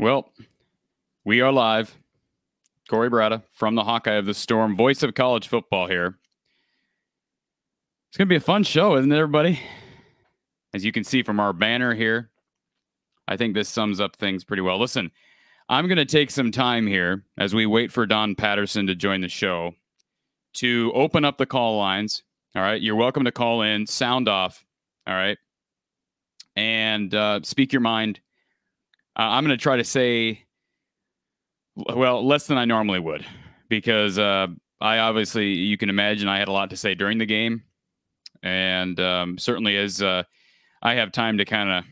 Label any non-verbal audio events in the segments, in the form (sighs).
Well, we are live. Corey Brada from the Hawkeye of the Storm, voice of college football here. It's going to be a fun show, isn't it, everybody? As you can see from our banner here, I think this sums up things pretty well. Listen, I'm going to take some time here as we wait for Don Patterson to join the show to open up the call lines. All right. You're welcome to call in, sound off. All right. And uh, speak your mind. Uh, I'm going to try to say, well, less than I normally would because uh, I obviously, you can imagine, I had a lot to say during the game. And um, certainly as uh, I have time to kind of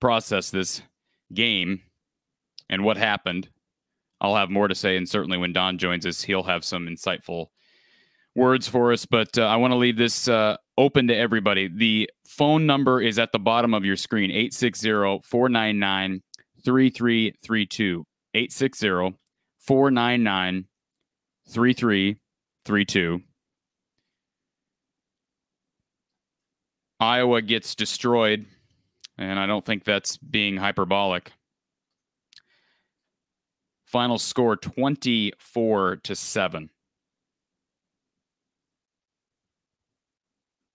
process this game and what happened, I'll have more to say. And certainly when Don joins us, he'll have some insightful words for us. But uh, I want to leave this uh, open to everybody. The phone number is at the bottom of your screen 860 499 3332. 860 499 3332. Iowa gets destroyed, and I don't think that's being hyperbolic. Final score 24 to 7.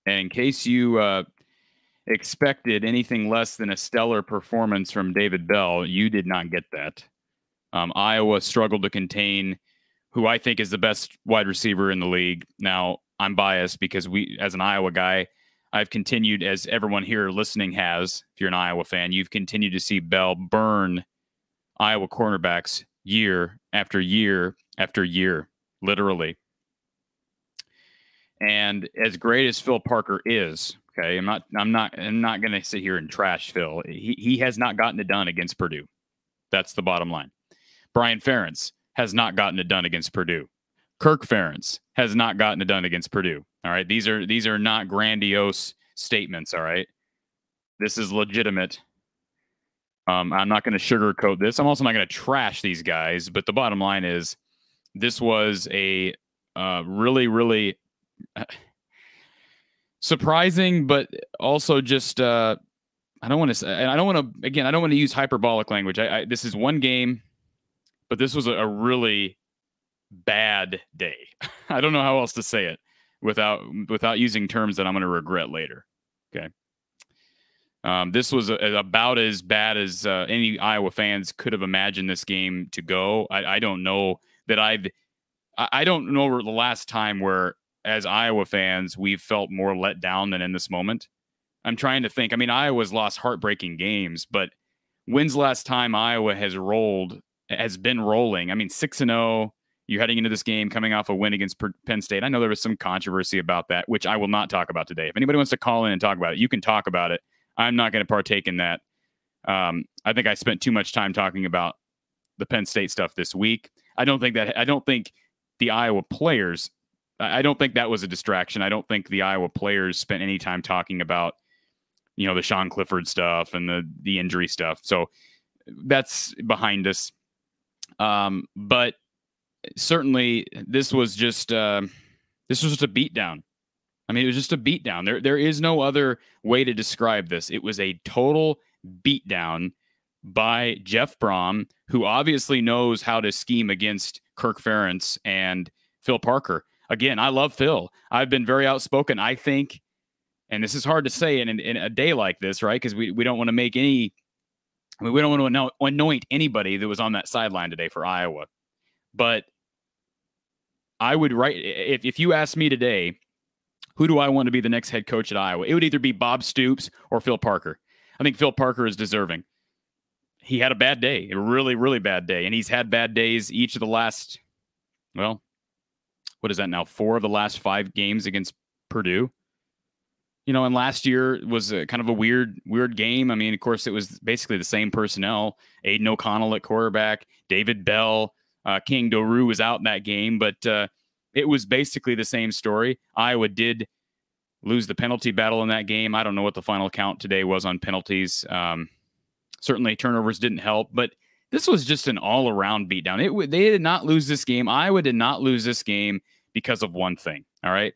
And in case you uh, expected anything less than a stellar performance from David Bell, you did not get that. Um, Iowa struggled to contain who I think is the best wide receiver in the league. Now, I'm biased because we, as an Iowa guy, I've continued, as everyone here listening has, if you're an Iowa fan, you've continued to see Bell burn Iowa cornerbacks year after year after year, literally. And as great as Phil Parker is, okay, I'm not, I'm not, I'm not going to sit here and trash Phil. He he has not gotten it done against Purdue. That's the bottom line. Brian Ferentz has not gotten it done against Purdue. Kirk Ferentz has not gotten it done against Purdue. All right, these are these are not grandiose statements. All right, this is legitimate. Um, I'm not going to sugarcoat this. I'm also not going to trash these guys. But the bottom line is, this was a uh, really, really surprising, but also just uh, I don't want to say and I don't want to again I don't want to use hyperbolic language. I, I, this is one game, but this was a, a really bad day. (laughs) I don't know how else to say it without without using terms that I'm going to regret later. Okay. Um, this was a, about as bad as uh, any Iowa fans could have imagined this game to go. I, I don't know that I've I don't know the last time where as Iowa fans, we've felt more let down than in this moment. I'm trying to think. I mean, Iowa's lost heartbreaking games, but when's last time Iowa has rolled, has been rolling? I mean, 6 and 0. You're heading into this game coming off a win against Penn State. I know there was some controversy about that, which I will not talk about today. If anybody wants to call in and talk about it, you can talk about it. I'm not going to partake in that. Um, I think I spent too much time talking about the Penn State stuff this week. I don't think that I don't think the Iowa players I don't think that was a distraction. I don't think the Iowa players spent any time talking about, you know, the Sean Clifford stuff and the the injury stuff. So that's behind us. Um, but certainly this was just uh, this was just a beatdown. I mean, it was just a beatdown. There there is no other way to describe this. It was a total beatdown by Jeff Brohm, who obviously knows how to scheme against Kirk Ferentz and Phil Parker again, I love Phil. I've been very outspoken. I think, and this is hard to say in, in, in a day like this, right? Because we, we don't want to make any, I mean, we don't want to anoint anybody that was on that sideline today for Iowa. But I would write, if, if you asked me today, who do I want to be the next head coach at Iowa? It would either be Bob Stoops or Phil Parker. I think Phil Parker is deserving. He had a bad day, a really, really bad day. And he's had bad days each of the last, well, what is that now? Four of the last five games against Purdue. You know, and last year was a, kind of a weird, weird game. I mean, of course, it was basically the same personnel: Aidan O'Connell at quarterback, David Bell, uh, King Doerue was out in that game, but uh, it was basically the same story. Iowa did lose the penalty battle in that game. I don't know what the final count today was on penalties. Um, certainly, turnovers didn't help, but this was just an all-around beatdown. It they did not lose this game. Iowa did not lose this game because of one thing. All right.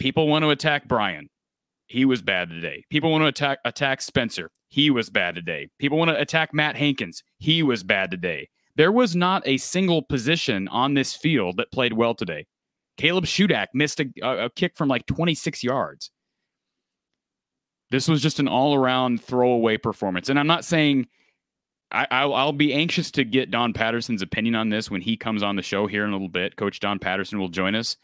People want to attack Brian. He was bad today. People want to attack attack Spencer. He was bad today. People want to attack Matt Hankins. He was bad today. There was not a single position on this field that played well today. Caleb Shudak missed a, a kick from like 26 yards. This was just an all around throwaway performance. And I'm not saying I, will be anxious to get Don Patterson's opinion on this when he comes on the show here in a little bit. Coach Don Patterson will join us.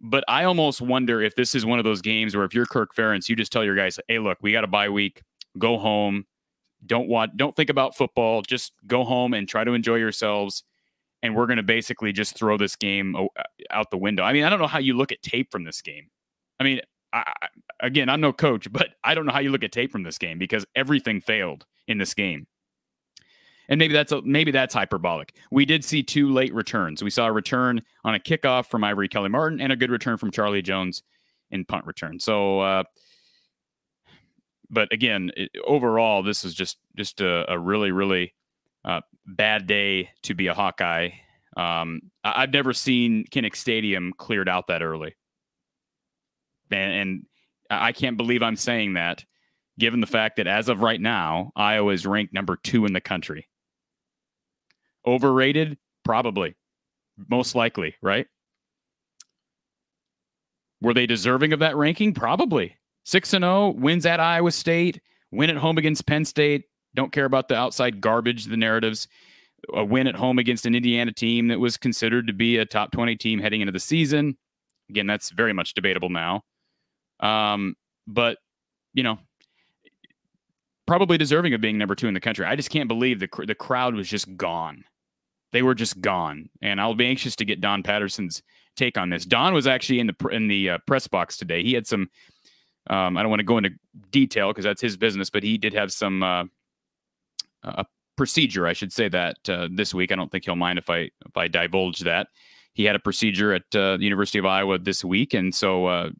But I almost wonder if this is one of those games where if you're Kirk Ferentz, you just tell your guys, "Hey, look, we got a bye week. Go home. Don't want. Don't think about football. Just go home and try to enjoy yourselves." And we're going to basically just throw this game uh, out the window. I mean, I don't know how you look at tape from this game. I mean, I, again, I'm no coach, but I don't know how you look at tape from this game because everything failed in this game. And maybe that's a, maybe that's hyperbolic. We did see two late returns. We saw a return on a kickoff from Ivory Kelly Martin and a good return from Charlie Jones in punt return. So, uh, but again, it, overall, this is just just a, a really really uh, bad day to be a Hawkeye. Um, I, have never seen Kinnick Stadium cleared out that early, and, and I can't believe I'm saying that, given the fact that as of right now, Iowa is ranked number two in the country. Overrated? Probably. Most likely, right? Were they deserving of that ranking? Probably. 6 and 0, wins at Iowa State, win at home against Penn State. Don't care about the outside garbage, the narratives. A win at home against an Indiana team that was considered to be a top 20 team heading into the season. Again, that's very much debatable now. Um, but, you know, probably deserving of being number two in the country. I just can't believe the, the crowd was just gone. They were just gone. And I'll be anxious to get Don Patterson's take on this. Don was actually in the in the uh, press box today. He had some. Um, I don't want to go into detail because that's his business, but he did have some uh, a procedure, I should say that uh, this week. I don't think he'll mind if I if I divulge that. He had a procedure at uh, the University of Iowa this week, and so uh,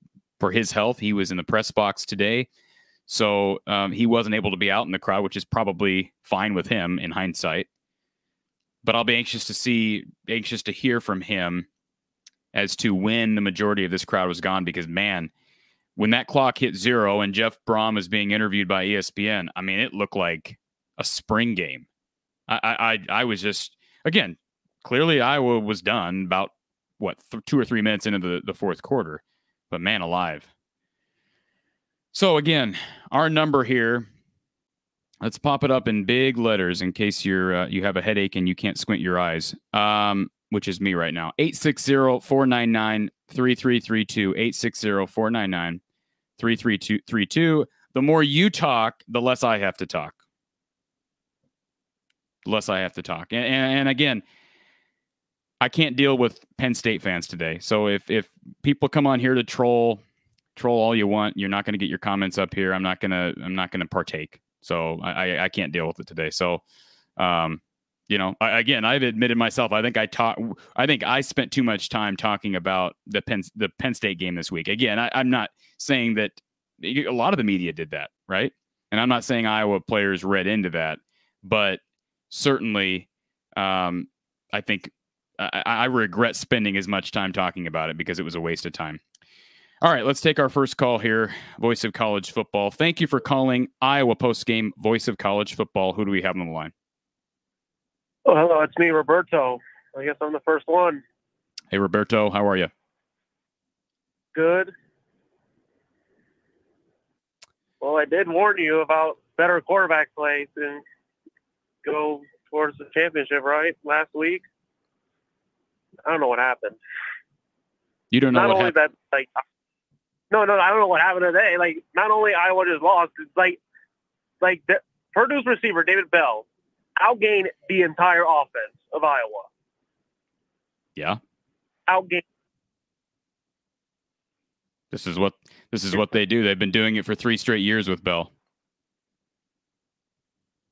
for his health, he was in the press box today. So um, he wasn't able to be out in the crowd, which is probably fine with him in hindsight but I'll be anxious to see, anxious to hear from him as to when the majority of this crowd was gone. Because man, when that clock hit zero and Jeff Brohm was being interviewed by ESPN, I mean, it looked like a spring game. I, I, I was just again, clearly Iowa was done about what th- two or three minutes into the, the fourth quarter, but man alive. So again, our number here Let's pop it up in big letters in case you're uh, you have a headache and you can't squint your eyes. Um, which is me right now. 860-499-3332. 860-499-3332. The more you talk, the less I have to talk. The less I have to talk. And, and, and again, I can't deal with Penn State fans today. So if if people come on here to troll, troll all you want, you're not going to get your comments up here. I'm not gonna I'm not gonna partake. So I, I can't deal with it today. So, um, you know, I, again, I've admitted myself. I think I taught. I think I spent too much time talking about the Penn the Penn State game this week. Again, I, I'm not saying that a lot of the media did that, right? And I'm not saying Iowa players read into that, but certainly, um, I think I, I regret spending as much time talking about it because it was a waste of time. All right, let's take our first call here. Voice of College Football. Thank you for calling Iowa Post Game. Voice of College Football. Who do we have on the line? Oh, hello. It's me, Roberto. I guess I'm the first one. Hey, Roberto. How are you? Good. Well, I did warn you about better quarterback play and go towards the championship, right? Last week. I don't know what happened. You don't know Not what only happened. that, like no, no, I don't know what happened today. Like, not only Iowa just lost, it's like, like the, Purdue's receiver David Bell outgained the entire offense of Iowa. Yeah. Outgained. This is what this is what they do. They've been doing it for three straight years with Bell.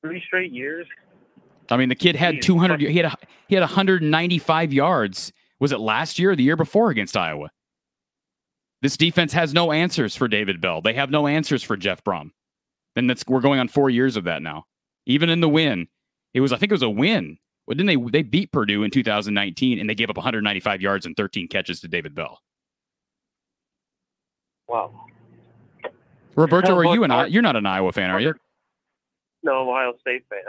Three straight years. I mean, the kid had 200. He had a, he had 195 yards. Was it last year or the year before against Iowa? This defense has no answers for David Bell. They have no answers for Jeff Brohm. And that's we're going on four years of that now. Even in the win, it was I think it was a win. Well, didn't they they beat Purdue in 2019 and they gave up 195 yards and 13 catches to David Bell. Wow. Roberto, are you an I, you're not an Iowa fan, are you? No, Ohio State fan.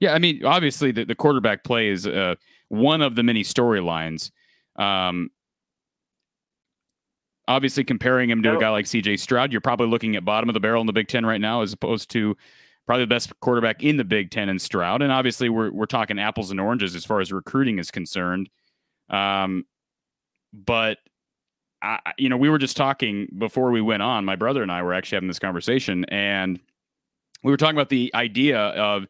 Yeah, I mean, obviously the, the quarterback play is uh, one of the many storylines. Um, obviously, comparing him to a guy like C.J. Stroud, you're probably looking at bottom of the barrel in the Big Ten right now, as opposed to probably the best quarterback in the Big Ten in Stroud. And obviously, we're we're talking apples and oranges as far as recruiting is concerned. Um, but I, you know, we were just talking before we went on. My brother and I were actually having this conversation, and we were talking about the idea of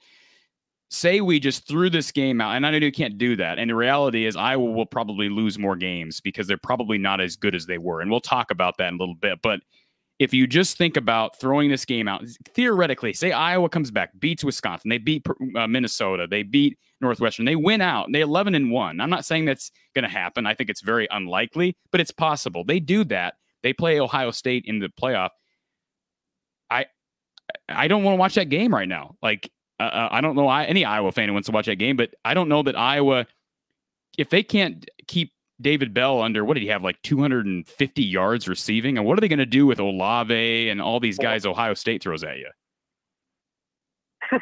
say we just threw this game out, and I know you can't do that. And the reality is, Iowa will probably lose more games because they're probably not as good as they were. And we'll talk about that in a little bit. But if you just think about throwing this game out, theoretically, say Iowa comes back, beats Wisconsin, they beat uh, Minnesota, they beat Northwestern, they win out, they 11 and one. I'm not saying that's going to happen. I think it's very unlikely, but it's possible. They do that. They play Ohio State in the playoff. I I don't want to watch that game right now. Like uh, I don't know any Iowa fan who wants to watch that game, but I don't know that Iowa, if they can't keep David Bell under what did he have like 250 yards receiving? And what are they going to do with Olave and all these guys Ohio State throws at you? (laughs)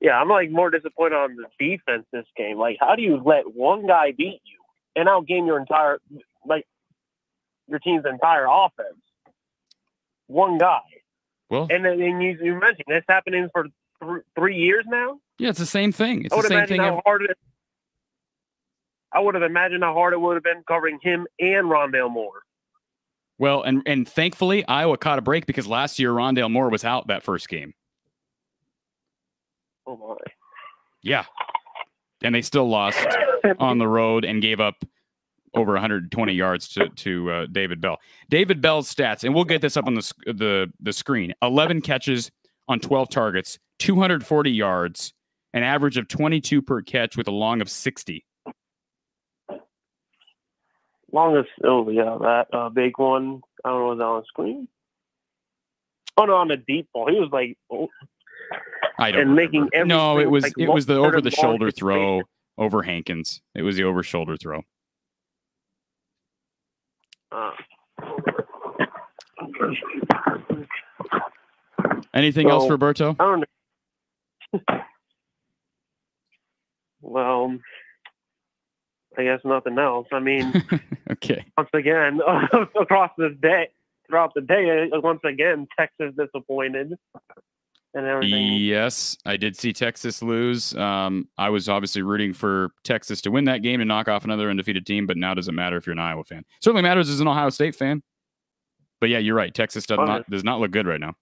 yeah, I'm like more disappointed on the defense this game. Like, how do you let one guy beat you and outgame your entire like your team's entire offense? One guy. Well, and then and you, you mentioned this happening for th- three years now. Yeah, it's the same thing. It's the same thing. How hard it, I would have imagined how hard it would have been covering him and Rondale Moore. Well, and and thankfully Iowa caught a break because last year Rondale Moore was out that first game. Oh my. Yeah. And they still lost (laughs) on the road and gave up over 120 yards to to uh, David Bell. David Bell's stats, and we'll get this up on the the the screen: 11 catches on 12 targets, 240 yards, an average of 22 per catch with a long of 60 longest oh yeah that uh, big one I don't know was that on screen. Oh no, on the deep ball he was like oh. I don't and making no it was like it was the over the shoulder throw over Hankins it was the over shoulder throw. Uh. Anything so, else, Roberto? I don't know. Well, I guess nothing else. I mean, (laughs) okay. Once again, (laughs) across this day, throughout the day, uh, once again, Texas disappointed and everything. Yes, I did see Texas lose. Um, I was obviously rooting for Texas to win that game and knock off another undefeated team, but now doesn't matter if you're an Iowa fan. Certainly matters as an Ohio State fan. But yeah, you're right. Texas does not does not look good right now.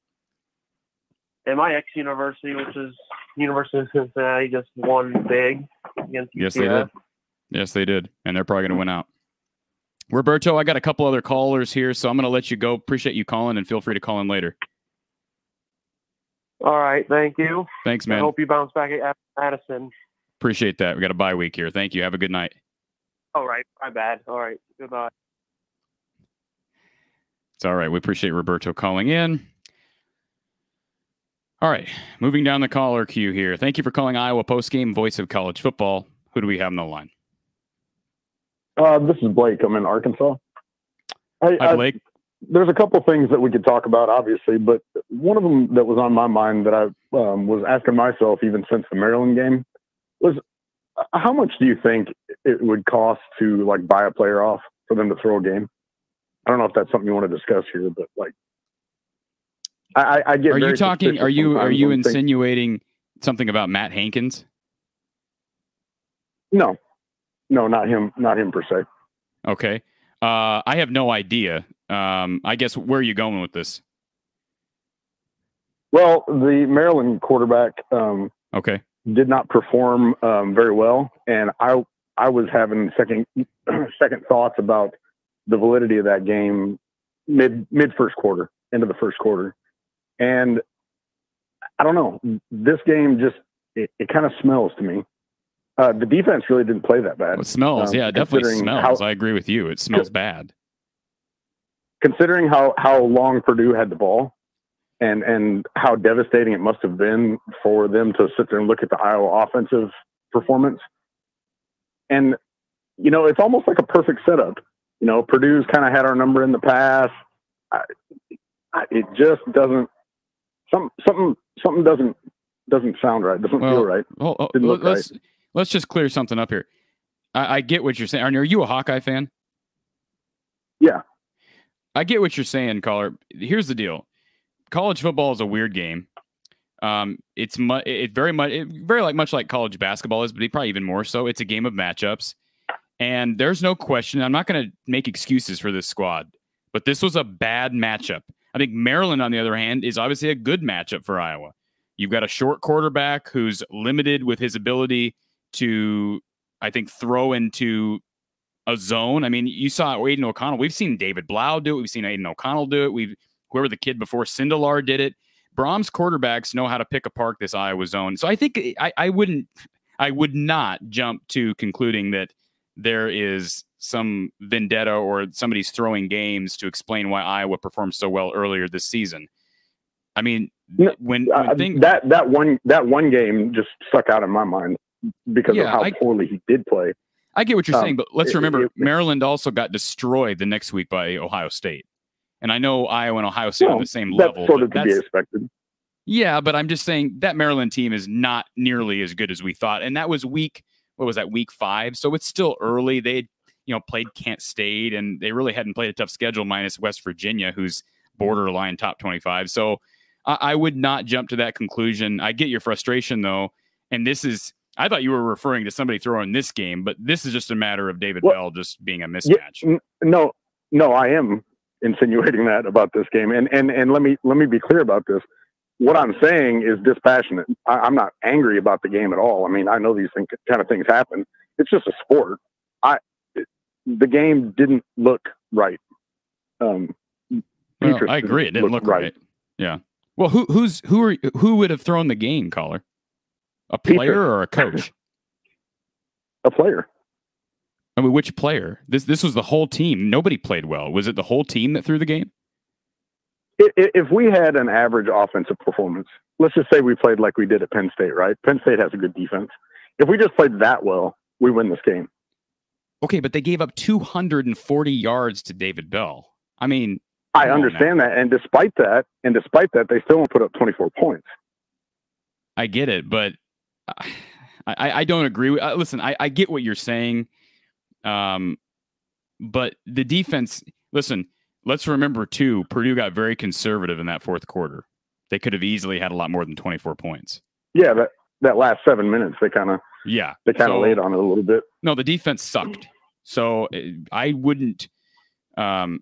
And my ex university, which is University of Cincinnati, just won big against UCF. Yes, they did. Yes, they did. And they're probably going to win out. Roberto, I got a couple other callers here, so I'm going to let you go. Appreciate you calling and feel free to call in later. All right. Thank you. Thanks, man. I hope you bounce back at Madison. Appreciate that. We got a bye week here. Thank you. Have a good night. All right. My bad. All right. Goodbye. It's all right. We appreciate Roberto calling in. All right. Moving down the caller queue here. Thank you for calling Iowa postgame voice of college football. Who do we have on the line? Uh, this is Blake. I'm in Arkansas. I, Hi, Blake. I, there's a couple things that we could talk about, obviously, but one of them that was on my mind that I um, was asking myself even since the Maryland game was uh, how much do you think it would cost to like buy a player off for them to throw a game? I don't know if that's something you want to discuss here, but like, I, I get. Are you talking? Are you are you insinuating think, something about Matt Hankins? No, no, not him. Not him per se. Okay. Uh, I have no idea. Um, I guess where are you going with this? Well, the Maryland quarterback. Um, okay. Did not perform um, very well, and I I was having second (clears throat) second thoughts about the validity of that game mid mid first quarter, into the first quarter, and I don't know. This game just it, it kind of smells to me uh, the defense really didn't play that bad. Well, it smells, um, yeah, it definitely smells. How, I agree with you. It smells bad. Considering how how long Purdue had the ball, and and how devastating it must have been for them to sit there and look at the Iowa offensive performance, and you know it's almost like a perfect setup. You know, Purdue's kind of had our number in the past. I, I, it just doesn't. Some something something doesn't doesn't sound right. Doesn't Well, feel right. Oh, oh, let's let's just clear something up here. I, I get what you're saying. Are you a Hawkeye fan? Yeah. I get what you're saying, caller. Here's the deal: college football is a weird game. Um, it's mu- it very much it very like much like college basketball is, but probably even more so. It's a game of matchups, and there's no question. I'm not going to make excuses for this squad, but this was a bad matchup. I think Maryland, on the other hand, is obviously a good matchup for Iowa. You've got a short quarterback who's limited with his ability to, I think, throw into a zone. I mean, you saw Aidan O'Connell. We've seen David Blough do it. We've seen Aidan O'Connell do it. We've whoever the kid before Sindelar did it. Brohm's quarterbacks know how to pick apart this Iowa zone. So I think I, I wouldn't, I would not jump to concluding that there is some vendetta or somebody's throwing games to explain why Iowa performed so well earlier this season. I mean, No, when, Uh, when thing, that that one that one game just stuck out in my mind because Yeah, of how I- poorly he did play. I get what you're Um, saying, but let's it- remember it- Maryland also got destroyed the next week by Ohio State. And I know Iowa and Ohio State are the same That's level. sort of to be expected. yeah, but I'm just saying that Maryland team is not nearly as good as we thought. And that was week, what was that, week five? So it's still early. They, you know, played Kent State and they really hadn't played a tough schedule minus West Virginia, who's borderline top 25. So I, I would not jump to that conclusion. I get your frustration though. And this is, I thought you were referring to somebody throwing this game, but this is just a matter of David Well, Bell just being a mismatch. No, no, I am insinuating that about this game, and and and let me let me be clear about this. What I'm saying is dispassionate. I, I'm not angry about the game at all. I mean, I know these thing, kind of things happen. It's just a sport. I the game didn't look right. Um, Well, I agree. It didn't look look right. Yeah. Well, who who's who are who would have thrown the game, caller? A Petras. player or a coach? (laughs) A player. I mean, which player? This this was the whole team. Nobody played well. Was it the whole team that threw the game? If we had an average offensive performance, let's just say we played like we did at Penn State, right? Penn State has a good defense. If we just played that well, we win this game. Okay, but they gave up 240 yards to David Bell. I mean, I understand that, and despite that, and despite that, they still won't put up 24 points. I get it, but I (sighs) I, I don't agree. With, uh, listen, I, I get what you're saying, um, but the defense. Listen, let's remember too. Purdue got very conservative in that fourth quarter. They could have easily had a lot more than 24 points. Yeah, that that last seven minutes, they kind of Yeah, they kind of So- laid on it a little bit. No, the defense sucked. So uh, I wouldn't. Um,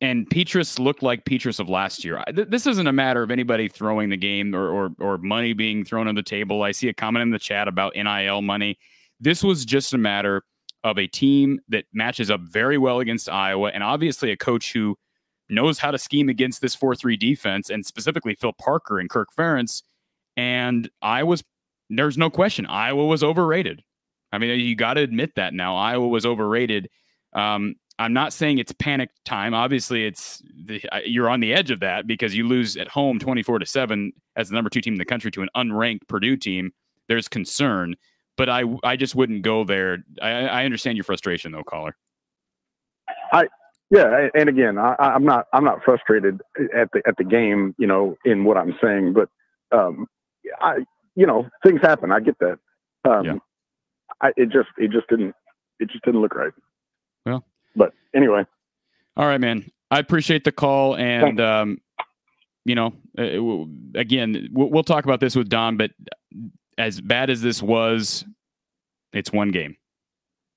and Petras looked like Petras of last year. I- th- This isn't a matter of anybody throwing the game or, or or money being thrown on the table. I see a comment in the chat about NIL money. This was just a matter of a team that matches up very well against Iowa, and obviously a coach who knows how to scheme against this four-three defense, and specifically Phil Parker and Kirk Ferentz. And Iowa's there's no question Iowa was overrated. I mean, you got to admit that now. Iowa was overrated. Um, I'm not saying it's panic time. Obviously, it's the, uh, you're on the edge of that because you lose at home 24 to seven as the number two team in the country to an unranked Purdue team. There's concern, but I I just wouldn't go there. I, I understand your frustration though, caller. I yeah, and again, I, I'm not I'm not frustrated at the at the game, you know, in what I'm saying, but um, I you know things happen. I get that. Um, Yeah. I, it just it just didn't it just didn't look right. Well. but anyway, All right, man. I appreciate the call, and um, you know, uh, w- again, we'll, we'll talk about this with Don. But as bad as this was, it's one game.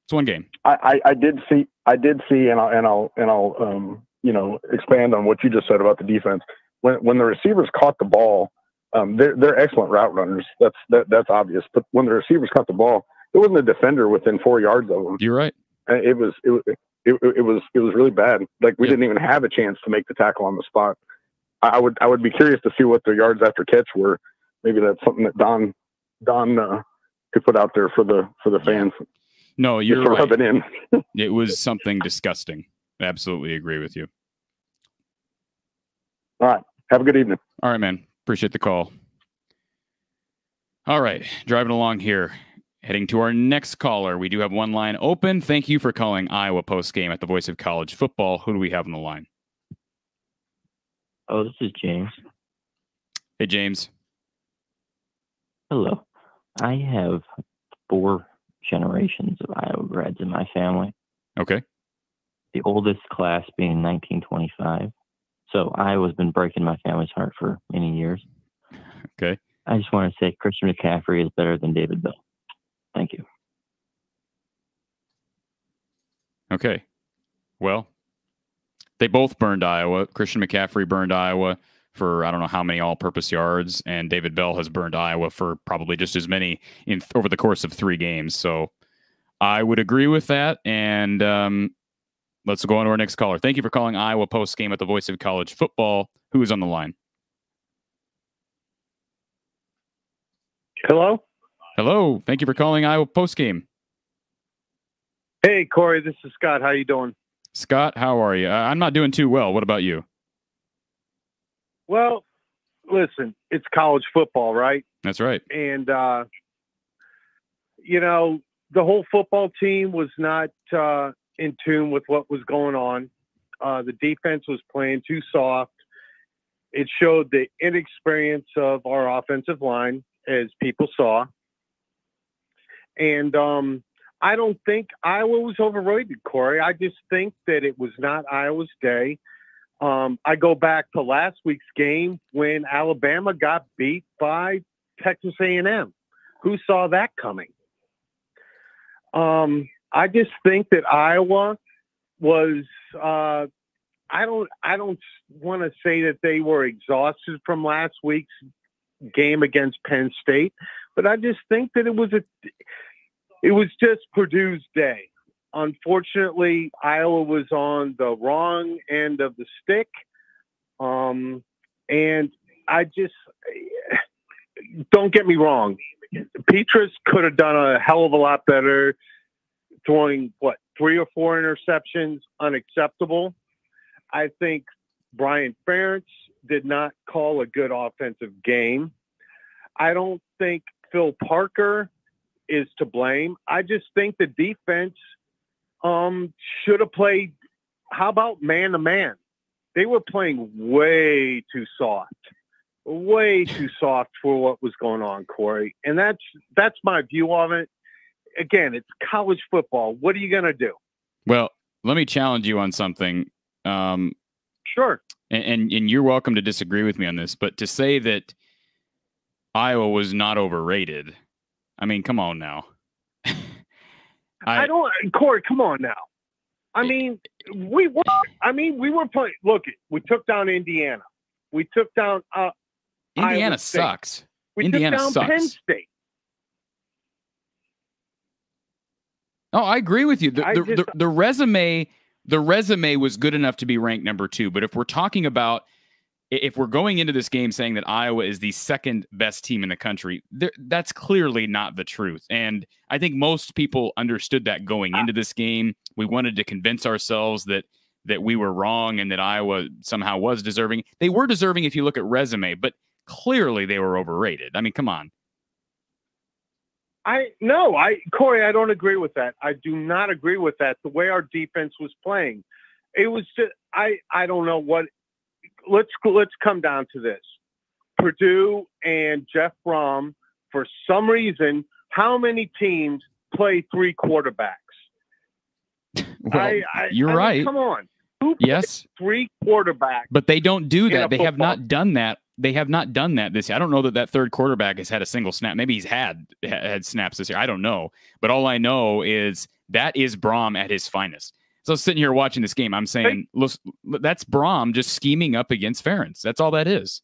It's one game. I, I, I did see I did see and I'll and I'll and I'll um, you know expand on what you just said about the defense. When when the receivers caught the ball, um, they're they're excellent route runners. That's that, that's obvious. But when the receivers caught the ball, it wasn't a defender within four yards of them. You're right. Uh, It was it, was- it, it was it was really bad. Like we Yeah. didn't even have a chance to make the tackle on the spot. I I would I would be curious to see what the yards after catch were. Maybe that's something that Don Don uh, could put out there for the for the fans. No, you're right. it in. (laughs) It was something disgusting. Absolutely agree with you. All right. Have a good evening. All right, man. Appreciate the call. All right, driving along here, heading to our next caller. We do have one line open. Thank you for calling Iowa post game at the Voice of College Football. Who do we have on the line? Oh, this is James. Hey, James. Hello. I have four generations of Iowa grads in my family. Okay. The oldest class being 1925. So Iowa's been breaking my family's heart for many years. Okay. I just want to say Christian McCaffrey is better than David Bell. Thank you. Okay. Well, they both burned Iowa. Christian McCaffrey burned Iowa for I don't know how many all-purpose yards, and David Bell has burned Iowa for probably just as many in over the course of three games. So I would agree with that. And um, let's go on to our next caller. Thank you for calling Iowa post game at the Voice of College Football. Who is on the line? Hello. Hello. Thank you for calling Iowa post game. Hey, Corey. This is Scott. How you doing? Scott, how are you? I'm not doing too well. What about you? Well, listen, it's college football, right? That's right. And uh, you know, the whole football team was not uh, in tune with what was going on. Uh, the defense was playing too soft. It showed the inexperience of our offensive line, as people saw. And um, I don't think Iowa was overrated, Corey. I just think that it was not Iowa's day. Um, I go back to last week's game when Alabama got beat by Texas A&M. Who saw that coming? Um, I just think that Iowa was. Uh, I don't. I don't want to say that they were exhausted from last week's game against Penn State, but I just think that it was a. It was just Purdue's day. Unfortunately, Iowa was on the wrong end of the stick, um, and I just don't get me wrong. Petras could have done a hell of a lot better throwing what three or four interceptions unacceptable. I think Brian Ferentz did not call a good offensive game. I don't think Phil Parker is to blame. I just think the defense um, should have played. How about man to man? They were playing way too soft, way too soft for what was going on, Corey. And that's that's my view of it again, it's college football. What are you going to do? Well, let me challenge you on something. Um, sure. And, and, and you're welcome to disagree with me on this, but to say that Iowa was not overrated, I mean, come on now. (laughs) I, I, don't, Corey. Come on now. I mean, we were. I mean, we were playing. Look, we took down Indiana. We took down. Uh, Indiana sucks. We Indiana took down sucks. Penn State. Oh, I agree with you. The, the, just- the, the resume the resume was good enough to be ranked number two. But if we're talking about if we're going into this game saying that Iowa is the second best team in the country, that's clearly not the truth. And I think most people understood that going ah. into this game. We wanted to convince ourselves that that we were wrong and that Iowa somehow was deserving. They were deserving if you look at resume, but clearly they were overrated. I mean, come on. I no, I Corey, I don't agree with that. I do not agree with that. The way our defense was playing, it was just I I don't know what. Let's let's come down to this. Purdue and Jeff Brohm, for some reason, how many teams play three quarterbacks? (laughs) Well, I, I, you're I mean, right. come on, who Yes, three quarterbacks? but they don't do that. They have not done that. They have not done that this year. I don't know that that third quarterback has had a single snap. Maybe he's had had snaps this year. I don't know. But all I know is that is Brohm at his finest. So sitting here watching this game, I'm saying, look, that's Brohm just scheming up against Ferentz. That's all that is.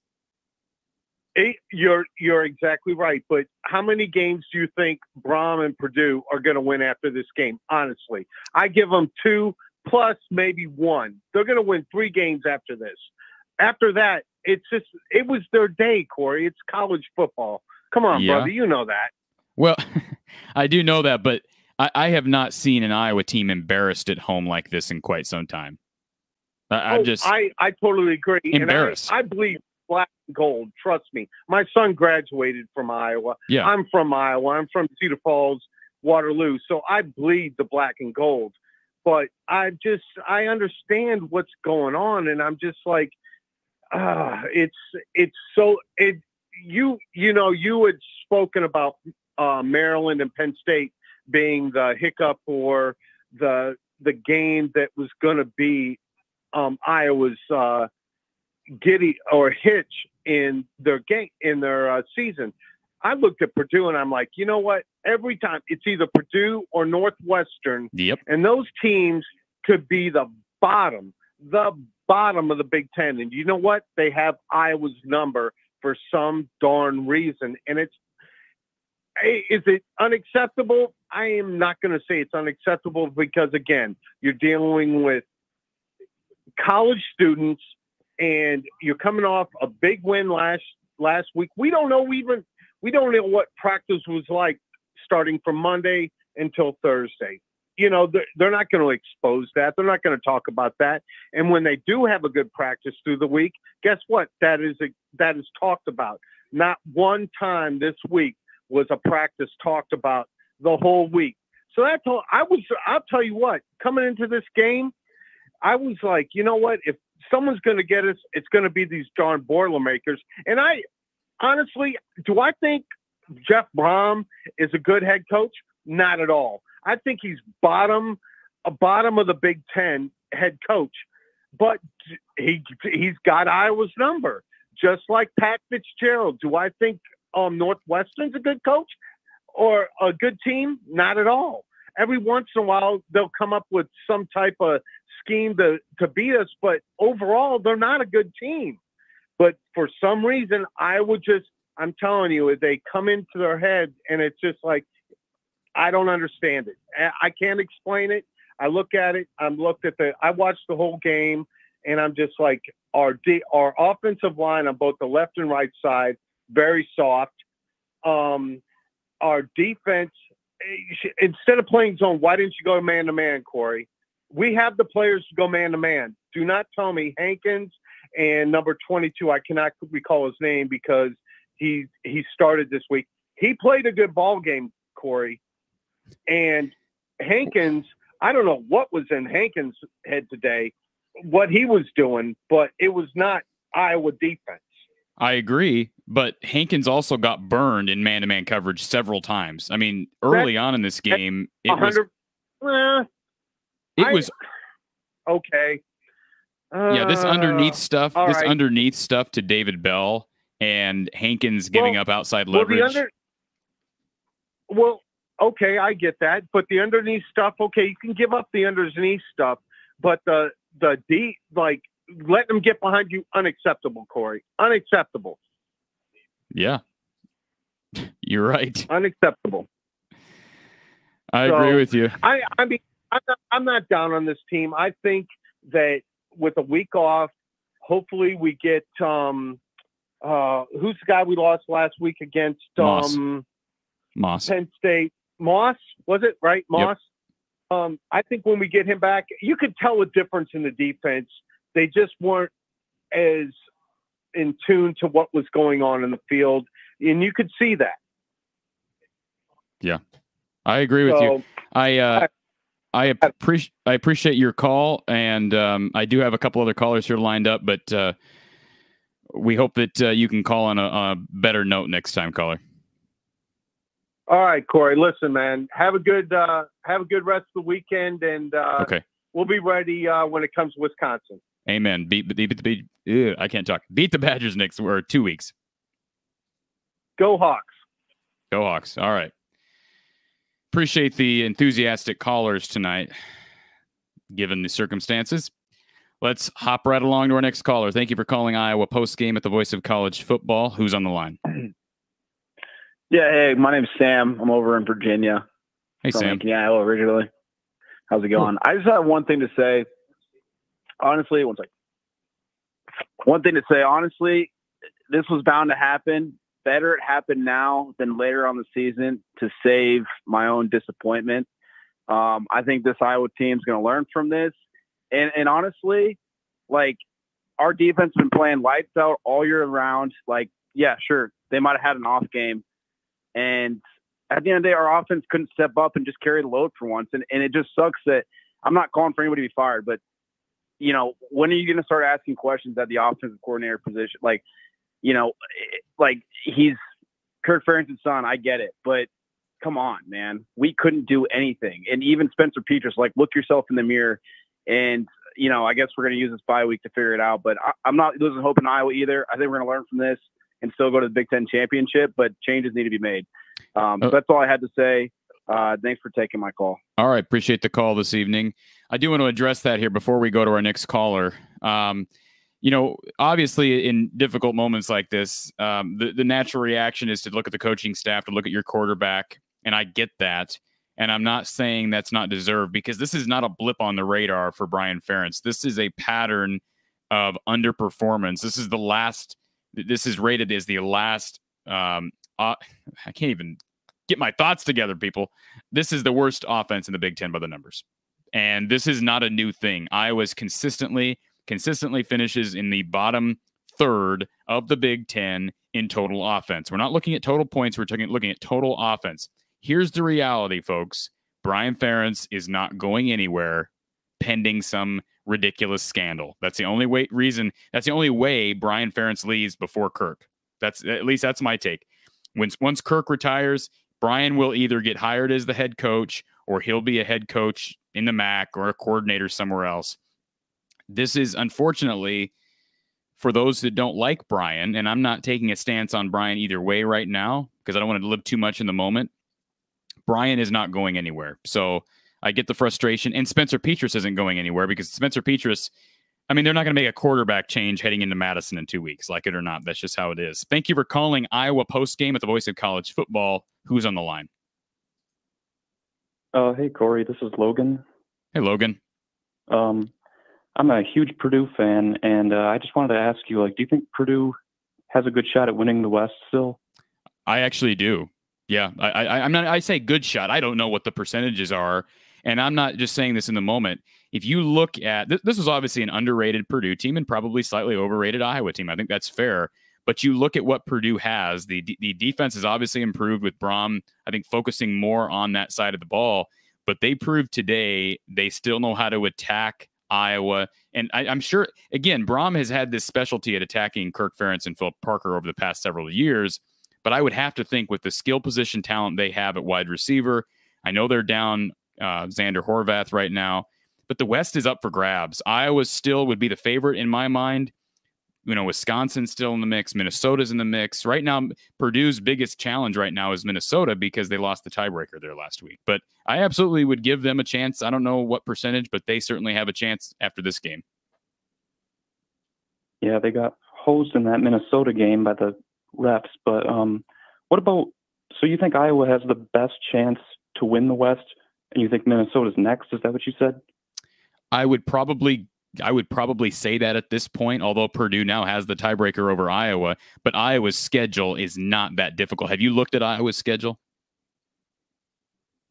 Eh, You're you're exactly right. But how many games do you think Brohm and Purdue are going to win after this game? Honestly, I give them two plus maybe one. They're going to win three games after this. After that, it's just it was their day, Corey. It's college football. Come on, Yeah. brother, you know that. Well, (laughs) I do know that, but I, I have not seen an Iowa team embarrassed at home like this in quite some time. I, I'm Oh, just I I totally agree. Embarrassed. And I, I believe black and gold. Trust me. My son graduated from Iowa. yeah. I'm from Iowa. I'm from Cedar Falls, Waterloo. So I bleed the black and gold. But I just I understand what's going on, and I'm just like, uh, it's it's so it you you know you had spoken about uh, Maryland and Penn State being the hiccup or the the game that was going to be um, Iowa's uh, giddy or hitch in their game in their uh, season. I looked at Purdue and I'm like, you know what? Every time it's either Purdue or Northwestern, Yep. and those teams could be the bottom, the bottom of the Big Ten. And you know what? They have Iowa's number for some darn reason. And it's, is it unacceptable? I am not going to say it's unacceptable because, again, you're dealing with college students and you're coming off a big win last last week. We don't know even we don't know what practice was like starting from Monday until Thursday. You know, they're, they're not going to expose that. They're not going to talk about that. And when they do have a good practice through the week, guess what? That is a, that is talked about. Not one time this week was a practice talked about the whole week. So that's all. I was. I'll tell you what. Coming into this game, I was like, you know what? If someone's going to get us, it's going to be these darn Boilermakers. And I, honestly, do I think Jeff Brohm is a good head coach? Not at all. I think he's bottom, a bottom of the Big Ten head coach, but he he's got Iowa's number, just like Pat Fitzgerald. Do I think um, Northwestern's a good coach or a good team? Not at all. Every once in a while, they'll come up with some type of scheme to, to beat us, but overall, they're not a good team. But for some reason, I would just, I'm telling you, they come into their head and it's just like, I don't understand it. I can't explain it. I look at it. I'm looked at the, I watched the whole game and I'm just like, our, D, our offensive line on both the left and right side, very soft. Um, our defense, eh, instead of playing zone, why didn't you go man to man, Corey? We have the players to go man to man. Do not tell me Hankins and number 22, I cannot recall his name because he he started this week. He played a good ball game, Corey. And Hankins, I don't know what was in Hankins' head today, what he was doing, but it was not Iowa defense. I agree, but Hankins also got burned in man-to-man coverage several times. I mean, early that, on in this game, it was uh, it I, was okay. Uh, yeah, this underneath stuff, this right. underneath stuff to David Bell and Hankins giving well, up outside leverage. Well, under, well, okay, I get that, but the underneath stuff, okay, you can give up the underneath stuff, but the the deep, like let them get behind you, unacceptable, Corey, unacceptable. Yeah, (laughs) you're right. Unacceptable. I so, agree with you. I, I mean, I'm not, I'm not down on this team. I think that with a week off, hopefully we get um, uh, who's the guy we lost last week against Moss. um, Moss. Penn State. Moss was it right? Moss. Yep. Um, I think when we get him back, you could tell a difference in the defense. They just weren't as in tune to what was going on in the field, and you could see that. Yeah, I agree with so, you. I uh, I appreciate I appreciate your call, and um, I do have a couple other callers here lined up, but uh, we hope that uh, you can call on a, a, better note next time, caller. All right, Corey. Listen, man. Have a good uh, have a good rest of the weekend, and uh, okay, we'll be ready uh, when it comes to Wisconsin. Amen. Beat beat, beat, beat I can't talk. Beat the Badgers next or two weeks. Go Hawks. Go Hawks. All right. Appreciate the enthusiastic callers tonight, given the circumstances. Let's hop right along to our next caller. Thank you for calling Iowa post game at the voice of college football. Who's on the line? Yeah, hey, my name's Sam. I'm over in Virginia. Hey, from Sam. Lincoln, Iowa originally. How's it going? I just have one thing to say. Honestly, one second. One thing to say. Honestly, this was bound to happen better it happened now than later on the season to save my own disappointment. Um, I think this Iowa team is going to learn from this. And, and honestly, like our defense has been playing lights out all year round. Like, yeah, sure, they might have had an off game. And at the end of the day, our offense couldn't step up and just carry the load for once. And, and it just sucks that I'm not calling for anybody to be fired, but you know, when are you going to start asking questions at the offensive coordinator position? Like, you know, eh, like he's Kirk Ferentz's son. I get it, but come on, man, we couldn't do anything. And even Spencer Petras, like, look yourself in the mirror. And you know, I guess we're going to use this bye week to figure it out. But I, am not losing hope in Iowa either. I think we're going to learn from this and still go to the Big Ten championship. But changes need to be made. Um, so oh. that's all I had to say. Uh, thanks for taking my call. All right, appreciate the call this evening. I do want to address that here before we go to our next caller. Um, you know, obviously, in difficult moments like this, um, the the natural reaction is to look at the coaching staff, to look at your quarterback, and I get that. And I'm not saying that's not deserved because this is not a blip on the radar for Brian Ferentz. This is a pattern of underperformance. This is the last. This is rated as the last. Um, uh, I can't even get my thoughts together, people. This is the worst offense in the Big Ten by the numbers, and this is not a new thing. Iowa's consistently consistently finishes in the bottom third of the Big Ten in total offense. We're not looking at total points. We're talking, looking at total offense. Here's the reality, folks. Brian Ferentz is not going anywhere pending some ridiculous scandal. That's the only way reason. That's the only way Brian Ferentz leaves before Kirk. That's at least that's my take. Once once Kirk retires, Brian will either get hired as the head coach or he'll be a head coach in the MAC or a coordinator somewhere else. This is unfortunately for those that don't like Brian, and I'm not taking a stance on Brian either way right now because I don't want to live too much in the moment. Brian is not going anywhere. So I get the frustration. And Spencer Petras isn't going anywhere because Spencer Petras, I mean, they're not going to make a quarterback change heading into Madison in two weeks, like it or not. That's just how it is. Thank you for calling Iowa post game at the voice of college football. Who's on the line? Uh, hey, Corey. This is Logan. Hey, Logan. Um, I'm a huge Purdue fan, and uh, I just wanted to ask you, like, do you think Purdue has a good shot at winning the West still? I actually do. Yeah, I, I, I'm not. I say good shot. I don't know what the percentages are, and I'm not just saying this in the moment. If you look at th- this, was obviously an underrated Purdue team and probably slightly overrated Iowa team. I think that's fair. But you look at what Purdue has. The the defense has obviously improved with Brohm. I think focusing more on that side of the ball. But they proved today they still know how to attack Iowa. And I, am sure, again, Brohm has had this specialty at attacking Kirk Ferentz and Phil Parker over the past several years. But I would have to think with the skill position talent they have at wide receiver, I know they're down uh, Zander Horvath right now, but the West is up for grabs. Iowa still would be the favorite in my mind. You know, Wisconsin's still in the mix. Minnesota's in the mix. Right now, Purdue's biggest challenge right now is Minnesota because they lost the tiebreaker there last week. But I absolutely would give them a chance. I don't know what percentage, but they certainly have a chance after this game. Yeah, they got hosed in that Minnesota game by the refs. But um, what about? So you think Iowa has the best chance to win the West, and you think Minnesota's next? Is that what you said? I would probably I would probably say that at this point, although Purdue now has the tiebreaker over Iowa, but Iowa's schedule is not that difficult. Have you looked at Iowa's schedule?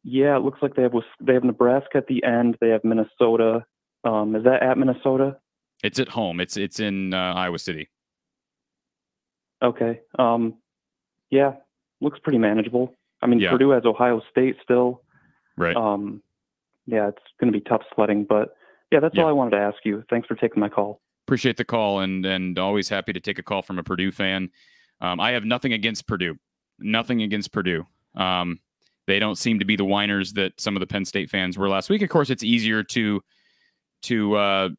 Yeah, it looks like they have they have Nebraska at the end. They have Minnesota. Um, is that at Minnesota? It's at home. It's it's in uh, Iowa City. Okay. Um, yeah, looks pretty manageable. I mean, yeah. Purdue has Ohio State still. Right. Um, yeah, it's going to be tough sledding, but yeah, that's yeah. all I wanted to ask you. Thanks for taking my call. Appreciate the call, and and always happy to take a call from a Purdue fan. Um, I have nothing against Purdue. Nothing against Purdue. Um, they don't seem to be the whiners that some of the Penn State fans were last week. Of course, it's easier to to uh,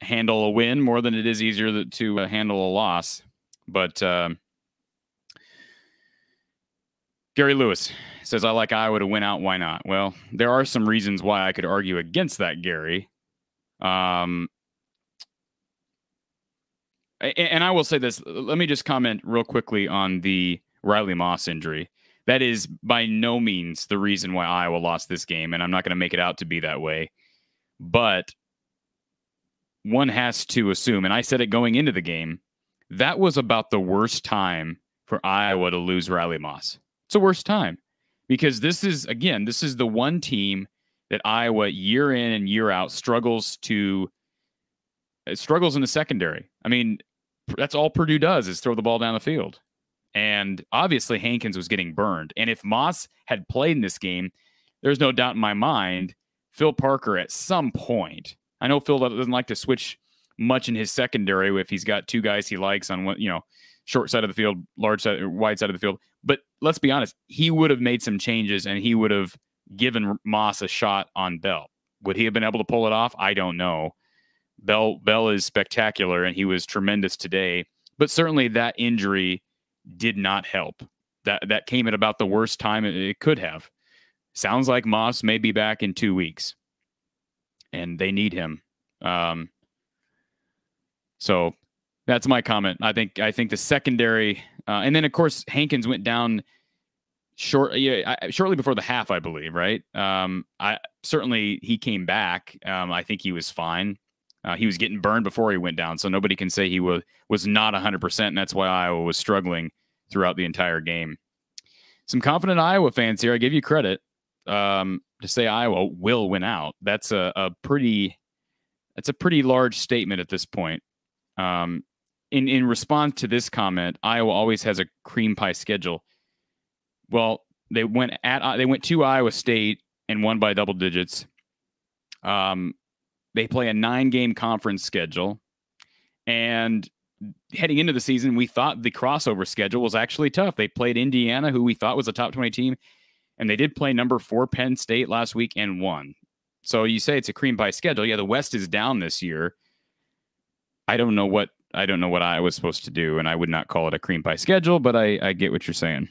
handle a win more than it is easier to uh, handle a loss. But uh, Gary Lewis says, I like Iowa to win out. Why not? Well, there are some reasons why I could argue against that, Gary. Um, and I will say this. Let me just comment real quickly on the Riley Moss injury. That is by no means the reason why Iowa lost this game, and I'm not going to make it out to be that way. But one has to assume, and I said it going into the game, that was about the worst time for Iowa to lose Riley Moss. It's the worst time because this is, again, this is the one team that Iowa year in and year out struggles to uh, struggles in the secondary. I mean, that's all Purdue does is throw the ball down the field. And obviously Hankins was getting burned. And if Moss had played in this game, there's no doubt in my mind, Phil Parker at some point I know Phil doesn't like to switch much in his secondary if he's got two guys he likes on one, you know, short side of the field, large side, wide side of the field. Let's be honest, he would have made some changes and he would have given Moss a shot on Bell. Would he have been able to pull it off? I don't know. Bell Bell is spectacular and he was tremendous today, but certainly that injury did not help. That that came at about the worst time it could have. Sounds like Moss may be back in two weeks, and they need him. Um, so that's my comment. I think I think the secondary, uh, and then of course Hankins went down short, yeah, I, shortly before the half, I believe. Right. Um, I certainly he came back. Um, I think he was fine. Uh, he was getting burned before he went down, so nobody can say he was was not 100, percent and that's why Iowa was struggling throughout the entire game. Some confident Iowa fans here. I give you credit um, to say Iowa will win out. That's a, a pretty that's a pretty large statement at this point. Um, in in response to this comment, Iowa always has a cream pie schedule. Well, they went at uh, they went to Iowa State and won by double digits. Um, they play a nine game conference schedule, and heading into the season, we thought the crossover schedule was actually tough. They played Indiana, who we thought was a top twenty team, and they did play number four Penn State last week and won. So you say it's a cream pie schedule. Yeah, the West is down this year. I don't know what I don't know what I was supposed to do, and I would not call it a cream pie schedule, but I, I get what you're saying.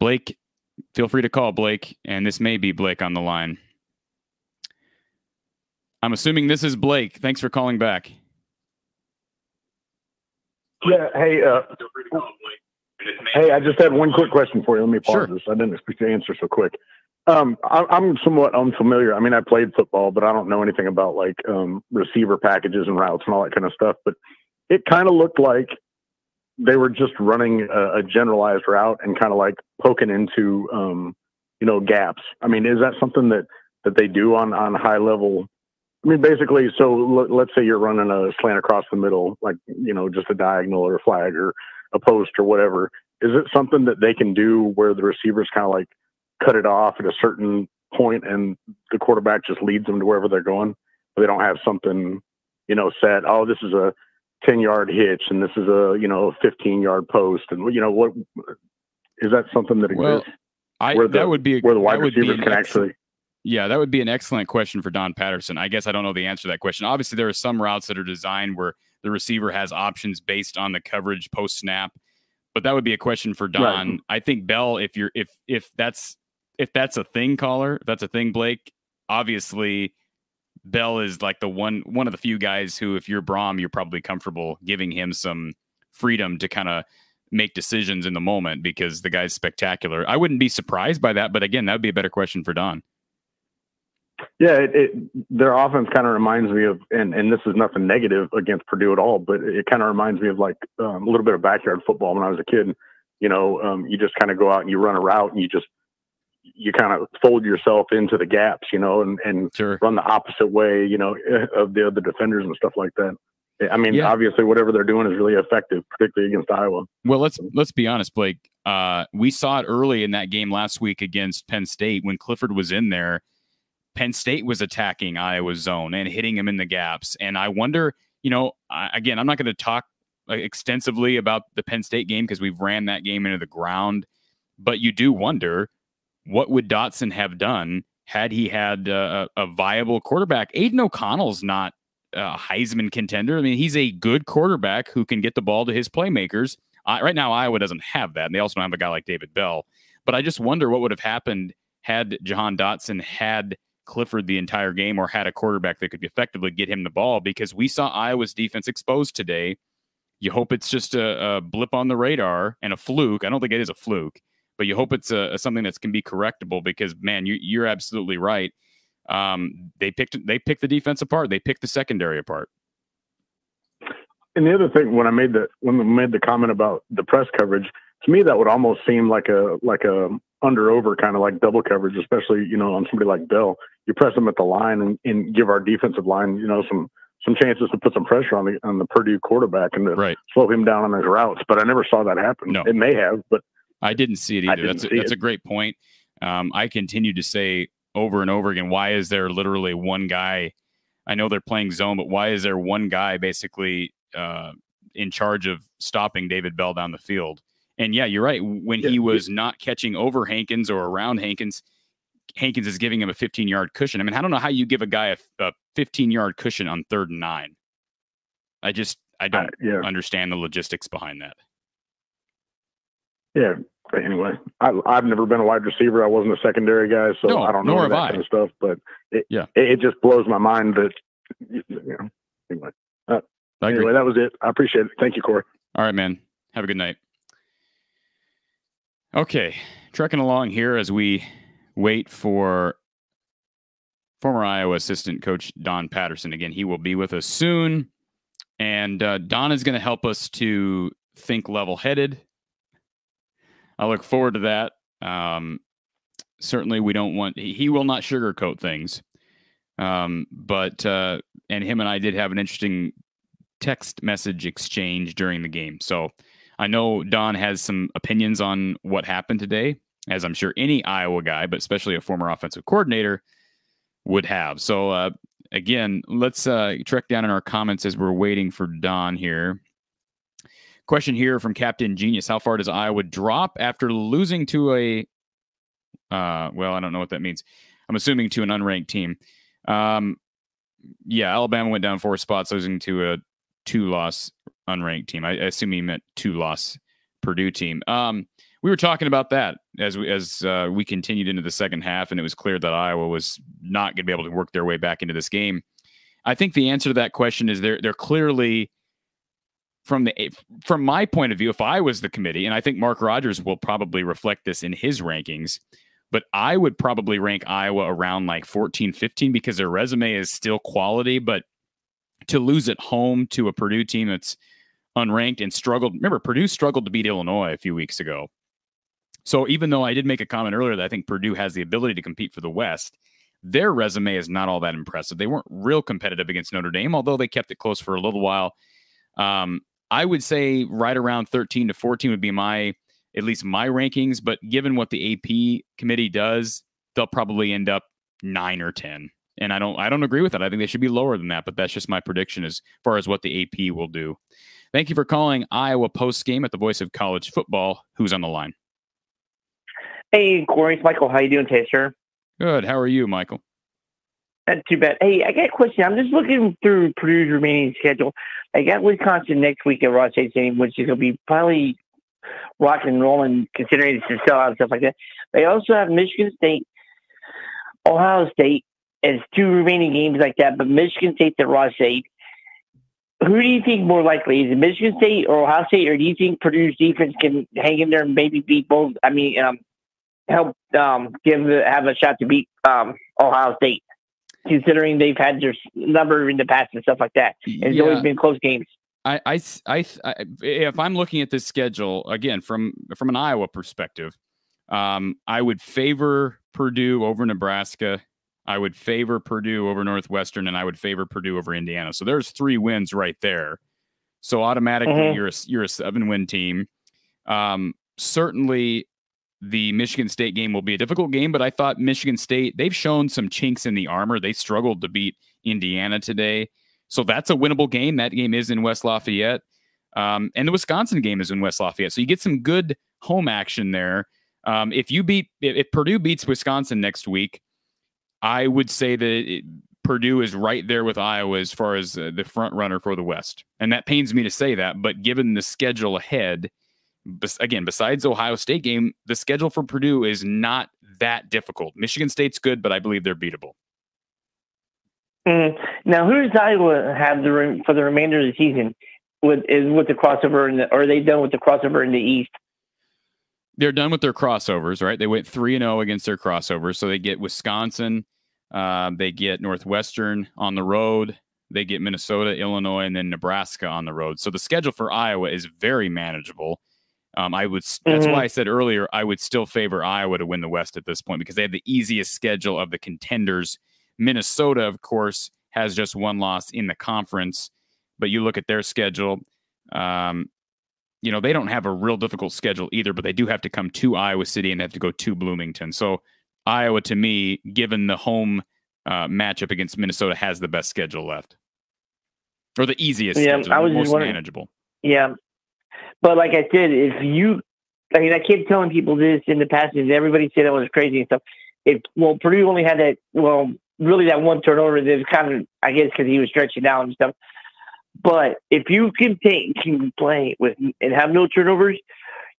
Blake, feel free to call Blake, and this may be Blake on the line. I'm assuming this is Blake. Thanks for calling back. Yeah. Hey. Uh, hey, I just had one quick question for you. Let me pause sure. this. I didn't expect to answer so quick. Um, I, am somewhat unfamiliar. I mean, I played football, but I don't know anything about like um, receiver packages and routes and all that kind of stuff. But it kind of looked like they were just running a, a generalized route and kind of like poking into, um, you know, gaps. I mean, is that something that that they do on on high level? I mean, basically, so l- let's say you're running a slant across the middle, like you know, just a diagonal or a flag or a post or whatever. Is it something that they can do where the receivers kind of like cut it off at a certain point and the quarterback just leads them to wherever they're going. But they don't have something, you know, set. Oh, this is a 10 yard hitch and this is a, you know, 15 yard post. And, you know, what is that something that exists? Well, I, the, that would be, where the wide receivers can actually. Yeah, that would be an excellent question for Don Patterson. I guess I don't know the answer to that question. Obviously, there are some routes that are designed where the receiver has options based on the coverage post snap, but that would be a question for Don. Right. I think Bell, if you're if if that's if that's a thing, caller, if that's a thing, Blake, obviously Bell is like the one one of the few guys who, if you're Brohm, you're probably comfortable giving him some freedom to kind of make decisions in the moment because the guy's spectacular. I wouldn't be surprised by that, but again, that would be a better question for Don. Yeah, it, it, their offense kind of reminds me of, and, and this is nothing negative against Purdue at all, but it kind of reminds me of like um, a little bit of backyard football when I was a kid. You know, um, you just kind of go out and you run a route and you just you kind of fold yourself into the gaps, you know, and, and sure. run the opposite way, you know, (laughs) of the other defenders and stuff like that. I mean, yeah. obviously, whatever they're doing is really effective, particularly against Iowa. Well, let's let's be honest, Blake. Uh, we saw it early in that game last week against Penn State when Clifford was in there. Penn State was attacking Iowa's zone and hitting him in the gaps, and I wonder, you know, I, again, I'm not going to talk extensively about the Penn State game because we've ran that game into the ground, but you do wonder what would Dotson have done had he had uh, a viable quarterback? Aidan O'Connell's not a Heisman contender. I mean, he's a good quarterback who can get the ball to his playmakers. Right now, Iowa doesn't have that, and they also don't have a guy like David Bell. But I just wonder what would have happened had Jahan Dotson had Clifford the entire game or had a quarterback that could effectively get him the ball because we saw Iowa's defense exposed today. You hope it's just a, a blip on the radar and a fluke. I don't think it is a fluke but you hope it's a, a something that can be correctable because man, you, you're absolutely right. Um, they picked they picked the defense apart. They picked the secondary apart. And the other thing, when I made the when I made the comment about the press coverage, to me that would almost seem like a like a under over kind of like double coverage, especially you know on somebody like Bell. You press them at the line and, and give our defensive line you know some some chances to put some pressure on the on the Purdue quarterback and to right. slow him down on his routes. But I never saw that happen. No. It may have, but I didn't see it either. That's a, that's it. a great point. Um, I continue to say over and over again. Why is there literally one guy? I know they're playing zone, but why is there one guy basically uh, in charge of stopping David Bell down the field? And yeah, you're right. When Yeah, he was not catching over Hankins or around Hankins, Hankins is giving him a 15 yard cushion. I mean, I don't know how you give a guy a, a 15 yard cushion on third and nine. I just I don't Uh, yeah, understand the logistics behind that. Yeah. Anyway, I, I've never been a wide receiver. I wasn't a secondary guy, so No, I don't know nor any of have that I. kind of stuff. But it, Yeah. it, it just blows my mind that you know. Anyway, agree. anyway, that was it. I appreciate it. Thank you, Corey. All right, man. Have a good night. Okay, trekking along here as we wait for former Iowa assistant coach Don Patterson. Again, he will be with us soon. And uh, Don is going to help us to think level headed. I look forward to that. Um, certainly, we don't want, he, will not sugarcoat things. Um, but, uh, and him and I did have an interesting text message exchange during the game. So I know Don has some opinions on what happened today, as I'm sure any Iowa guy, but especially a former offensive coordinator, would have. So uh, again, let's uh, trek down in our comments as we're waiting for Don here. Question here from Captain Genius: How far does Iowa drop after losing to a? Uh, well, I don't know what that means. I'm assuming to an unranked team. Um, yeah, Alabama went down four spots, losing to a two-loss unranked team. I, I assume he meant two-loss Purdue team. Um, we were talking about that as we as uh, we continued into the second half, and it was clear that Iowa was not going to be able to work their way back into this game. I think the answer to that question is they're they're clearly from the from my point of view. If I was the committee, and I think Mark Rogers will probably reflect this in his rankings, but I would probably rank Iowa around like 14, 15 because their resume is still quality, but to lose at home to a Purdue team that's unranked and struggled. Remember, Purdue struggled to beat Illinois a few weeks ago. So even though I did make a comment earlier that I think Purdue has the ability to compete for the West, their resume is not all that impressive. They weren't real competitive against Notre Dame, although they kept it close for a little while. Um, I would say right around 13 to 14 would be my at least my rankings, but given what the AP committee does, they'll probably end up 9 or 10. And I don't I don't agree with that. I think they should be lower than that, but that's just my prediction as far as what the AP will do. Thank you for calling Iowa post game at the voice of college football. Who's on the line? Hey, Corey, it's Michael. How you doing today, sir? Good. How are you, Michael? Not too bad. Hey, I got a question. I'm just looking through Purdue's remaining schedule. I got Wisconsin next week at Ross-Ade Stadium, which is going to be probably rock and rolling considering it's a sellout and stuff like that. They also have Michigan State, Ohio State as two remaining games like that, but Michigan State's at Ross-Ade. Who do you think more likely? Is it Michigan State or Ohio State, or do you think Purdue's defense can hang in there and maybe beat both? I mean, um, help um, give have a shot to beat um, Ohio State, considering they've had their number in the past and stuff like that. And it's always been close games. I, I, I, I, if I'm looking at this schedule again from from an Iowa perspective, um, I would favor Purdue over Nebraska. I would favor Purdue over Northwestern, and I would favor Purdue over Indiana. So there's three wins right there. So automatically, Mhm. you're a, you're a seven win team. Um, certainly, the Michigan State game will be a difficult game, but I thought Michigan State they've shown some chinks in the armor. They struggled to beat Indiana today. So that's a winnable game. That game is in West Lafayette. Um, and the Wisconsin game is in West Lafayette. So you get some good home action there. Um, if you beat, if, if Purdue beats Wisconsin next week, I would say that it, Purdue is right there with Iowa as far as uh, the front runner for the West. And that pains me to say that, but given the schedule ahead, again, besides Ohio State game, the schedule for Purdue is not that difficult. Michigan State's good, but I believe they're beatable. Mm. Now, who does Iowa have the re- for the remainder of the season? With is with the crossover, in the, or are they done with the crossover in the East? they're done with their crossovers, right? They went three and zero against their crossovers, so they get Wisconsin, uh, they get Northwestern on the road, they get Minnesota, Illinois, and then Nebraska on the road. So the schedule for Iowa is very manageable. Um, I would. s- That's why I said earlier I would still favor Iowa to win the West at this point because they have the easiest schedule of the contenders. Minnesota, of course, has just one loss in the conference, but you look at their schedule. Um, you know, they don't have a real difficult schedule either, but they do have to come to Iowa City and they have to go to Bloomington. So Iowa, to me, given the home uh, matchup against Minnesota, has the best schedule left, or the easiest, Yeah, schedule, I was most manageable. Yeah. But like I said, if you, I mean, I kept telling people this in the past, and everybody said it was crazy and stuff. If, well, Purdue only had that, well, really that one turnover that was kind of, I guess, because he was stretching out and stuff. But if you can take, can play with, and have no turnovers,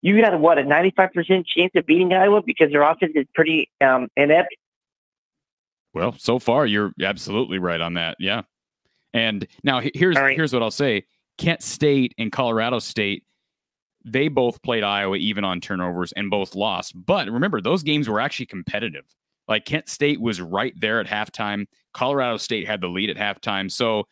you got, what, a 95% chance of beating Iowa because their offense is pretty um, inept. Well, so far you're absolutely right on that. Yeah. And now here's right. here's what I'll say. Kent State and Colorado State, they both played Iowa even on turnovers and both lost. But remember, those games were actually competitive. Like Kent State was right there at halftime. Colorado State had the lead at halftime. So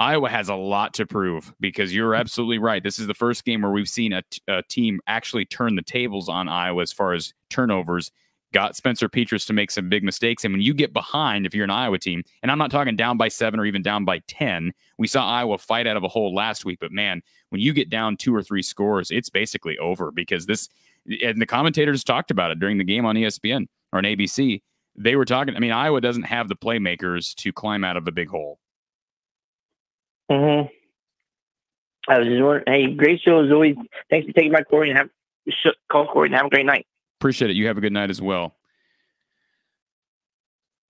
Iowa has a lot to prove because you're absolutely right. This is the first game where we've seen a, t- a team actually turn the tables on Iowa as far as turnovers. Got Spencer Petras to make some big mistakes. And when you get behind, if you're an Iowa team, and I'm not talking down by seven or even down by 10, we saw Iowa fight out of a hole last week. But man, when you get down two or three scores, it's basically over because this, and the commentators talked about it during the game on ESPN or on ABC. They were talking, I mean, Iowa doesn't have the playmakers to climb out of a big hole. Mm-hmm. I was just wondering, hey, great show as always. Thanks for taking my Corey and have, call Corey and have a great night. Appreciate it. You have a good night as well.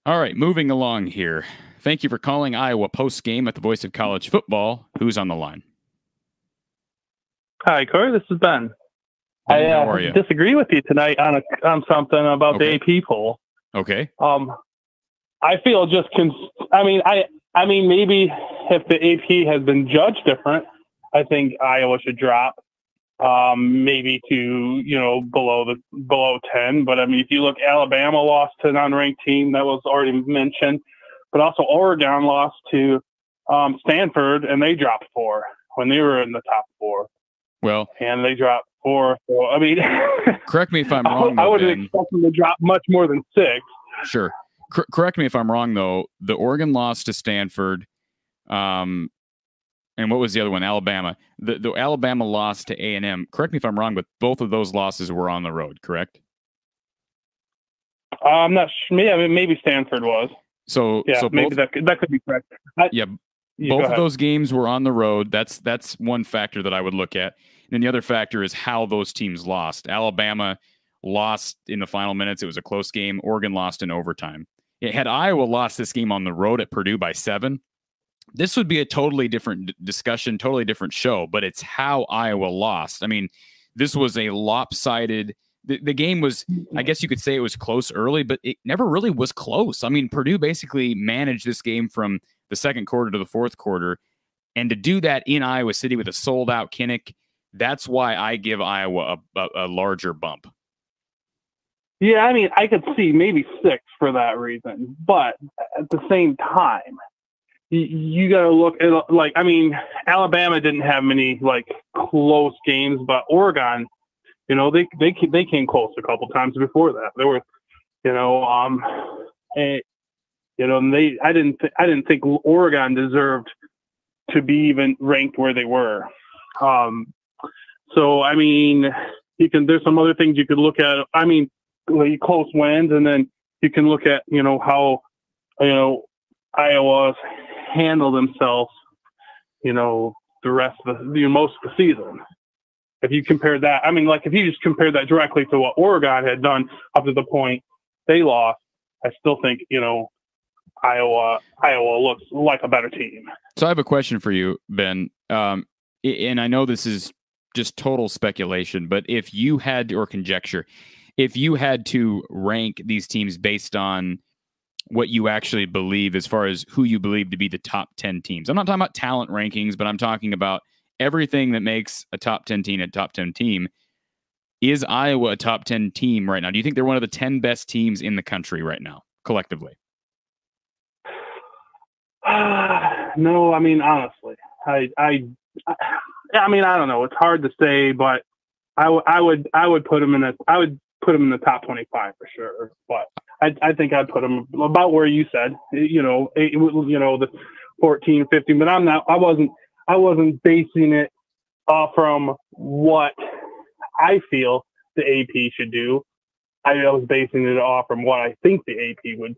All right, moving along here. Thank you for calling Iowa post game at the Voice of College Football. Who's on the line? Hi, Corey. This is Ben. I uh, how are you? disagree with you tonight on a, on something about Okay. the AP poll. Okay. Um, I feel just. Cons- I mean, I. I mean, maybe if the AP has been judged different, I think Iowa should drop, um, maybe to you know below the below ten. But I mean, if you look, Alabama lost to an unranked team that was already mentioned, but also Oregon lost to um, Stanford, and they dropped four when they were in the top four, Well, and they dropped four. So I mean, (laughs) correct me if I'm wrong. I though, wouldn't Ben. expect them to drop much more than six. Sure. Cor- correct me if I'm wrong, though. The Oregon lost to Stanford. Um, and what was the other one? Alabama. The, the Alabama loss to A and M. Correct me if I'm wrong, but both of those losses were on the road. Correct. Uh, I'm not sure. Maybe, I mean, maybe Stanford was. So Yeah, so maybe both that could, that could be correct. I, yeah go both of those games were on the road. That's that's one factor that I would look at. And then the other factor is how those teams lost. Alabama lost in the final minutes. It was a close game. Oregon lost in overtime. It had Iowa lost this game on the road at Purdue by seven. This would be a totally different discussion, totally different show. But it's how Iowa lost. I mean, this was a lopsided. The, the game was, I guess you could say it was close early, but it never really was close. I mean, Purdue basically managed this game from the second quarter to the fourth quarter. And to do that in Iowa City with a sold out Kinnick, that's why I give Iowa a, a, a larger bump. Yeah, I mean, I could see maybe six for that reason, but at the same time, you, got to look at like I mean, Alabama didn't have many like close games, but Oregon, you know, they they they came close a couple times before that. There were, you know, um, and, you know, and they I didn't th- I didn't think Oregon deserved to be even ranked where they were. Um, so I mean, you can there's some other things you could look at. I mean like close wins, and then you can look at you know how you know Iowa's handle themselves. You know the rest of the most of the season. If you compare that, I mean, like if you just compare that directly to what Oregon had done up to the point they lost, I still think you know Iowa Iowa looks like a better team. So I have a question for you, Ben. Um, and I know this is just total speculation, but if you had or conjecture, if you had to rank these teams based on what you actually believe as far as who you believe to be the top 10 teams. I'm not talking about talent rankings, but I'm talking about everything that makes a top 10 team a top 10 team. Is Iowa a top 10 team right now? Do you think they're one of the 10 best teams in the country right now, collectively? (sighs) no, I mean honestly, I, I, I, I mean I don't know. It's hard to say, but I, w- I would, I would put them in the, I would put them in the top twenty-five for sure. But I, I think I'd put them about where you said, you know, you know, the 14, 15. But I'm not, I wasn't, I wasn't basing it off from what I feel the AP should do. I was basing it off from what I think the AP would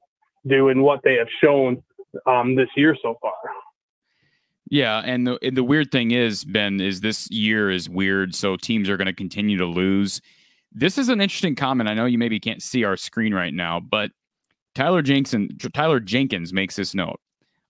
do and what they have shown um, this year so far. Yeah, and the and the weird thing is, Ben, is this year is weird, so teams are going to continue to lose. This is an interesting comment. I know you maybe can't see our screen right now, but Tyler Jenkins Tyler Jenkins makes this note.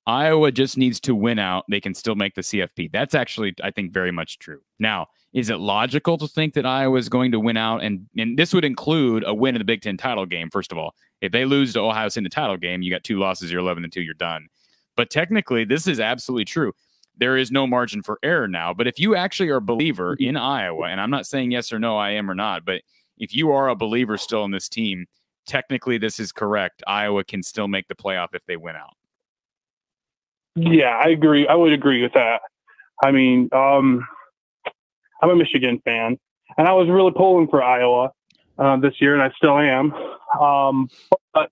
Iowa just needs to win out. They can still make the CFP. That's actually, I think, very much true. Now, is it logical to think that Iowa is going to win out? And and this would include a win in the Big Ten title game. First of all, if they lose to Ohio State in the title game, you got two losses. You're 11 and two. You're done. But technically, this is absolutely true. There is no margin for error now. But if you actually are a believer in Iowa, and I'm not saying yes or no, I am or not, but if you are a believer still in this team, technically this is correct. Iowa can still make the playoff if they win out. Yeah, I agree. I would agree with that. I mean, um, I'm a Michigan fan, and I was really pulling for Iowa uh, this year, and I still am. Um, but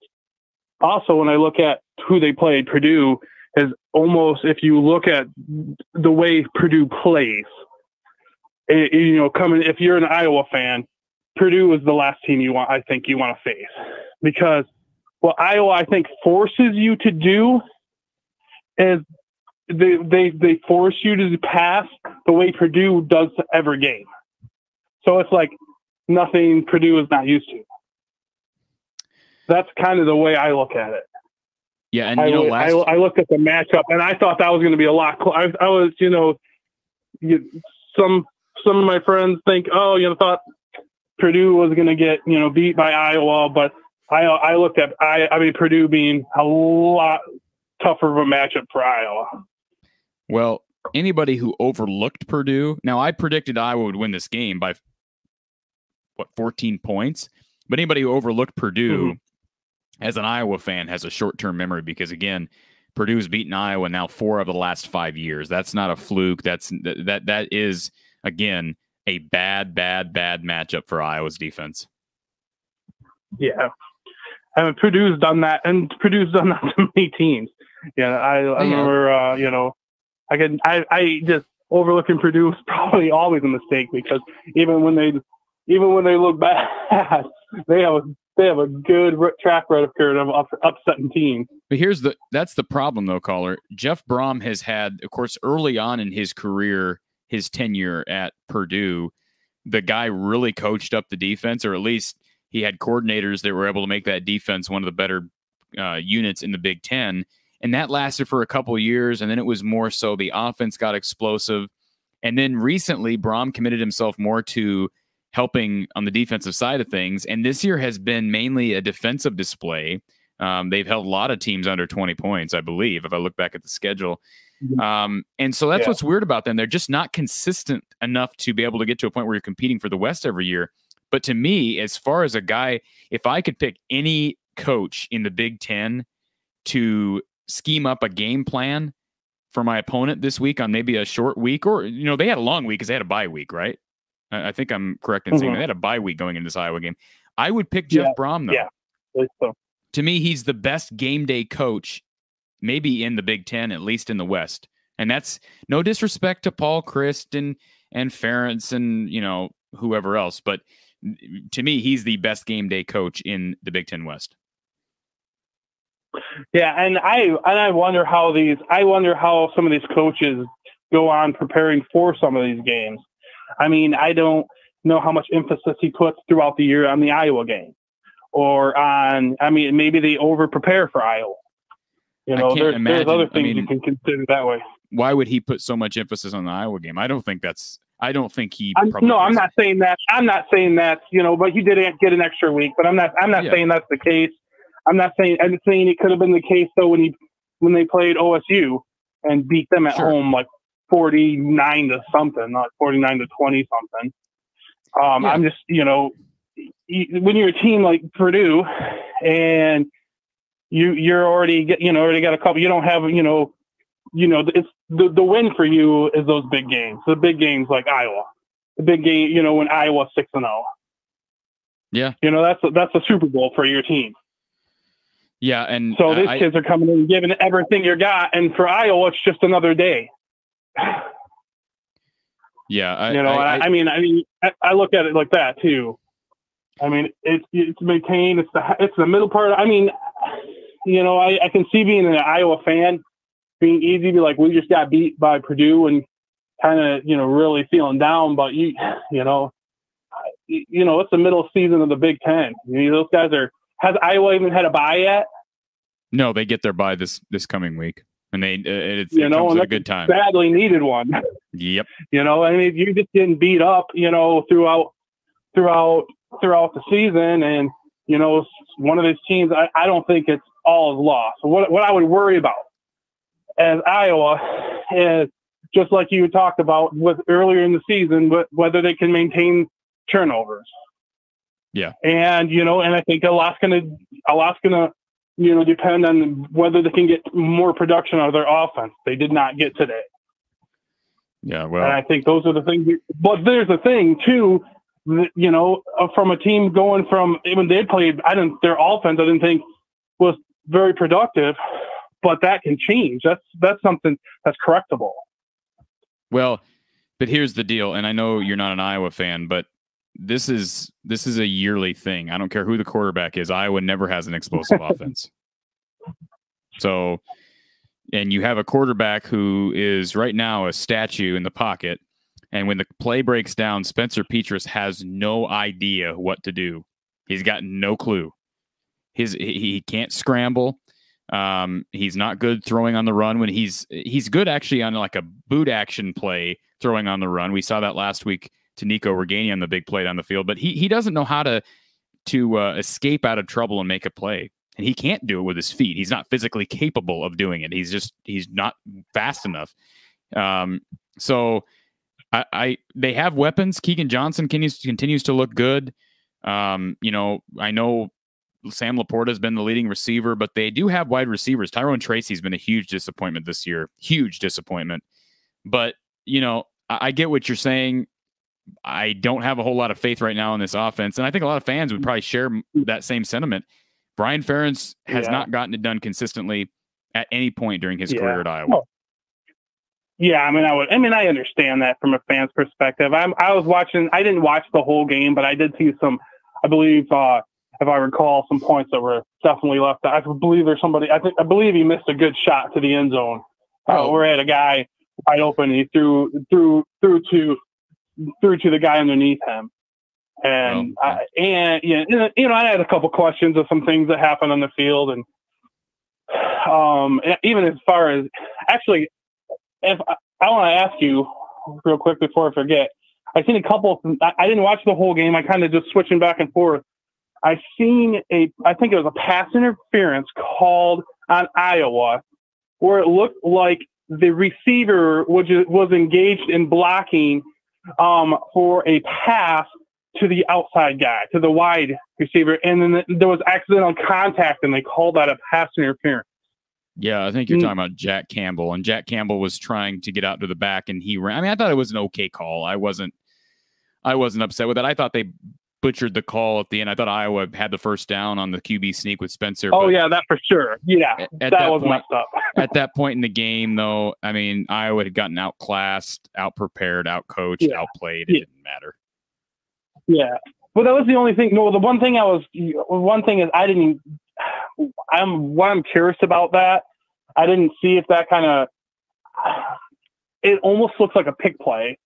also, when I look at who they played, Purdue is almost, if you look at the way Purdue plays, it, you know, coming if you're an Iowa fan, Purdue is the last team you want. I think you want to face because what Iowa I think forces you to do is they they they force you to pass the way Purdue does every game. So it's like nothing Purdue is not used to. That's kind of the way I look at it. Yeah, and you know, I, last... I, I, looked at the matchup and I thought that was going to be a lot. Cl- I, I was, you know, you, some some of my friends think, oh, you know, thought Purdue was going to get you know beat by Iowa, but I I looked at I I mean Purdue being a lot tougher of a matchup for Iowa. Well, anybody who overlooked Purdue, now I predicted Iowa would win this game by what 14 points, but anybody who overlooked Purdue mm-hmm. As an Iowa fan has a short-term memory because again, Purdue's beaten Iowa now four of the last five years. That's not a fluke. That's that that is again a bad, bad, bad matchup for Iowa's defense. Yeah. I mean, Purdue's done that, and Purdue's done that (laughs) to many teams. Yeah, I, I remember, uh, you know, I can, I, I just overlooking Purdue is (laughs) probably always a mistake because even when they, even when they look bad, (laughs) they have a, they have a good track record of up, upsetting teams. But here's the, that's the problem though, caller. Jeff Brohm has had, of course, early on in his career, his tenure at Purdue, the guy really coached up the defense, or at least he had coordinators that were able to make that defense one of the better uh, units in the Big Ten. And that lasted for a couple years. And then it was more so the offense got explosive. And then recently, Brohm committed himself more to helping on the defensive side of things. And this year has been mainly a defensive display. Um, they've held a lot of teams under 20 points, I believe, if I look back at the schedule. Mm-hmm. Um, and so that's yeah. what's weird about them. They're just not consistent enough to be able to get to a point where you're competing for the West every year. But to me, as far as a guy, if I could pick any coach in the Big Ten to scheme up a game plan for my opponent this week on maybe a short week, or you know, they had a long week because they had a bye week, right? I, think I'm correct in saying mm-hmm. they had a bye week going into this Iowa game. I would pick Jeff yeah, Brohm though. Yeah, so. To me, he's the best game day coach, maybe in the Big Ten, at least in the West. And that's no disrespect to Paul Chryst and and Ferentz and you know whoever else, but to me, he's the best game day coach in the Big Ten West. Yeah, and I and I wonder how these I wonder how some of these coaches go on preparing for some of these games. I mean, I don't know how much emphasis he puts throughout the year on the Iowa game, or on. I mean, maybe they over prepare for Iowa. You know, there's, there's, other things I mean, you can consider that way. Why would he put so much emphasis on the Iowa game? I don't think that's. I don't think he. I'm, no, I'm not saying that. I'm not saying that. You know, but he did get an extra week. But I'm not. I'm not yeah. saying that's the case. I'm not saying I'm saying it could have been the case though when he when they played OSU and beat them at sure. home like 49 to something, not 49 to 20 something. Um, yeah. I'm just you know when you're a team like Purdue and you you're already get, you know already got a couple you don't have you know you know it's the the win for you is those big games the big games like Iowa the big game you know when Iowa six and zero oh. yeah you know that's a, that's a Super Bowl for your team yeah, and so these I, kids are coming in giving everything you got, and for Iowa, it's just another day. Yeah, I, you know, I, I, mean, I mean, I, look at it like that too. I mean, it's it's maintained. It's the it's the middle part. I mean, you know, I, I can see being an Iowa fan being easy to be like, we just got beat by Purdue and kind of you know really feeling down. But you you know, you know, it's the middle season of the Big Ten. You know, those guys are. Has Iowa even had a bye yet? No, they get their bye this this coming week, and they uh, it's, You it know, and a good time. Badly needed one. Yep. You know, I mean, you're just getting beat up, you know, throughout throughout throughout the season, and you know, one of these teams. I, I don't think it's all is lost. What what I would worry about as Iowa is just like you talked about with earlier in the season, but whether they can maintain turnovers. Yeah. And you know, and I think a lot's gonna a lot's gonna you know depend on whether they can get more production out of their offense. They did not get today. Yeah. well, And. I think those are the things. But there's the thing too, you know, uh, from a team going from when they played, I didn't their offense. I didn't think was very productive, but that can change. That's that's something that's correctable. Well, but here's the deal, and I know you're not an Iowa fan, but this is this is a yearly thing. I don't care who the quarterback is. Iowa never has an explosive (laughs) offense. So, and you have a quarterback who is right now a statue in the pocket, and when the play breaks down, Spencer Petras has no idea what to do. He's got no clue. His he, he can't scramble. Um, he's not good throwing on the run when he's he's good actually on like a boot action play throwing on the run. We saw that last week to Nico Ragaini on the big play down the field, but he he doesn't know how to to uh, escape out of trouble and make a play. And he can't do it with his feet. He's not physically capable of doing it. He's just he's not fast enough. Um, so I, I they have weapons. Keagan Johnson continues continues to look good. Um, you know, I know Sam LaPorta has been the leading receiver, but they do have wide receivers. Tyrone Tracy's been a huge disappointment this year. Huge disappointment. But, you know, I get what you're saying. I don't have a whole lot of faith right now in this offense. And I think a lot of fans would probably share that same sentiment. Brian Ferentz has Yeah. not gotten it done consistently at any point during his Yeah. career at Iowa. Yeah, I mean, I would. I mean, I understand that from a fan's perspective. I'm. I was watching. I didn't watch the whole game, but I did see some. I believe, uh, if I recall, some points that were definitely left. I believe there's somebody. I think. I believe he missed a good shot to the end zone. Uh, Oh. where had a guy wide open. He threw threw threw to threw to the guy underneath him. And Oh, I, and yeah, you know, you know, I had a couple questions of some things that happened on the field, and um, even as far as actually, if I, I want to ask you real quick before I forget, I've seen a couple. I, I didn't watch the whole game. I kind of just switching back and forth. I've seen a, I think it was a pass interference called on Iowa, where it looked like the receiver was was engaged in blocking um, for a pass to the outside guy, to the wide receiver, and then there was accidental contact, and they called that a pass interference. Yeah, I think you're Mm. talking about Jack Campbell, and Jack Campbell was trying to get out to the back, and he ran. I mean, I thought it was an okay call. I wasn't, I wasn't upset with it. I thought they butchered the call at the end. I thought Iowa had the first down on the QB sneak with Spencer. Oh yeah, that for sure. Yeah, at that, that was point- messed up. (laughs) at that point in the game, though, I mean, Iowa had gotten outclassed, outprepared, outcoached, Yeah. outplayed. It Yeah. didn't matter. Yeah, but that was the only thing. No, the one thing I was, one thing is I didn't. I'm what I'm curious about that. I didn't see if that kind of. It almost looks like a pick play,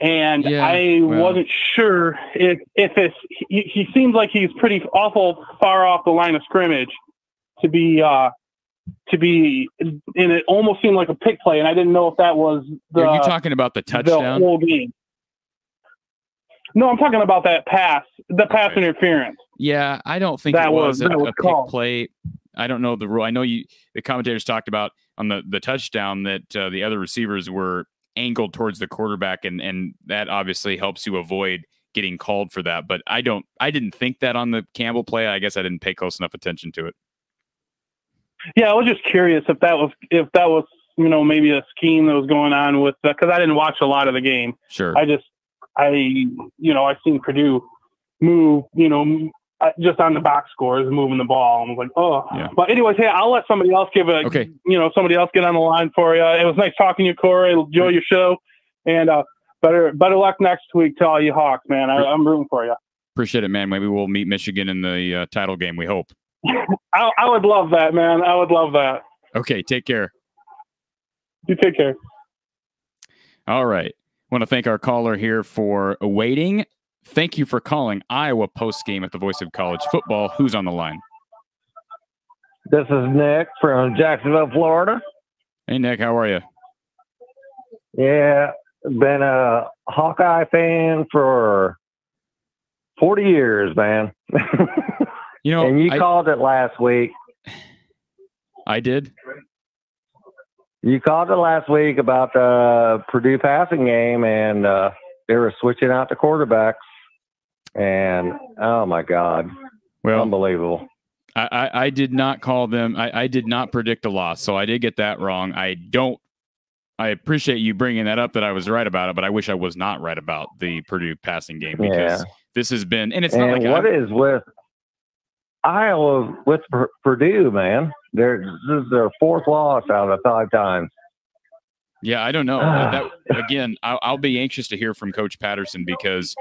and Yeah, I well. wasn't sure if if it's. He, he seems like he's pretty awful far off the line of scrimmage to be. uh to be, and it almost seemed like a pick play, and I didn't know if that was the Are you talking about the the touchdown? whole game. No, I'm talking about that pass, the pass Okay. interference. Yeah, I don't think That it was, was- a, that was a pick play. I don't know the rule. I know you. The commentators talked about on the the touchdown that uh, the other receivers were angled towards the quarterback, and and that obviously helps you avoid getting called for that. But I don't. I didn't think that on the Campbell play. I guess I didn't pay close enough attention to it. Yeah, I was just curious if that was if that was you know maybe a scheme that was going on with uh, because I didn't watch a lot of the game. Sure. I just I you know I seen Purdue move you know uh, just on the box scores moving the ball. I was like oh. Yeah. But anyways, hey, I'll let somebody else give a Okay. you know somebody else get on the line for you. It was nice talking to you, Corey. Enjoy your show, and uh, better better luck next week to all you Hawks, man. I, I'm rooting for you. Appreciate it, man. Maybe we'll meet Michigan in the uh, title game. We hope. (laughs) I, I would love that, man. I would love that. Okay, take care. You take care. All right. Want to thank our caller here for waiting. Thank you for calling Iowa post game at the Voice of College Football. Who's on the line? This is Nick from Jacksonville, Florida. Hey, Nick. How are you? Yeah, been a Hawkeye fan for 40 years, man. (laughs) You know, and you I, called it last week. I did. You called it last week about the Purdue passing game, and uh, they were switching out the quarterbacks. And oh my God, Well, unbelievable! I, I, I did not call them. I, I did not predict a loss, so I did get that wrong. I don't. I appreciate you bringing that up that I was right about it, but I wish I was not right about the Purdue passing game because Yeah. this has been, and it's not like what I'm- is with Iowa with Pur- Purdue, man? They're, this is their fourth loss out of five times. Yeah, I don't know. That (sighs) again, I'll, I'll be anxious to hear from Coach Patterson because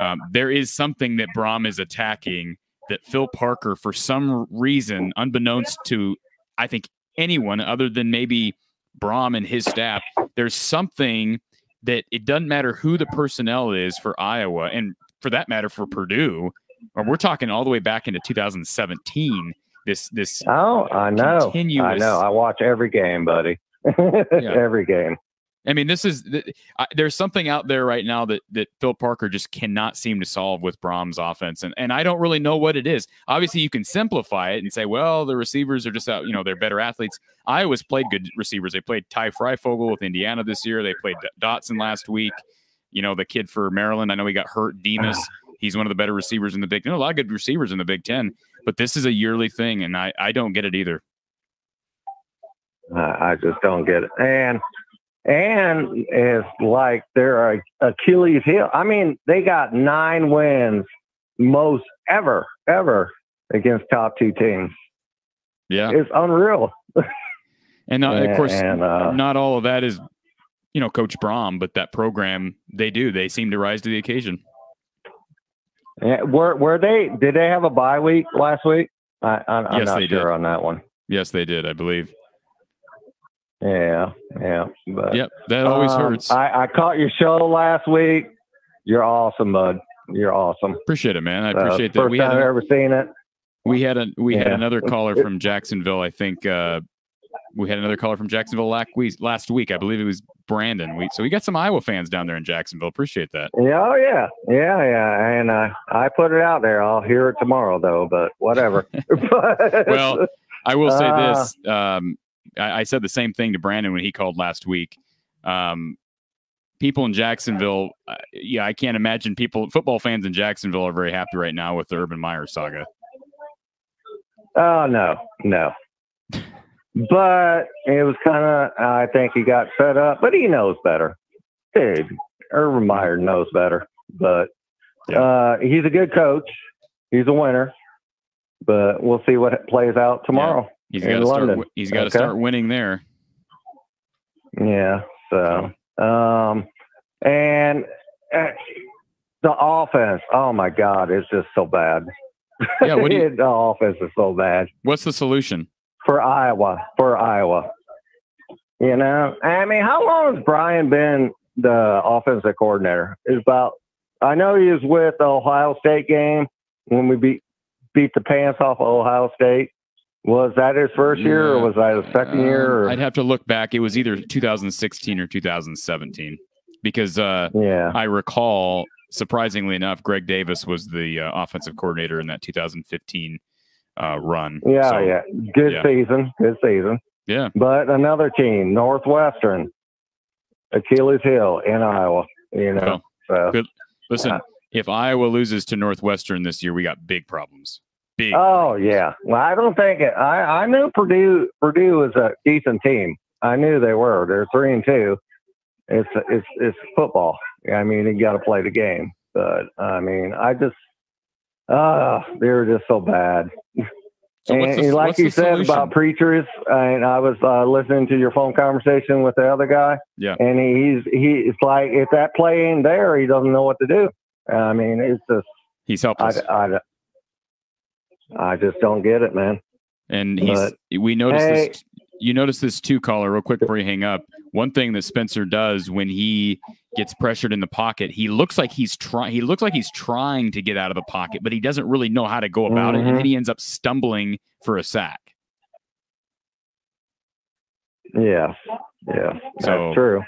um, there is something that Brohm is attacking that Phil Parker, for some reason, unbeknownst to I think anyone other than maybe Brohm and his staff, there's something that it doesn't matter who the personnel is for Iowa, and for that matter for Purdue. Or we're talking all the way back into 2017. This this Oh, I know. I know. I watch every game, buddy. (laughs) every game. I mean, this is there's something out there right now that that Phil Parker just cannot seem to solve with Brohm's offense, and and I don't really know what it is. Obviously, you can simplify it and say, well, the receivers are just out, you know, they're better athletes. Iowa's played good receivers. They played Ty Fryfogle with Indiana this year. They played Dotson last week. You know, the kid for Maryland. I know he got hurt. Demus. He's one of the better receivers in the Big. You know, a lot of good receivers in the Big Ten, but this is a yearly thing, and I I don't get it either. I, I just don't get it. And and it's like they're a Achilles heel. I mean, they got nine wins, most ever, ever against top two teams. Yeah, It's unreal. And uh, of course, And, uh, not all of that is, you know, Coach Brohm, but that program they do. They seem to rise to the occasion. Yeah, were were they? Did they have a bye week last week? I, I, I'm Yes, not they sure did. on that one. Yes, they did, I believe. Yeah, yeah. But Yep, that always um, hurts. I, I caught your show last week. You're awesome, bud. You're awesome. Appreciate it, man. I Uh, appreciate that. First We time had, I've ever seen it. we had a we had another (laughs) caller from Jacksonville. I think uh, we had another caller from Jacksonville last week. Last week, I believe it was Brandon. We so we got some Iowa fans down there in Jacksonville. Appreciate that. Yeah, oh yeah, yeah, yeah. And uh, I put it out there. I'll hear it tomorrow, though. But whatever. (laughs) (laughs) well, I will say Uh, this. Um, I, I said the same thing to Brandon when he called last week. Um, people in Jacksonville, uh, yeah, I can't imagine people, football fans in Jacksonville are very happy right now with the Urban Meyer saga. Oh no, no. But it was kind of. I think he got fed up, but he knows better. Dude, Urban Meyer knows better. But uh, he's a good coach. He's a winner. But we'll see what plays out tomorrow He's got to start. He's got to Okay? start winning there. Yeah. So, um, and uh, the offense. Oh my God, it's just so bad. Yeah, what do you- (laughs) the offense is so bad What's the solution? for Iowa. For Iowa, you know. I mean, how long has Brian been the offensive coordinator? Is about. I know he was with the Ohio State game when we beat beat the pants off of Ohio State. Was that his first year, or was that his second year? Or? Um, I'd have to look back. It was either 2016 or 2017 because uh, Yeah. I recall, surprisingly enough, Greg Davis was the uh, offensive coordinator in that 2015 uh, run. Yeah, So, yeah. Good yeah. season. Good season. Yeah. But another team, Northwestern, Achilles Hill in Iowa. You know. Well, so. Listen, Yeah. if Iowa loses to Northwestern this year, we got big problems. Oh yeah. Well, I don't think it. I I knew Purdue. Purdue was a decent team. I knew they were. They're three and two. It's it's it's football. I mean, you got to play the game. But I mean, I just. Uh, they were just so bad. (laughs) So what's and, the- like what's you said solution? about preachers, and I was uh, listening to your phone conversation with the other guy, Yeah. and he's he it's like if that play ain't there, he doesn't know what to do. I mean, it's just He's helpless. I, I just don't get it, man. And he's But, we noticed hey- this you notice this too, caller, real quick before you hang up. One thing that Spencer does when he gets pressured in the pocket, he looks like he's trying he looks like he's trying to get out of the pocket, but he doesn't really know how to go about it. And then mm-hmm. he ends up stumbling for a sack. Yeah, yeah, So- that's true.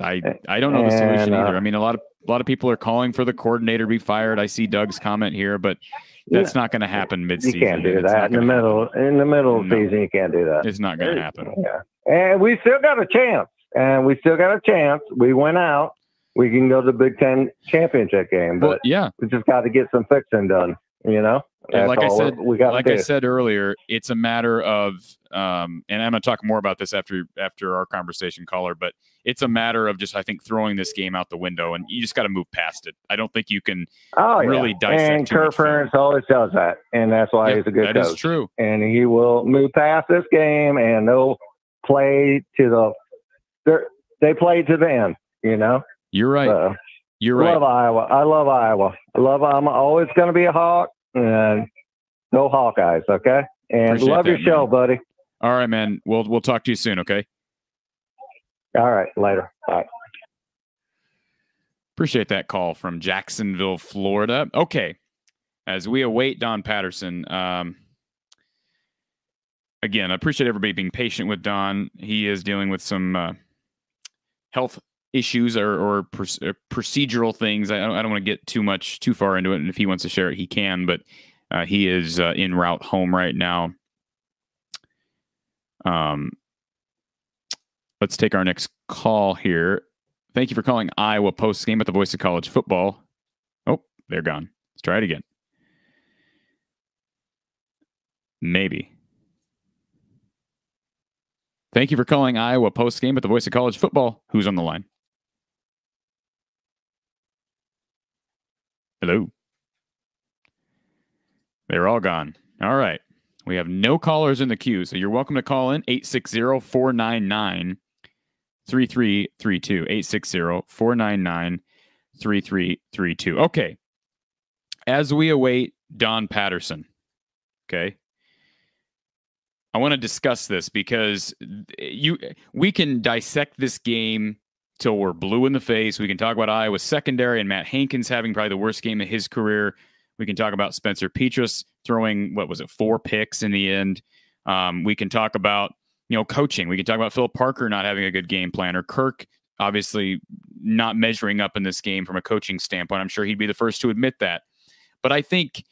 I I don't know the solution And, uh, either. I mean, a lot of a lot of people are calling for the coordinator to be fired. I see Doug's comment here, but that's not going to happen midseason. You can't do that in the middle. In the middle of the No. season, you can't do that. It's not going to happen. Yeah. And we still got a chance. And we still got a chance. We went out. We can go to the Big Ten championship game, Well, but yeah, we just got to get some fixing done. You know, And like I said, like I said earlier, it's a matter of, um, and I'm going to talk more about this after after our conversation, caller. But it's a matter of just, I think, throwing this game out the window, and you just got to move past it. I don't think you can. oh, really yeah. dissect And Kirk. Ferentz always does that, and that's why he's a good that coach. is true. And he will move past this game, and they'll play to the. They play to the end. You know. You're right. So, You're right. I love Iowa. I love Iowa. I love. I'm always going to be a Hawk. And go Hawkeyes. Okay. And Appreciate love your that, show, man. buddy. All right, man. We'll we'll talk to you soon. Okay. All right. Later. Bye. Appreciate that call from Jacksonville, Florida. Okay. As we await Don Patterson, um, again, I appreciate everybody being patient with Don. He is dealing with some uh, health issues or, or, or procedural things. I don't, I don't want to get too much too far into it. And if he wants to share it, he can. But uh, he is uh, route home right now. Um, let's take our next call here. Thank you for calling Iowa post game at the Voice of College Football. Oh, they're gone. Let's try it again. Maybe. Thank you for calling Iowa post game at the Voice of College Football. Who's on the line? Hello. They're all gone. All right. We have no callers in the queue, so you're welcome to call in 860 499 3332. 860 499 3332. Okay. As we await Don Patterson, okay, I want to discuss this because you we can dissect this game till we're blue in the face. We can talk about Iowa's secondary and Matt Hankins having probably the worst game of his career. We can talk about Spencer Petras throwing what was it four picks in the end. Um, we can talk about you know coaching. We can talk about Philip Parker not having a good game plan or Kirk obviously not measuring up in this game from a coaching standpoint. I'm sure he'd be the first to admit that. But I think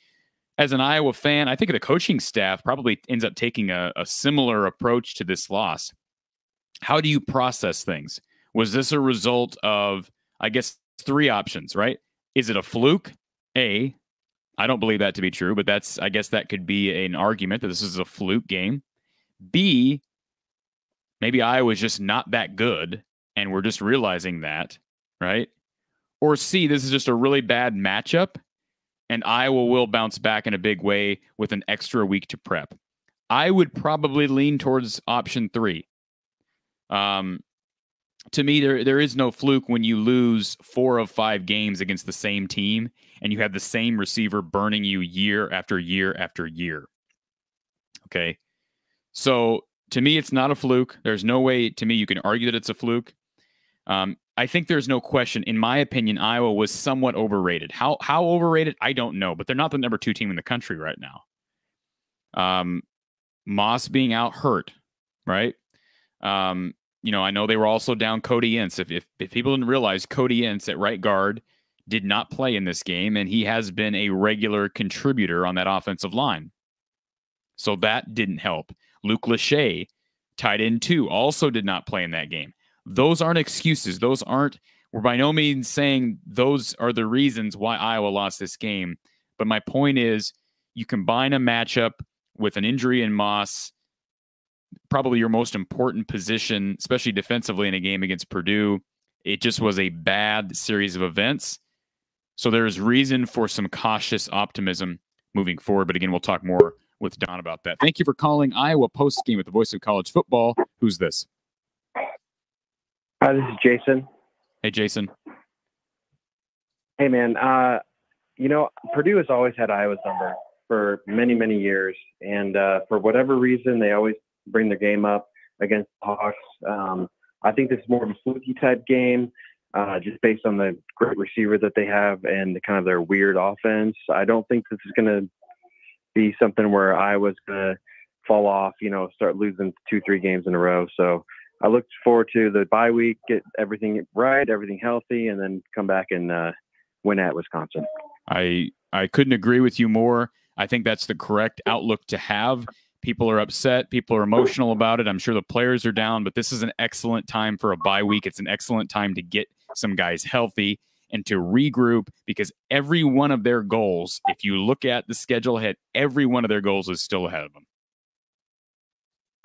as an Iowa fan, I think the coaching staff probably ends up taking a, a similar approach to this loss. How do you process things? Was this a result of, I guess, three options, right? Is it a fluke? A, I don't believe that to be true, but that's, I guess, that could be an argument that this is a fluke game. B, maybe Iowa's just not that good and we're just realizing that, right? Or C, this is just a really bad matchup and Iowa will bounce back in a big way with an extra week to prep. I would probably lean towards option three. Um, to me, there there is no fluke when you lose four of five games against the same team and you have the same receiver burning you year after year after year. Okay. So to me, it's not a fluke. There's no way to me you can argue that it's a fluke. Um, I think there's no question. In my opinion, Iowa was somewhat overrated. How how overrated? I don't know, but they're not the number two team in the country right now. Um, Moss being out hurt, right? Um, you know, I know they were also down Cody Ince. If, if if people didn't realize, Cody Ince at right guard did not play in this game, and he has been a regular contributor on that offensive line. So that didn't help. Luke Lachey, tight end two, also did not play in that game. Those aren't excuses. Those aren't, we're by no means saying those are the reasons why Iowa lost this game. But my point is, you combine a matchup with an injury in Moss, probably your most important position, especially defensively in a game against Purdue. It just was a bad series of events. So there's reason for some cautious optimism moving forward. But again, we'll talk more with Don about that. Thank you for calling Iowa post game with the voice of college football. Who's this? Hi, this is Jason. Hey, Jason. Hey, man. Uh, you know, Purdue has always had Iowa's number for many, many years. And uh, for whatever reason, they always bring their game up against the Hawks. Um, I think this is more of a fluky type game, uh, just based on the great receiver that they have and the kind of their weird offense. I don't think this is going to be something where Iowa's going to fall off, you know, start losing two, three games in a row. So I look forward to the bye week, get everything right, everything healthy, and then come back and uh, win at Wisconsin. I I couldn't agree with you more. I think that's the correct outlook to have. People are upset. People are emotional about it. I'm sure the players are down, but this is an excellent time for a bye week. It's an excellent time to get some guys healthy and to regroup because every one of their goals, if you look at the schedule ahead, every one of their goals is still ahead of them.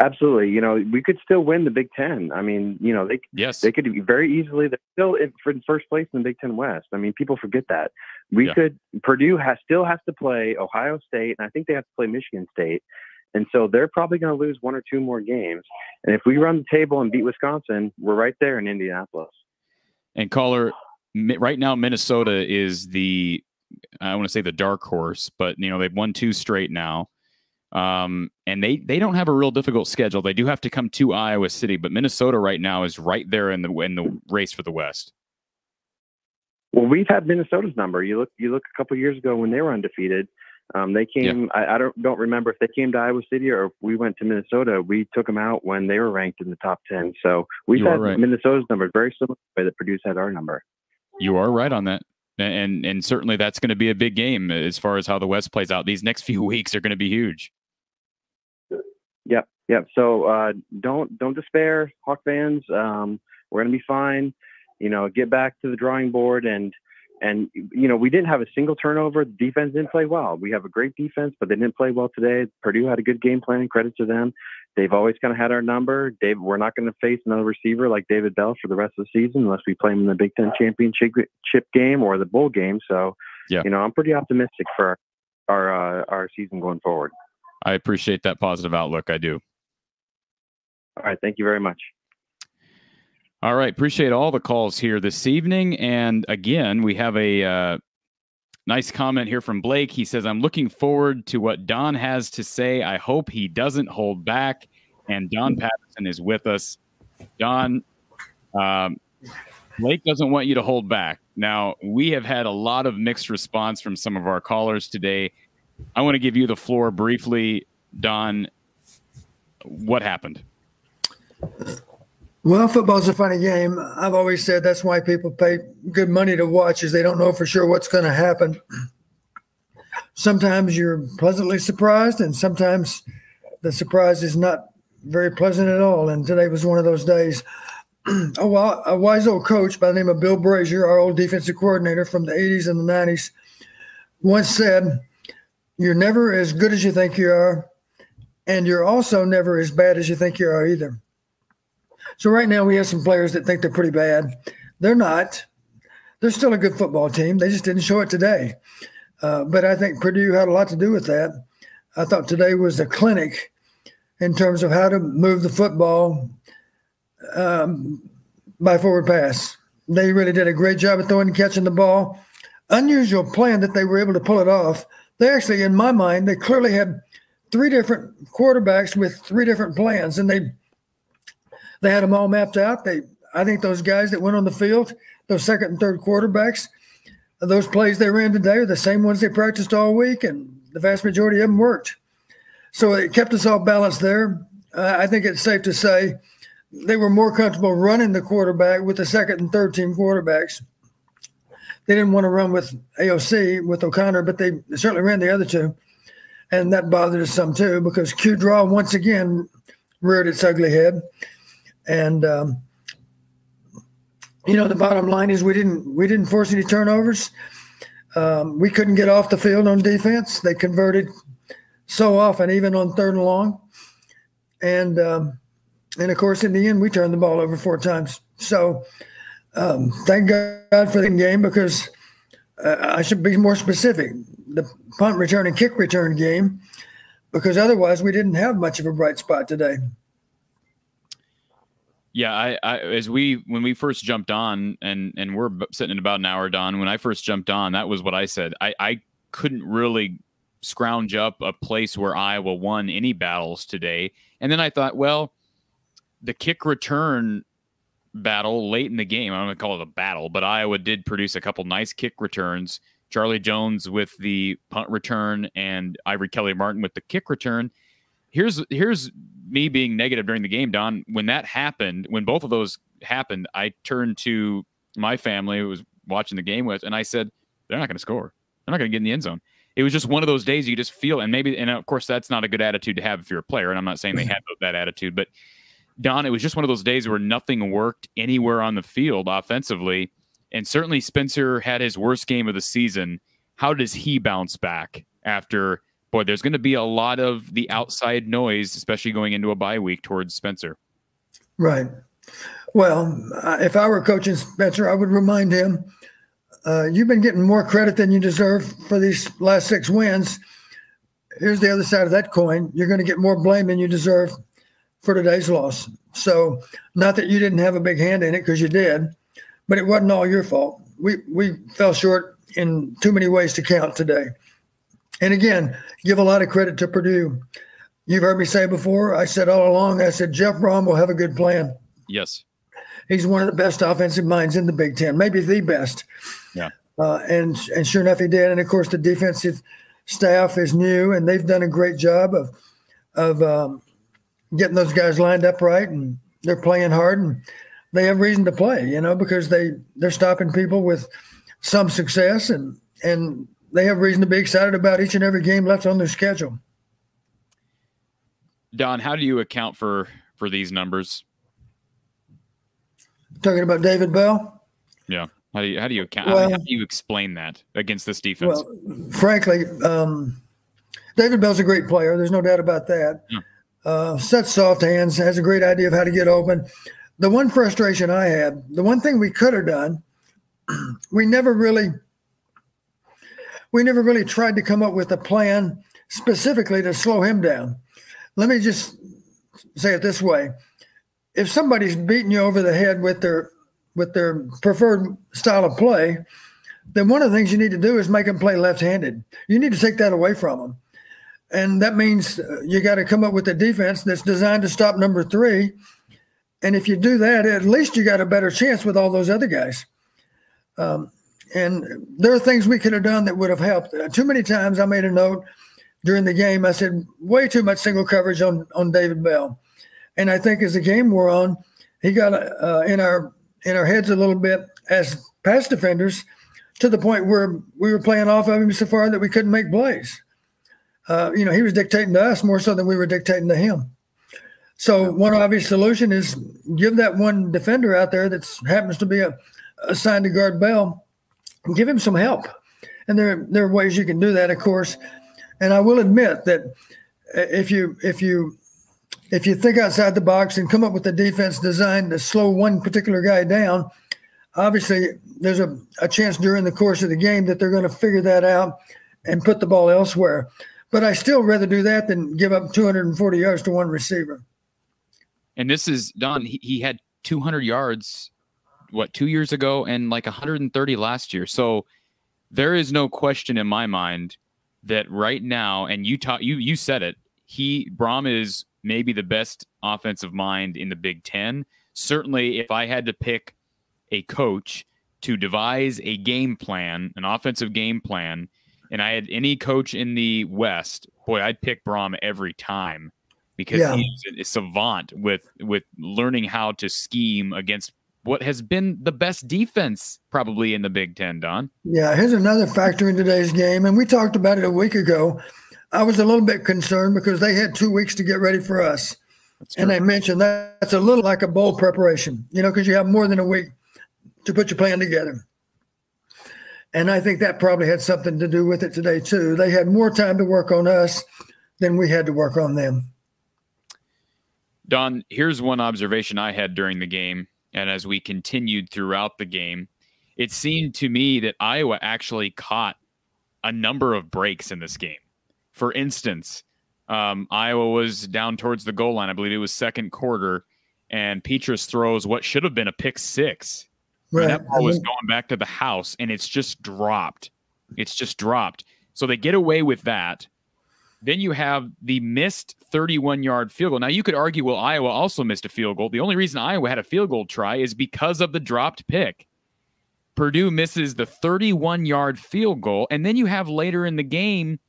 Absolutely. You know, we could still win the Big Ten. I mean, you know, they yes they could very easily. They're still in, for first place in the Big Ten West. I mean, people forget that. We yeah. could Purdue has still has to play Ohio State, and I think they have to play Michigan State, and so they're probably going to lose one or two more games. And if we run the table and beat Wisconsin, we're right there in Indianapolis. And caller, right now Minnesota is the I want to say the dark horse, but you know they've won two straight now. Um, and they they don't have a real difficult schedule. They do have to come to Iowa City, but Minnesota right now is right there in the in the race for the West. Well, we've had Minnesota's number. You look you look a couple years ago when they were undefeated. Um, they came. Yeah. I, I, don't don't remember if they came to Iowa City or if we went to Minnesota. We took them out when they were ranked in the top ten. So you had right. Minnesota's number very similar to the way that Purdue had our number. You are right on that, and and certainly that's going to be a big game as far as how the West plays out. These next (laughs) few weeks are going to be huge. Yep, yep. So uh, don't don't despair, Hawk fans. Um, we're gonna be fine. You know, get back to the drawing board and and you know we didn't have a single turnover. The defense didn't play well. We have a great defense, but they didn't play well today. Purdue had a good game plan. Credit to them. They've always kind of had our number. Dave, we're not going to face another receiver like David Bell for the rest of the season unless we play him in the Big Ten championship game or the bowl game. So, yeah. you know, I'm pretty optimistic for our uh, our season going forward. I appreciate that positive outlook. I do. All right. Thank you very much. All right. Appreciate all the calls here this evening. And again, we have a uh, nice comment here from Blake. He says, I'm looking forward to what Don has to say. I hope he doesn't hold back. And Don Patterson is with us. Don, um, Blake doesn't want you to hold back. Now, we have had a lot of mixed response from some of our callers today. I want to give you the floor briefly, Don. What happened? Well, football's a funny game. I've always said that's why people pay good money to watch, is they don't know for sure what's going to happen. Sometimes you're pleasantly surprised, and sometimes the surprise is not very pleasant at all. And today was one of those days. (clears throat) a, wise old coach by the name of Bill Brashier, our old defensive coordinator from the 80s and the 90s, once said, you're never as good as you think you are, and you're also never as bad as you think you are either. So right now we have some players that think they're pretty bad. They're not. They're still a good football team. They just didn't show it today. Uh, but I think Purdue had a lot to do with that. I thought today was a clinic in terms of how to move the football um, by forward pass. They really did a great job of throwing and catching the ball. Unusual plan that they were able to pull it off they actually, in my mind, they clearly had three different quarterbacks with three different plans, and they they had them all mapped out. They, I think, those guys that went on the field, those second and third quarterbacks, those plays they ran today are the same ones they practiced all week, and the vast majority of them worked. So it kept us all balanced there. Uh, I think it's safe to say they were more comfortable running the quarterback with the second and third team quarterbacks they didn't want to run with AOC with O'Connell, but they certainly ran the other two, and that bothered us some too because Q draw once again reared its ugly head, and um, you know the bottom line is we didn't we didn't force any turnovers. Um, we couldn't get off the field on defense. They converted so often, even on third and long, and um, and of course in the end we turned the ball over four times. So um, thank God for the game because uh, I should be more specific. The punt return and kick return game, because otherwise we didn't have much of a bright spot today. Yeah, I, I as we when we first jumped on and and we're sitting in about an hour, Don. When I first jumped on, that was what I said. I I couldn't really scrounge up a place where Iowa won any battles today, and then I thought, well, the kick return battle late in the game. I'm going to call it a battle, but Iowa did produce a couple nice kick returns. Charlie Jones with the punt return and Ivory Kelly Martin with the kick return. Here's here's me being negative during the game, Don. When that happened, when both of those happened, I turned to my family who was watching the game with, and I said, "They're not going to score. They're not going to get in the end zone." It was just one of those days you just feel, and maybe, and of course, that's not a good attitude to have if you're a player. And I'm not saying they mm-hmm. had that attitude, but Don, it was just one of those days where nothing worked anywhere on the field offensively. And certainly Spencer had his worst game of the season. How does he bounce back after, boy, there's going to be a lot of the outside noise, especially going into a bye week towards Spencer? Right. Well, uh, if I were coaching Spencer, I would remind him uh, you've been getting more credit than you deserve for these last six wins. Here's the other side of that coin. You're going to get more blame than you deserve for today's loss. So, not that you didn't have a big hand in it because you did, but it wasn't all your fault. We we fell short in too many ways to count today. And again, give a lot of credit to Purdue. You've heard me say before. I said all along. I said Jeff Brohm will have a good plan. Yes, he's one of the best offensive minds in the Big Ten, maybe the best. Yeah. Uh, and and sure enough, he did. And of course, the defensive staff is new, and they've done a great job of of um, getting those guys lined up right, and they're playing hard, and they have reason to play, you know, because they they're stopping people with some success, and and they have reason to be excited about each and every game left on their schedule. Don, how do you account for for these numbers? Talking about David Bell. Yeah. How do you how do you account? Well, how do you explain that against this defense? Well, frankly, um, David Bell's a great player. There's no doubt about that. Yeah. Uh, sets soft hands, has a great idea of how to get open. The one frustration I had, the one thing we could have done, (clears throat) we never really, we never really tried to come up with a plan specifically to slow him down. Let me just say it this way: if somebody's beating you over the head with their with their preferred style of play, then one of the things you need to do is make them play left-handed. You need to take that away from them. And that means uh, you got to come up with a defense that's designed to stop number three. And if you do that, at least you got a better chance with all those other guys. Um, and there are things we could have done that would have helped. Uh, too many times I made a note during the game. I said way too much single coverage on on David Bell, and I think as the game wore on, he got uh, in our in our heads a little bit as pass defenders to the point where we were playing off of him so far that we couldn't make plays. Uh, you know, he was dictating to us more so than we were dictating to him. So one obvious solution is give that one defender out there that happens to be a, assigned to guard Bell, give him some help. And there there are ways you can do that, of course. And I will admit that if you if you if you think outside the box and come up with a defense designed to slow one particular guy down, obviously there's a, a chance during the course of the game that they're going to figure that out and put the ball elsewhere. But I still rather do that than give up 240 yards to one receiver. And this is Don. He, he had 200 yards, what two years ago, and like 130 last year. So there is no question in my mind that right now, and you taught you you said it. He Brohm is maybe the best offensive mind in the Big Ten. Certainly, if I had to pick a coach to devise a game plan, an offensive game plan, and I had any coach in the West, boy, I'd pick Brohm every time because yeah. he's a savant with with learning how to scheme against what has been the best defense probably in the Big Ten, Don. Yeah, here's another factor in today's game, and we talked about it a week ago. I was a little bit concerned because they had two weeks to get ready for us. And I mentioned that that's a little like a bowl preparation, you know, because you have more than a week to put your plan together. And I think that probably had something to do with it today, too. They had more time to work on us than we had to work on them. Don, here's one observation I had during the game. And as we continued throughout the game, it seemed to me that Iowa actually caught a number of breaks in this game. For instance, um, Iowa was down towards the goal line. I believe it was second quarter, and Petras throws what should have been a pick six. Right. that ball was going back to the house, and it's just dropped. It's just dropped. So they get away with that. Then you have the missed 31 yard field goal. Now you could argue, well, Iowa also missed a field goal. The only reason Iowa had a field goal try is because of the dropped pick. Purdue misses the 31 yard field goal. And then you have later in the game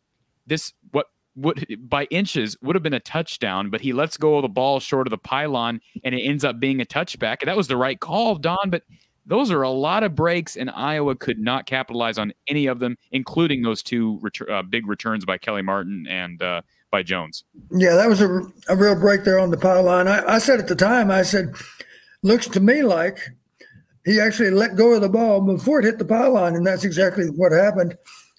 this what would by inches would have been a touchdown, but he lets go of the ball short of the pylon and it ends up being a touchback. And that was the right call, Don, but those are a lot of breaks, and Iowa could not capitalize on any of them, including those two retur- uh, big returns by Kelly Martin and uh, by Jones. Yeah, that was a, a real break there on the pylon. I, I said at the time, I said, looks to me like he actually let go of the ball before it hit the pylon, and that's exactly what happened.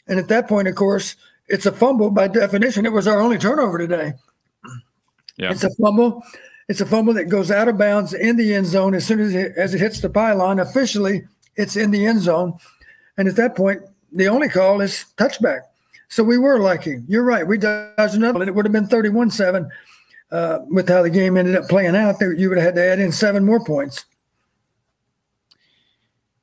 And at that point, of course, it's a fumble by definition. It was our only turnover today. Yeah. It's a fumble. It's a fumble that goes out of bounds in the end zone as soon as it, as it hits the pylon. Officially, it's in the end zone, and at that point, the only call is touchback. So we were lucky. You're right. We dodged another, and it would have been 31-7 uh, with how the game ended up playing out. You would have had to add in seven more points.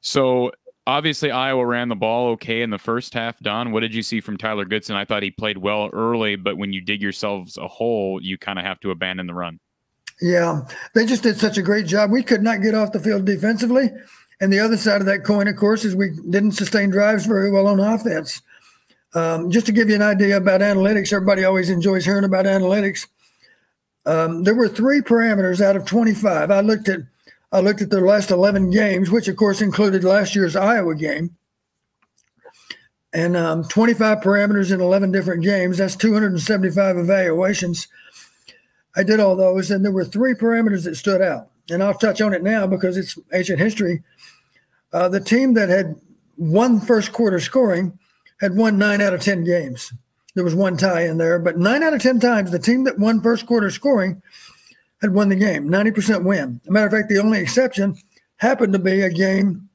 So obviously Iowa ran the ball okay in the first half. Don, what did you see from Tyler Goodson? I thought he played well early, but when you dig yourselves a hole, you kind of have to abandon the run. Yeah, they just did such a great job. We could not get off the field defensively. And the other side of that coin, of course, is we didn't sustain drives very well on offense. Um, just to give you an idea about analytics, everybody always enjoys hearing about analytics. Um, there were three parameters out of 25. I looked at I looked at their last 11 games, which of course included last year's Iowa game, and um, 25 parameters in 11 different games. That's 275 evaluations. I did all those, and there were three parameters that stood out. And I'll touch on it now because it's ancient history. Uh, the team that had won first quarter scoring had won nine out of 10 games. There was one tie in there, but nine out of 10 times, the team that won first quarter scoring had won the game, 90% win. Matter of fact, the only exception happened to be a game,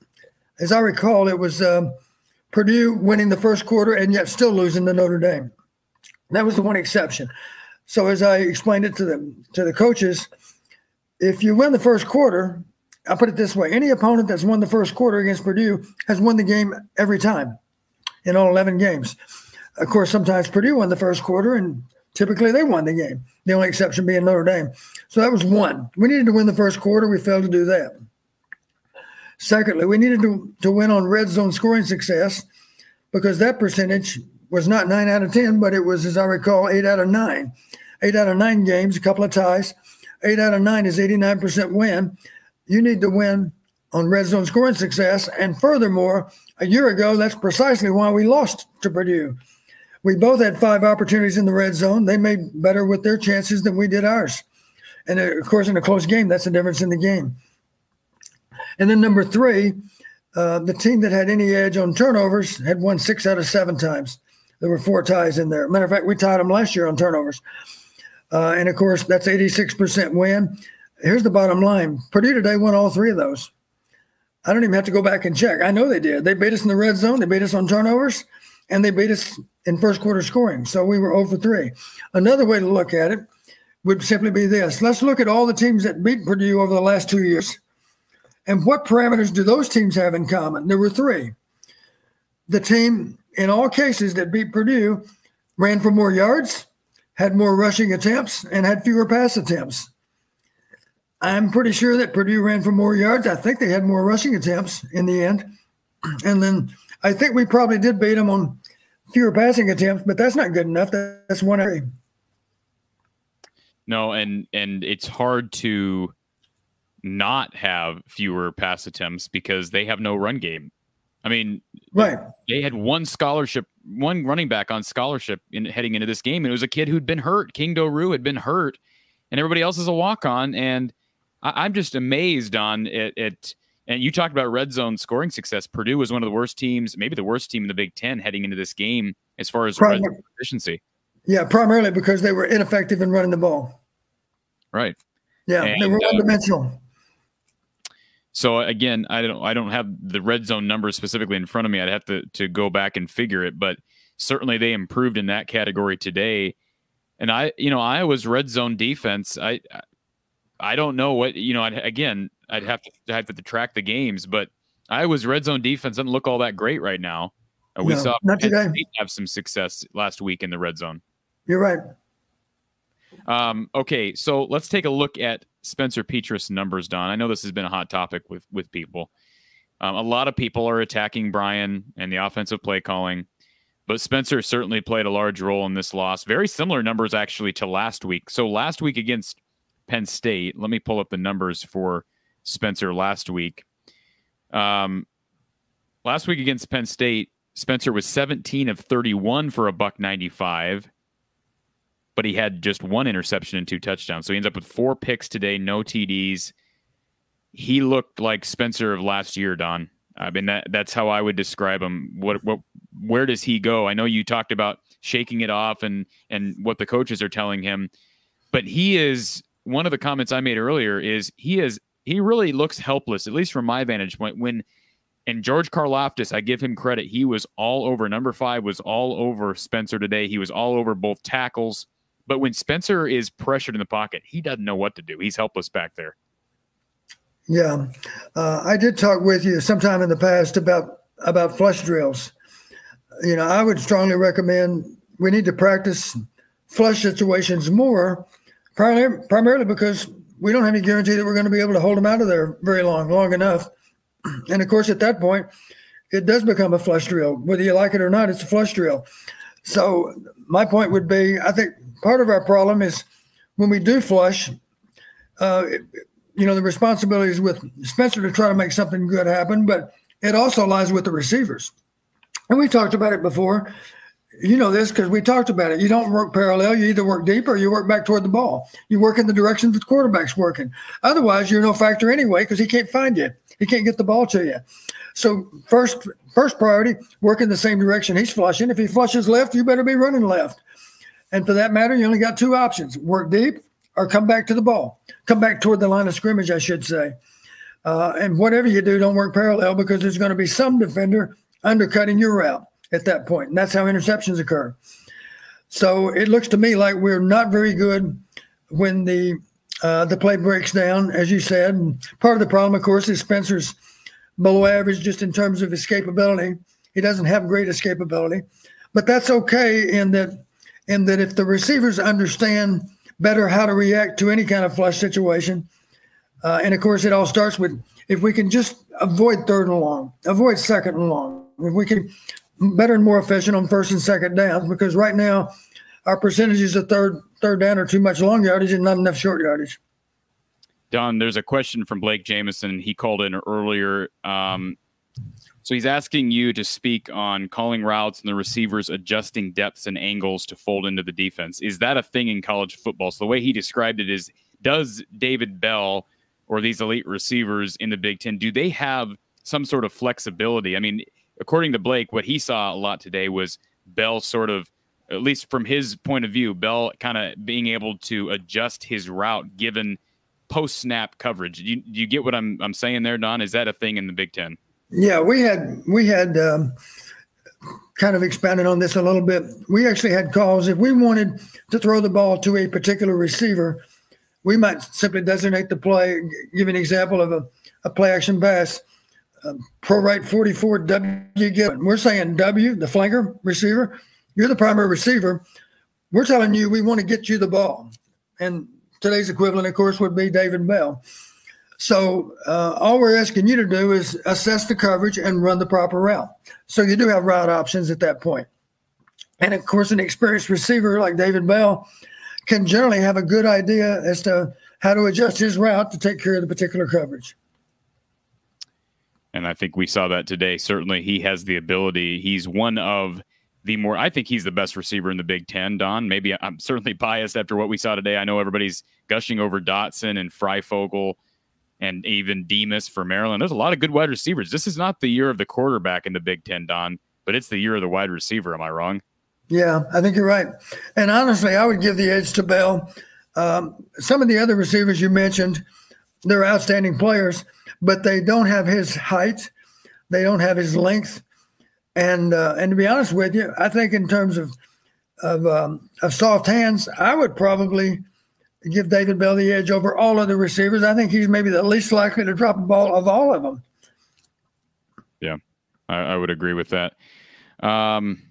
as I recall, it was um, Purdue winning the first quarter and yet still losing to Notre Dame. That was the one exception. So as I explained it to the to the coaches, if you win the first quarter, I'll put it this way: any opponent that's won the first quarter against Purdue has won the game every time in all 11 games. Of course, sometimes Purdue won the first quarter, and typically they won the game. The only exception being Notre Dame. So that was one. We needed to win the first quarter. We failed to do that. Secondly, we needed to, to win on red zone scoring success because that percentage was not nine out of 10, but it was, as I recall, eight out of nine. Eight out of nine games, a couple of ties. Eight out of nine is 89% win. You need to win on red zone scoring success. And furthermore, a year ago, that's precisely why we lost to Purdue. We both had five opportunities in the red zone. They made better with their chances than we did ours. And uh, of course, in a close game, that's the difference in the game. And then number three, uh, the team that had any edge on turnovers had won six out of seven times. There were four ties in there. Matter of fact, we tied them last year on turnovers. Uh, and of course, that's 86% win. Here's the bottom line Purdue today won all three of those. I don't even have to go back and check. I know they did. They beat us in the red zone, they beat us on turnovers, and they beat us in first quarter scoring. So we were over 3. Another way to look at it would simply be this let's look at all the teams that beat Purdue over the last two years. And what parameters do those teams have in common? There were three. The team, in all cases, that beat Purdue ran for more yards, had more rushing attempts, and had fewer pass attempts. I'm pretty sure that Purdue ran for more yards. I think they had more rushing attempts in the end. (clears throat) And then I think we probably did beat them on fewer passing attempts, but that's not good enough. That's one area. No, and and it's hard to not have fewer pass attempts because they have no run game. I mean, right? They had one scholarship, one running back on scholarship in heading into this game, and it was a kid who'd been hurt. King Doerue had been hurt, and everybody else is a walk on. And I, am just amazed on it, it. And you talked about red zone scoring success. Purdue was one of the worst teams, maybe the worst team in the Big Ten heading into this game as far as red zone efficiency. Yeah, primarily because they were ineffective in running the ball. Right. Yeah, And, they were uh, one dimensional. So again, I don't I don't have the red zone numbers specifically in front of me. I'd have to to go back and figure it, but certainly they improved in that category today. And I, you know, Iowa's red zone defense, I I don't know what you know. I'd, again, I'd have to I'd have to track the games, but Iowa's red zone defense doesn't look all that great right now. Uh, we No, saw not Penn today. State have some success last week in the red zone. You're right. Um, okay, so let's take a look at Spencer Petras numbers, Don. I know this has been a hot topic with with people. Um, a lot of people are attacking Brian and the offensive play calling, but Spencer certainly played a large role in this loss. Very similar numbers actually to last week. So last week against Penn State, let me pull up the numbers for Spencer last week. Um, last week against Penn State, Spencer was 17 of 31 for a buck 95 but he had just one interception and two touchdowns. So he ends up with four picks today, no TDs. He looked like Spencer of last year, Don. I mean that that's how I would describe him. What what where does he go? I know you talked about shaking it off and and what the coaches are telling him, but he is one of the comments I made earlier is he is he really looks helpless, at least from my vantage point, when and George Karlaftis, I give him credit. He was all over. Number five was all over Spencer today. He was all over both tackles. But when Spencer is pressured in the pocket, he doesn't know what to do. He's helpless back there. Yeah, uh, I did talk with you sometime in the past about about flush drills. You know, I would strongly recommend we need to practice flush situations more, primarily, primarily because we don't have any guarantee that we're going to be able to hold them out of there very long, long enough. And of course, at that point, it does become a flush drill, whether you like it or not. It's a flush drill. So my point would be, I think part of our problem is when we do flush, uh, you know, the responsibility is with Spencer to try to make something good happen, but it also lies with the receivers. And we talked about it before. You know this because we talked about it. You don't work parallel. You either work deep or you work back toward the ball. You work in the direction the quarterback's working. Otherwise, you're no factor anyway because he can't find you. He can't get the ball to you. So first, first priority, work in the same direction he's flushing. If he flushes left, you better be running left. And for that matter, you only got two options: work deep or come back to the ball. Come back toward the line of scrimmage, I should say. Uh, and whatever you do, don't work parallel because there's going to be some defender undercutting your route at that point. And that's how interceptions occur. So it looks to me like we're not very good when the uh, the play breaks down, as you said. And part of the problem, of course, is Spencer's below average just in terms of escapability. He doesn't have great escapability, but that's okay in that in that if the receivers understand better how to react to any kind of flush situation, uh, and of course, it all starts with if we can just avoid third and long, avoid second and long. If we can better and more efficient on first and second downs, because right now our percentages of third third down are too much long yardage and not enough short yardage. Don, there's a question from Blake Jameson. He called in earlier. Um, so he's asking you to speak on calling routes and the receivers adjusting depths and angles to fold into the defense. Is that a thing in college football? So the way he described it is does David Bell or these elite receivers in the Big Ten, do they have some sort of flexibility? I mean, according to Blake, what he saw a lot today was Bell sort of, at least from his point of view, Bell kind of being able to adjust his route given post snap coverage. Do you, you get what I'm I'm saying there, Don? Is that a thing in the Big Ten? Yeah, we had we had um, kind of expanded on this a little bit. We actually had calls if we wanted to throw the ball to a particular receiver, we might simply designate the play. Give an example of a, a play action pass. Pro right 44 W. We're saying W, the flanker receiver. You're the primary receiver. We're telling you we want to get you the ball. And today's equivalent, of course, would be David Bell. So uh, all we're asking you to do is assess the coverage and run the proper route. So you do have route options at that point. And of course, an experienced receiver like David Bell can generally have a good idea as to how to adjust his route to take care of the particular coverage. And I think we saw that today. Certainly, he has the ability. He's one of the more, I think he's the best receiver in the Big Ten, Don. Maybe I'm certainly (laughs) biased after what we saw today. I know everybody's gushing over Dotson and Fryfogle and even Demus for Maryland. There's a lot of good wide receivers. This is not the year of the quarterback in the Big Ten, Don, but it's the year of the wide receiver. Am I wrong? Yeah, I think you're right. And honestly, I would give the edge to Bell. Um, some of the other receivers you mentioned, they're outstanding players, but they don't have his height, they don't have his length, and uh, and to be honest with you, I think in terms of of um, of soft hands, I would probably give David Bell the edge over all of the receivers. I think he's maybe the least likely to drop a ball of all of them. Yeah, I, I would agree with that. Um,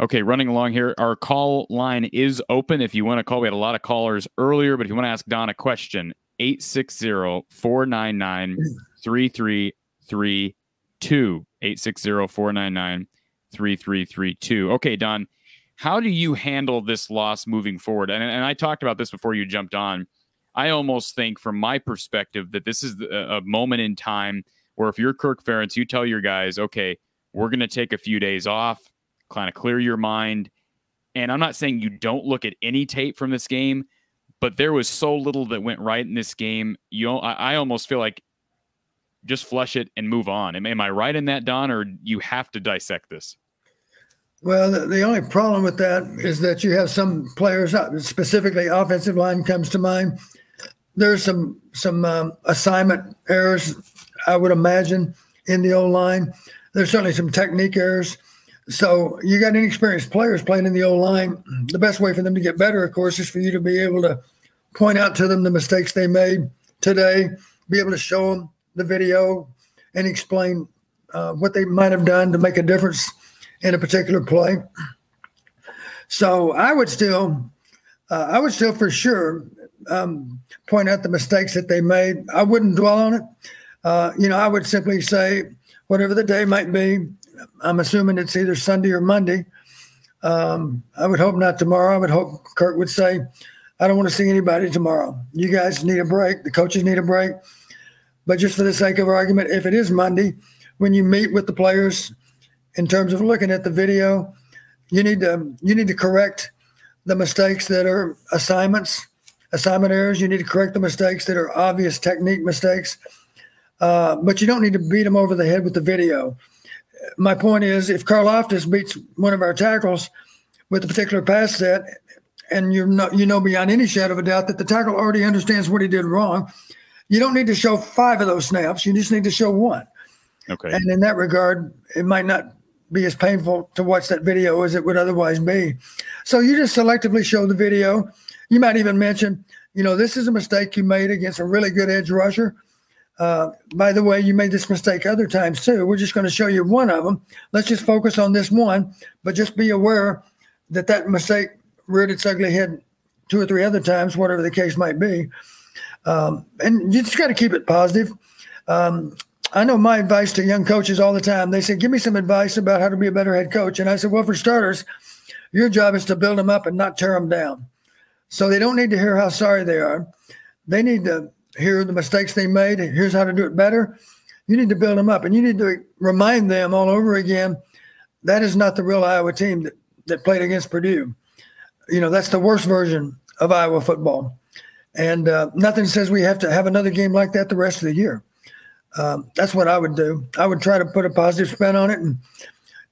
okay, running along here, our call line is open. If you want to call, we had a lot of callers earlier, but if you want to ask Don a question, 860 499 3332. 860 499 3332. Okay, Don, how do you handle this loss moving forward? And, and I talked about this before you jumped on. I almost think, from my perspective, that this is a, a moment in time where if you're Kirk Ferentz, you tell your guys, okay, we're going to take a few days off, kind of clear your mind. And I'm not saying you don't look at any tape from this game, but there was so little that went right in this game. You, I, I almost feel like just flush it and move on. Am, am I right in that, Don, or you have to dissect this? Well, the, only problem with that is that you have some players, uh, specifically offensive line comes to mind. There's some some um, assignment errors, I would imagine, in the old line. There's certainly some technique errors. So you got inexperienced players playing in the old line. The best way for them to get better, of course, is for you to be able to point out to them the mistakes they made today, be able to show them the video and explain uh, what they might have done to make a difference in a particular play. So I would still, uh, I would still for sure um, point out the mistakes that they made. I wouldn't dwell on it. Uh, you know, I would simply say, whatever the day might be, I'm assuming it's either Sunday or Monday. Um, I would hope not tomorrow. I would hope Kirk would say, I don't want to see anybody tomorrow. You guys need a break. The coaches need a break. But just for the sake of argument, if it is Monday, when you meet with the players in terms of looking at the video, you need to you need to correct the mistakes that are assignments, assignment errors. You need to correct the mistakes that are obvious technique mistakes. Uh, but you don't need to beat them over the head with the video. My point is, if Karlaftis beats one of our tackles with a particular pass set, and you know you know beyond any shadow of a doubt that the tackle already understands what he did wrong, you don't need to show five of those snaps. You just need to show one. Okay. And in that regard, it might not be as painful to watch that video as it would otherwise be. So you just selectively show the video. You might even mention, you know, this is a mistake you made against a really good edge rusher. Uh, by the way, you made this mistake other times too. We're just going to show you one of them. Let's just focus on this one, but just be aware that that mistake reared its ugly head two or three other times, whatever the case might be. Um, and you just got to keep it positive. Um, I know my advice to young coaches all the time. They say, "Give me some advice about how to be a better head coach." And I said, "Well, for starters, your job is to build them up and not tear them down. So they don't need to hear how sorry they are. They need to hear the mistakes they made. Here's how to do it better. You need to build them up, and you need to remind them all over again that is not the real Iowa team that, that played against Purdue. You know, that's the worst version of Iowa football. And uh, nothing says we have to have another game like that the rest of the year. Um, that's what I would do. I would try to put a positive spin on it and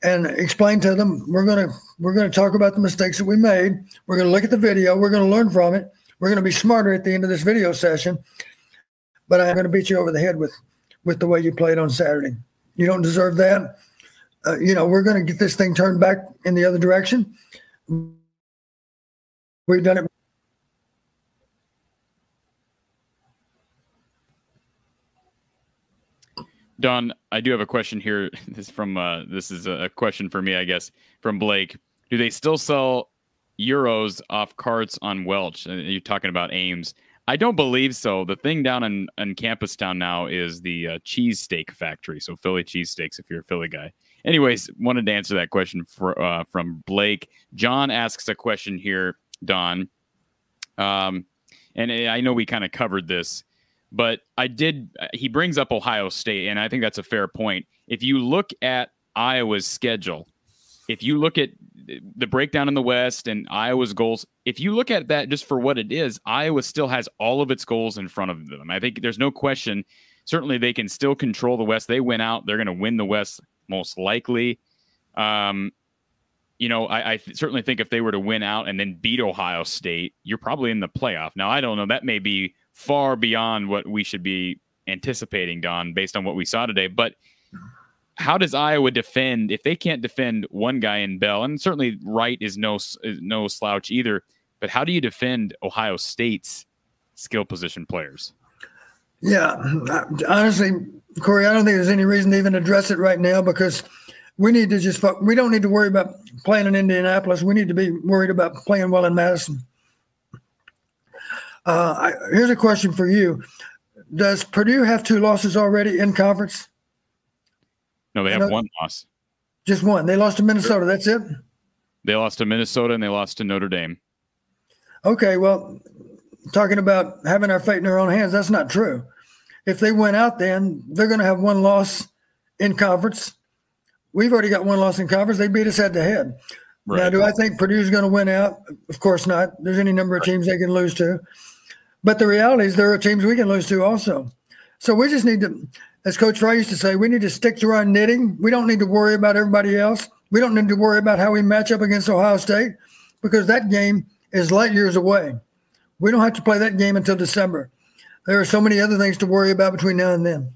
and explain to them we're gonna we're gonna talk about the mistakes that we made. We're gonna look at the video. We're gonna learn from it. We're gonna be smarter at the end of this video session. But I'm gonna beat you over the head with with the way you played on Saturday. You don't deserve that. Uh, you know we're gonna get this thing turned back in the other direction. We've done it Don, I do have a question here. (laughs) This from uh, this is a question for me, I guess, from Blake. Do they still sell euros off carts on Welch? You're talking about Ames. I don't believe so. The thing down in, in Campus Town now is the uh, cheesesteak factory. So Philly cheesesteaks, if you're a Philly guy. Anyways, wanted to answer that question for, uh, from Blake. John asks a question here, Don. Um, and I know we kind of covered this but I did, uh, he brings up Ohio State, and I think that's a fair point. If you look at Iowa's schedule, if you look at the breakdown in the West and Iowa's goals, if you look at that just for what it is, Iowa still has all of its goals in front of them. I think there's no question. Certainly, they can still control the West. They win out, they're going to win the West most likely. Um, you know, I, I certainly think if they were to win out and then beat Ohio State, you're probably in the playoff. Now, I don't know. That may be far beyond what we should be anticipating, Don, based on what we saw today. But how does Iowa defend if they can't defend one guy in Bell? And certainly Wright is no is no slouch either. but how do you defend Ohio State's skill position players? Yeah, honestly, Corey, I don't think there's any reason to even address it right now because we need to just we don't need to worry about playing in Indianapolis. We need to be worried about playing well in Madison. Uh, I, here's a question for you: Does Purdue have two losses already in conference? No, they have one loss. Just one. They lost to Minnesota. That's it. They lost to Minnesota and they lost to Notre Dame. Okay, well, talking about having our fate in our own hands, that's not true. If they went out, then they're going to have one loss in conference. We've already got one loss in conference. They beat us head to head. Right. Now, do I think Purdue's going to win out? Of course not. There's any number of teams they can lose to. But the reality is there are teams we can lose to also. So we just need to, as Coach Fry used to say, we need to stick to our knitting. We don't need to worry about everybody else. We don't need to worry about how we match up against Ohio State because that game is light years away. We don't have to play that game until December. There are so many other things to worry about between now and then.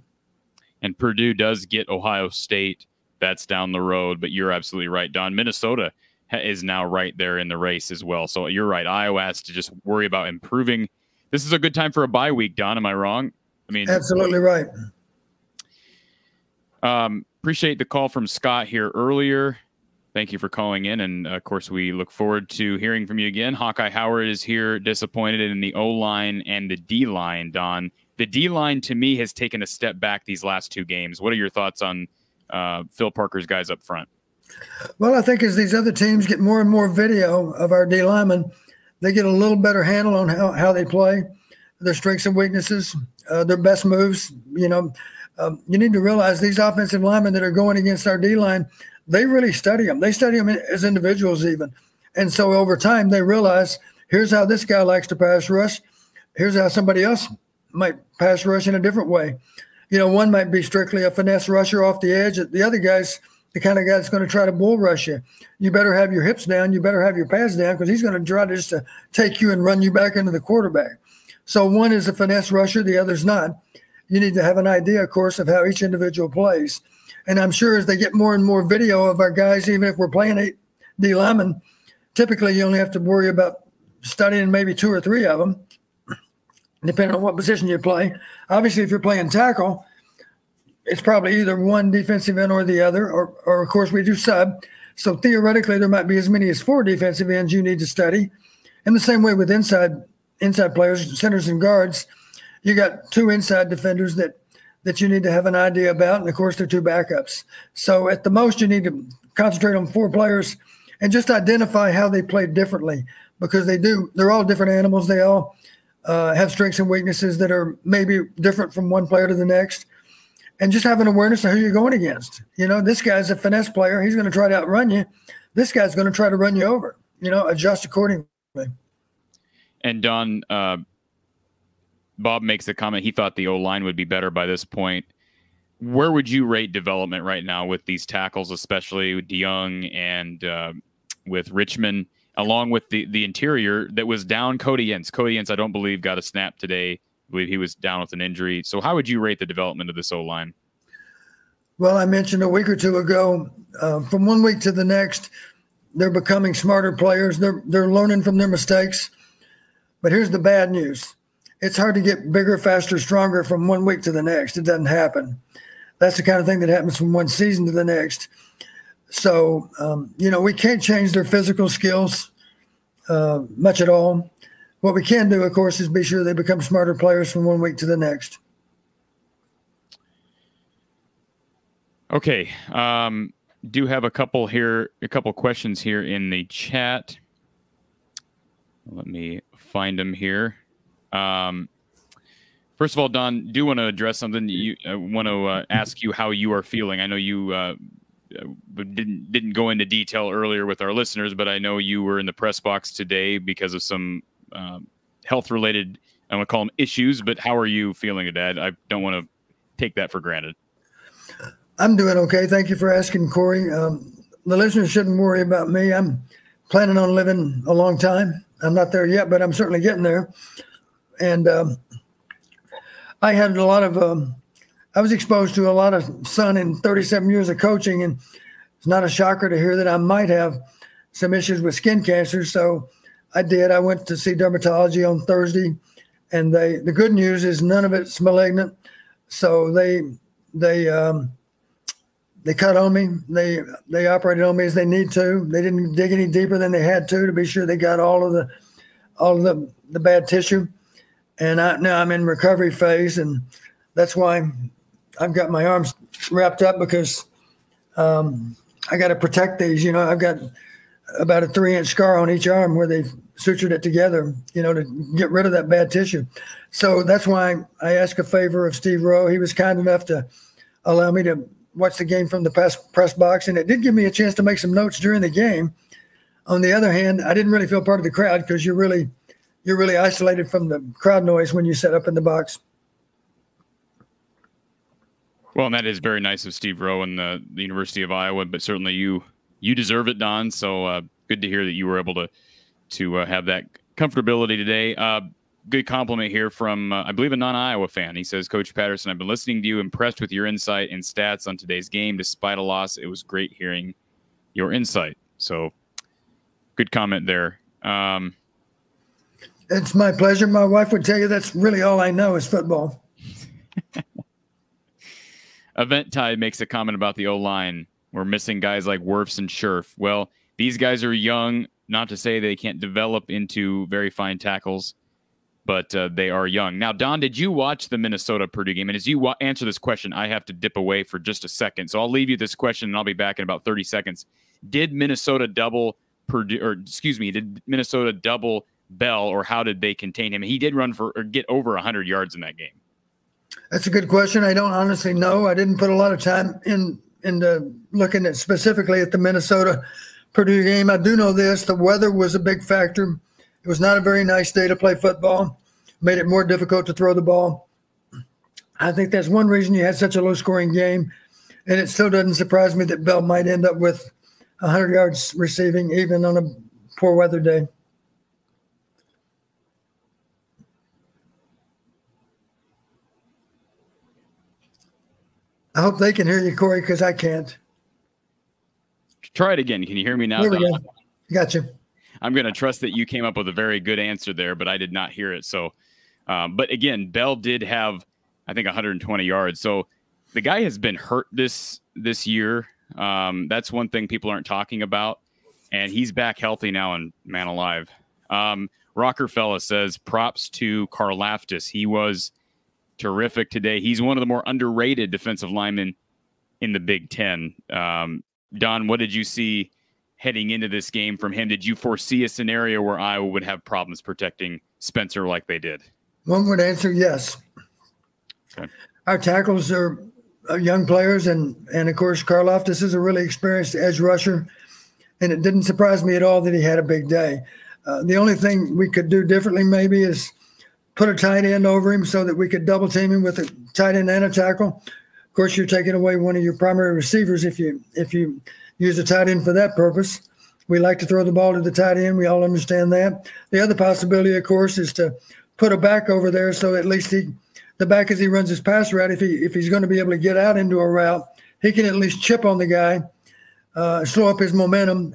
And Purdue does get Ohio State. That's down the road, but you're absolutely right, Don. Minnesota is now right there in the race as well. So you're right. Iowa has to just worry about improving – this is a good time for a bye week, Don. Am I wrong? I mean, absolutely right. Um, appreciate the call from Scott here earlier. Thank you for calling in. And of course, we look forward to hearing from you again. Hawkeye Howard is here, disappointed in the O line and the D line, Don. The D line to me has taken a step back these last two games. What are your thoughts on uh, Phil Parker's guys up front? Well, I think as these other teams get more and more video of our D linemen, they get a little better handle on how, how they play, their strengths and weaknesses, uh, their best moves. You know, um, you need to realize these offensive linemen that are going against our D line, they really study them. They study them as individuals, even. And so over time, they realize here's how this guy likes to pass rush. Here's how somebody else might pass rush in a different way. You know, one might be strictly a finesse rusher off the edge. The other guy's the kind of guy that's going to try to bull rush you. You better have your hips down. You better have your pads down because he's going to try to just to take you and run you back into the quarterback. So one is a finesse rusher, the other's not. You need to have an idea, of course, of how each individual plays. And I'm sure as they get more and more video of our guys, even if we're playing eight D linemen, typically you only have to worry about studying maybe two or three of them, depending on what position you play. Obviously, if you're playing tackle, it's probably either one defensive end or the other, or, or of course we do sub. So theoretically, there might be as many as four defensive ends you need to study. In the same way with inside inside players, centers and guards, you got two inside defenders that that you need to have an idea about, and of course, they're two backups. So at the most, you need to concentrate on four players and just identify how they play differently because they do. They're all different animals. They all uh, have strengths and weaknesses that are maybe different from one player to the next and just have an awareness of who you're going against. You know, this guy's a finesse player. He's going to try to outrun you. This guy's going to try to run you over. You know, adjust accordingly. And Don, uh, Bob makes a comment. He thought the O line would be better by this point. Where would you rate development right now with these tackles, especially with DeJong and uh, with Richman, along with the the interior that was down Cody Ince? Cody Ince, I don't believe, got a snap today. I believe he was down with an injury. So, how would you rate the development of this O line? Well, I mentioned a week or two ago, uh, from one week to the next, they're becoming smarter players. They're they're learning from their mistakes. But here's the bad news: it's hard to get bigger, faster, stronger from one week to the next. It doesn't happen. That's the kind of thing that happens from one season to the next. So, um, you know, we can't change their physical skills uh, much at all. What we can do, of course, is be sure they become smarter players from one week to the next. Okay. Um, do have a couple here, a couple questions here in the chat. Let me find them here. Um, first of all, Don, do want to address something. You uh, want to uh, ask you how you are feeling. I know you uh, didn't didn't go into detail earlier with our listeners, but I know you were in the press box today because of some um, health related, I want to call them issues, but how are you feeling, Dad? I don't want to take that for granted. I'm doing okay. Thank you for asking, Corey. Um, the listeners shouldn't worry about me. I'm planning on living a long time. I'm not there yet, but I'm certainly getting there. And um, I had a lot of, um, I was exposed to a lot of sun in 37 years of coaching, and it's not a shocker to hear that I might have some issues with skin cancer. So I did. I went to see dermatology on Thursday, and they the good news is none of it's malignant. So they they um, they cut on me. They they operated on me as they need to. They didn't dig any deeper than they had to to be sure they got all of the all of the, the bad tissue. And I, now I'm in recovery phase, and that's why I've got my arms wrapped up because um, I got to protect these. You know, I've got about a three inch scar on each arm where they've sutured it together, you know, to get rid of that bad tissue. So that's why I asked a favor of Steve Roe. He was kind enough to allow me to watch the game from the press, press box, and it did give me a chance to make some notes during the game. On the other hand, I didn't really feel part of the crowd because you're really you're really isolated from the crowd noise when you set up in the box. Well, and that is very nice of Steve Roe and the, the University of Iowa, but certainly you you deserve it, Don. So uh, good to hear that you were able to to uh, have that comfortability today. Uh, good compliment here from uh, I believe a non-Iowa fan. He says, "Coach Patterson, I've been listening to you, impressed with your insight and stats on today's game. Despite a loss, it was great hearing your insight." So, good comment there. Um, it's my pleasure. My wife would tell you that's really all I know is football. (laughs) Event Tide makes a comment about the O line. We're missing guys like Wirfs and Scherff. Well, these guys are young. Not to say they can't develop into very fine tackles, but uh, they are young. Now, Don, did you watch the Minnesota Purdue game? And as you wa- answer this question, I have to dip away for just a second. So I'll leave you this question, and I'll be back in about thirty seconds. Did Minnesota double Purdue, or excuse me, did Minnesota double Bell, or how did they contain him? He did run for or get over hundred yards in that game. That's a good question. I don't honestly know. I didn't put a lot of time in into looking at specifically at the Minnesota Purdue game. I do know this: the weather was a big factor. It was not a very nice day to play football. Made it more difficult to throw the ball. I think that's one reason you had such a low-scoring game, and it still doesn't surprise me that Bell might end up with 100 yards receiving, even on a poor weather day. I hope they can hear you, Corey, because I can't. Try it again. Can you hear me now? There we go. Gotcha. I'm going to trust that you came up with a very good answer there, but I did not hear it. So, um, but again, Bell did have, I think, 120 yards. So the guy has been hurt this this year. Um, that's one thing people aren't talking about, and he's back healthy now and man alive. Um, Rockerfella says props to Carl Karlaftis. He was terrific today. He's one of the more underrated defensive linemen in the Big Ten. Um, Don, what did you see heading into this game from him? Did you foresee a scenario where Iowa would have problems protecting Spencer like they did? One would answer yes. Okay. Our tackles are young players, and and of course, Karlaftis is a really experienced edge rusher, and it didn't surprise me at all that he had a big day. Uh, the only thing we could do differently maybe is put a tight end over him so that we could double team him with a tight end and a tackle. Of course, you're taking away one of your primary receivers if you if you use a tight end for that purpose. We like to throw the ball to the tight end. We all understand that. The other possibility, of course, is to put a back over there so at least he, the back as he runs his pass route, if he if he's going to be able to get out into a route, he can at least chip on the guy, uh, slow up his momentum,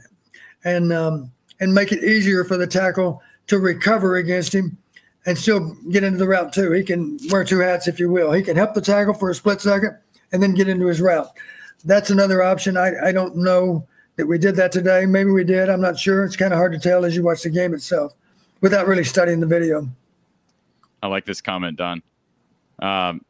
and um, and make it easier for the tackle to recover against him and still get into the route too. He can wear two hats, if you will. He can help the tackle for a split second and then get into his route. That's another option. I, I don't know that we did that today. Maybe we did. I'm not sure. It's kind of hard to tell as you watch the game itself without really studying the video. I like this comment, Don. Um,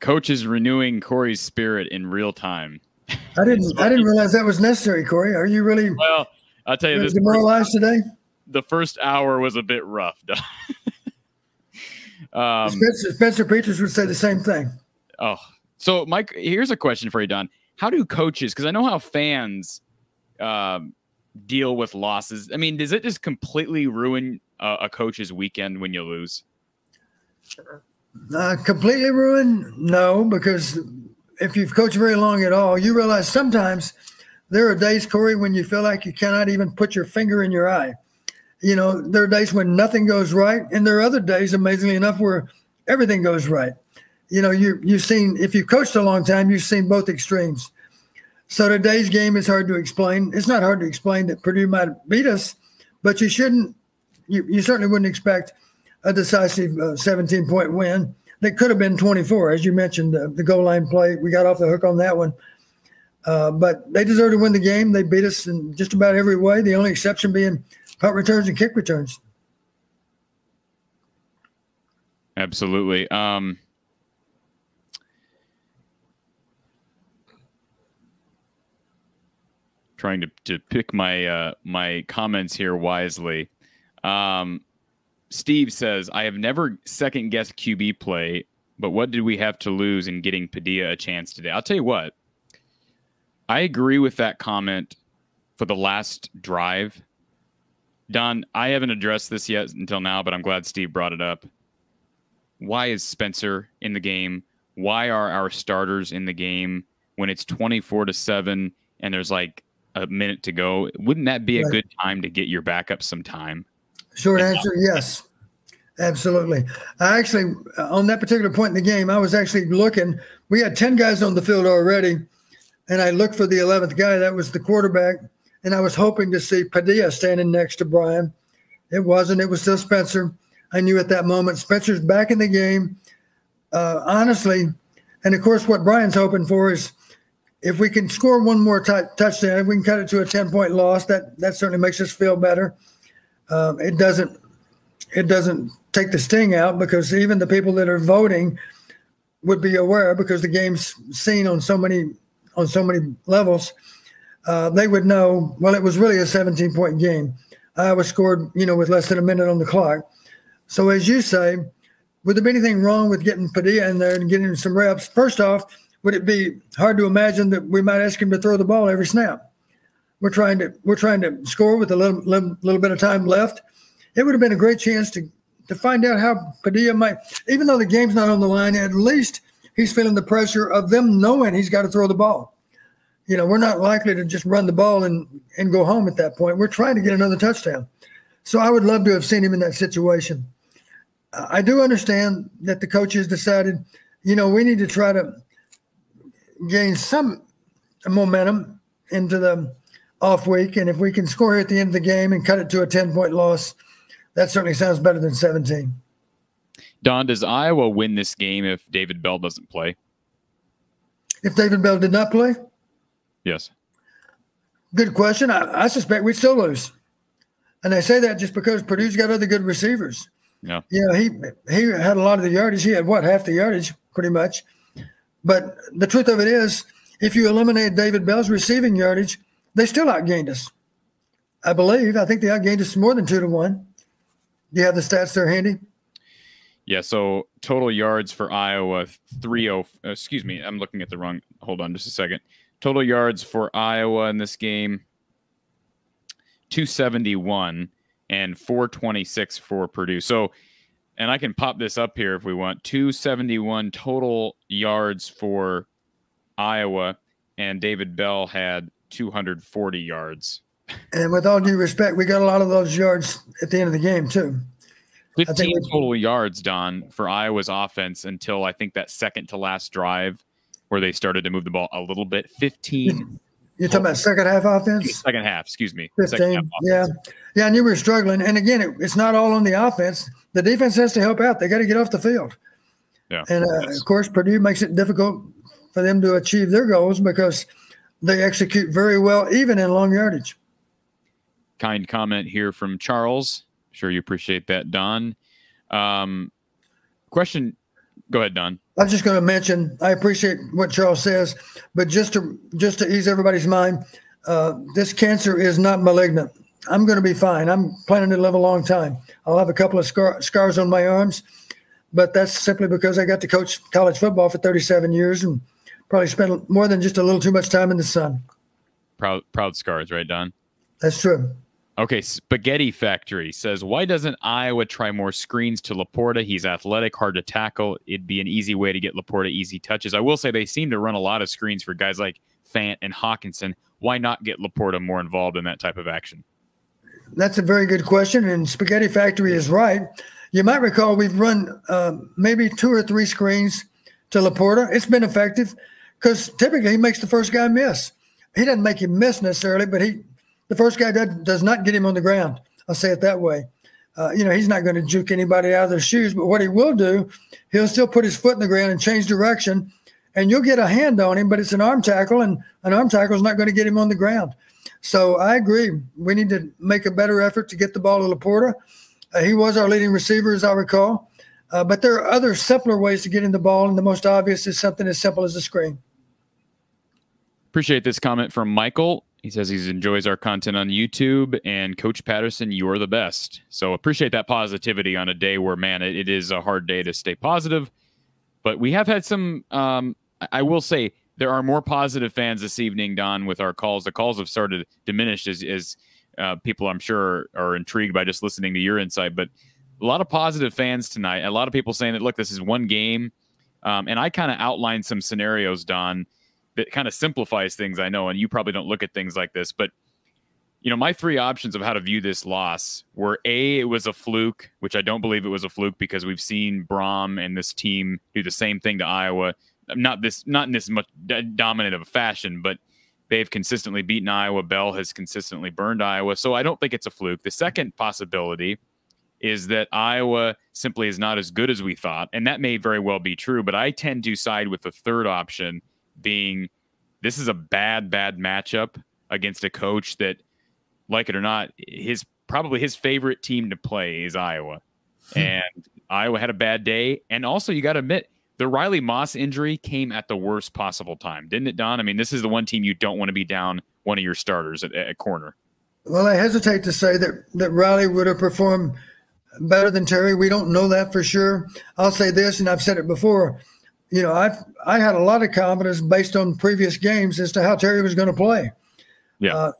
coach is renewing Corey's spirit in real time. I didn't. I didn't realize that was necessary, Corey. Are you really? Well, I'll tell you this. Demoralized today. The first hour was a bit rough. (laughs) Um, Spencer, Spencer Petras would say the same thing. Oh, so Mike, here's a question for you, Don. How do coaches? Because I know how fans um, deal with losses. I mean, does it just completely ruin a, a coach's weekend when you lose? Uh, completely ruin? No, because if you've coached very long at all, you realize sometimes there are days, Corey, when you feel like you cannot even put your finger in your eye you know, there are days when nothing goes right, and there are other days, amazingly enough, where everything goes right. You know, you you've seen if you've coached a long time, you've seen both extremes. So today's game is hard to explain. It's not hard to explain that Purdue might beat us, but you shouldn't you, you certainly wouldn't expect a decisive uh, 17 point win. That could have been 24, as you mentioned, the goal line play. We got off the hook on that one. Uh, but they deserve to win the game. They beat us in just about every way. The only exception being punt returns and kick returns. Absolutely. Um, trying to, to pick my uh, my comments here wisely. Um, Steve says, "I have never second guessed QB play, but what did we have to lose in getting Padilla a chance today?" I'll tell you what. I agree with that comment for the last drive. Don, I haven't addressed this yet until now, but I'm glad Steve brought it up. Why is Spencer in the game? Why are our starters in the game when it's 24 to 7 and there's like a minute to go? Wouldn't that be a Right. good time to get your backup some time? Short answer, yes. Absolutely. I actually, uh, on that particular point in the game, I was actually looking. We had 10 guys on the field already, and I looked for the 11th guy. That was the quarterback. And I was hoping to see Padilla standing next to Brian. It wasn't. It was still Spencer. I knew at that moment Spencer's back in the game. Uh, honestly, and of course, what Brian's hoping for is if we can score one more tou- touchdown, if we can cut it to a 10 point loss, that, that certainly makes us feel better. Um, it doesn't it doesn't take the sting out because even the people that are voting would be aware because the game's seen on so many on so many levels. Uh, they would know. Well, it was really a 17 point game. Iowa scored, you know, with less than a minute on the clock. So as you say, would there be anything wrong with getting Padilla in there and getting some reps? First off, would it be hard to imagine that we might ask him to throw the ball every snap? We're trying to we're trying to score with a little little, little bit of time left. It would have been a great chance to to find out how Padilla might, even though the game's not on the line, at least he's feeling the pressure of them knowing he's got to throw the ball. You know, we're not likely to just run the ball and and go home at that point. We're trying to get another touchdown. So I would love to have seen him in that situation. I do understand that the coaches decided, you know, we need to try to gain some momentum into the off week. And if we can score here at the end of the game and cut it to a 10 point loss, that certainly sounds better than 17. Don, does Iowa win this game if David Bell doesn't play? If David Bell did not play, Yes. good question. I, I suspect we'd still lose. And I say that just because Purdue's got other good receivers. Yeah. You know, he he had a lot of the yardage. He had what half the yardage, pretty much. But the truth of it is, if you eliminate David Bell's receiving yardage, they still outgained us. I believe. I think they outgained us more than two to one. Do you have the stats there handy? Yeah, so total yards for Iowa 30 uh, excuse me, I'm looking at the wrong hold on just a second. Total yards for Iowa in this game 271 and 426 for Purdue. So and I can pop this up here if we want. 271 total yards for Iowa and David Bell had 240 yards. And with all due respect, we got a lot of those yards at the end of the game too. I 15 total yards, Don, for Iowa's offense until I think that second to last drive where they started to move the ball a little bit. 15 You're talking about second half offense? second half, excuse me. Second half 15. Yeah. Yeah, knew we were struggling. And again, it, it's not all on the offense. The defense has to help out. They got to get off the field. Yeah. And uh, of course, Purdue makes it difficult for them to achieve their goals because they execute very well, even in long yardage. kind comment here from Charles. Sure, you appreciate that, Don. Um, question. Go ahead, Don. I was just going to mention, I appreciate what Charles says, but just to just to ease everybody's mind, uh, this cancer is not malignant. I'm going to be fine. I'm planning to live a long time. I'll have a couple of scar- scars on my arms, but that's simply because I got to coach college football for 37 years and probably spent more than just a little too much time in the sun. Proud, proud scars, right, Don? That's true. Okay, Spaghetti Factory says, why doesn't Iowa try more screens to LaPorta? He's athletic, hard to tackle. It'd be an easy way to get LaPorta easy touches. I will say they seem to run a lot of screens for guys like Fant and Hockenson. Why not get LaPorta more involved in that type of action? That's a very good question, and Spaghetti Factory is right. You might recall we've run uh, maybe two or three screens to LaPorta. It's been effective because typically he makes the first guy miss. He doesn't make him miss necessarily, but he the first guy does, does not get him on the ground. I'll say it that way. Uh, you know, he's not going to juke anybody out of their shoes, but what he will do, he'll still put his foot in the ground and change direction, and you'll get a hand on him, but it's an arm tackle, and an arm tackle is not going to get him on the ground. So I agree. We need to make a better effort to get the ball to LaPorta. Uh, he was our leading receiver, as I recall. Uh, but there are other simpler ways to get in the ball, and the most obvious is something as simple as a screen. Appreciate this comment from Michael. He says he enjoys our content on YouTube, and Coach Patterson, you are the best. So appreciate that positivity on a day where, man, it, it is a hard day to stay positive. But we have had some. Um, I will say there are more positive fans this evening, Don, with our calls. The calls have started diminished as, as uh, people, I'm sure, are intrigued by just listening to your insight. But a lot of positive fans tonight. A lot of people saying that, look, this is one game. Um, and I kind of outlined some scenarios, Don, that kind of simplifies things. I know, and you probably don't look at things like this, but you know, my three options of how to view this loss were a, it was a fluke, which I don't believe it was a fluke because we've seen Brohm and this team do the same thing to Iowa. Not this, not in this much dominant of a fashion, but they've consistently beaten Iowa. Bell has consistently burned Iowa, so I don't think it's a fluke. The second possibility is that Iowa simply is not as good as we thought. And that may very well be true, but I tend to side with the third option being this is a bad, bad matchup against a coach that, like it or not, his probably his favorite team to play is Iowa. Hmm. and Iowa had a bad day. And also, you got to admit, the Riley Moss injury came at the worst possible time, didn't it, Don? I mean, this is the one team you don't want to be down one of your starters at, at corner. Well, I hesitate to say that, that Riley would have performed better than Terry. We don't know that for sure. I'll say this, and I've said it before. You know, I've I had a lot of confidence based on previous games as to how Terry was going to play. Yeah, uh,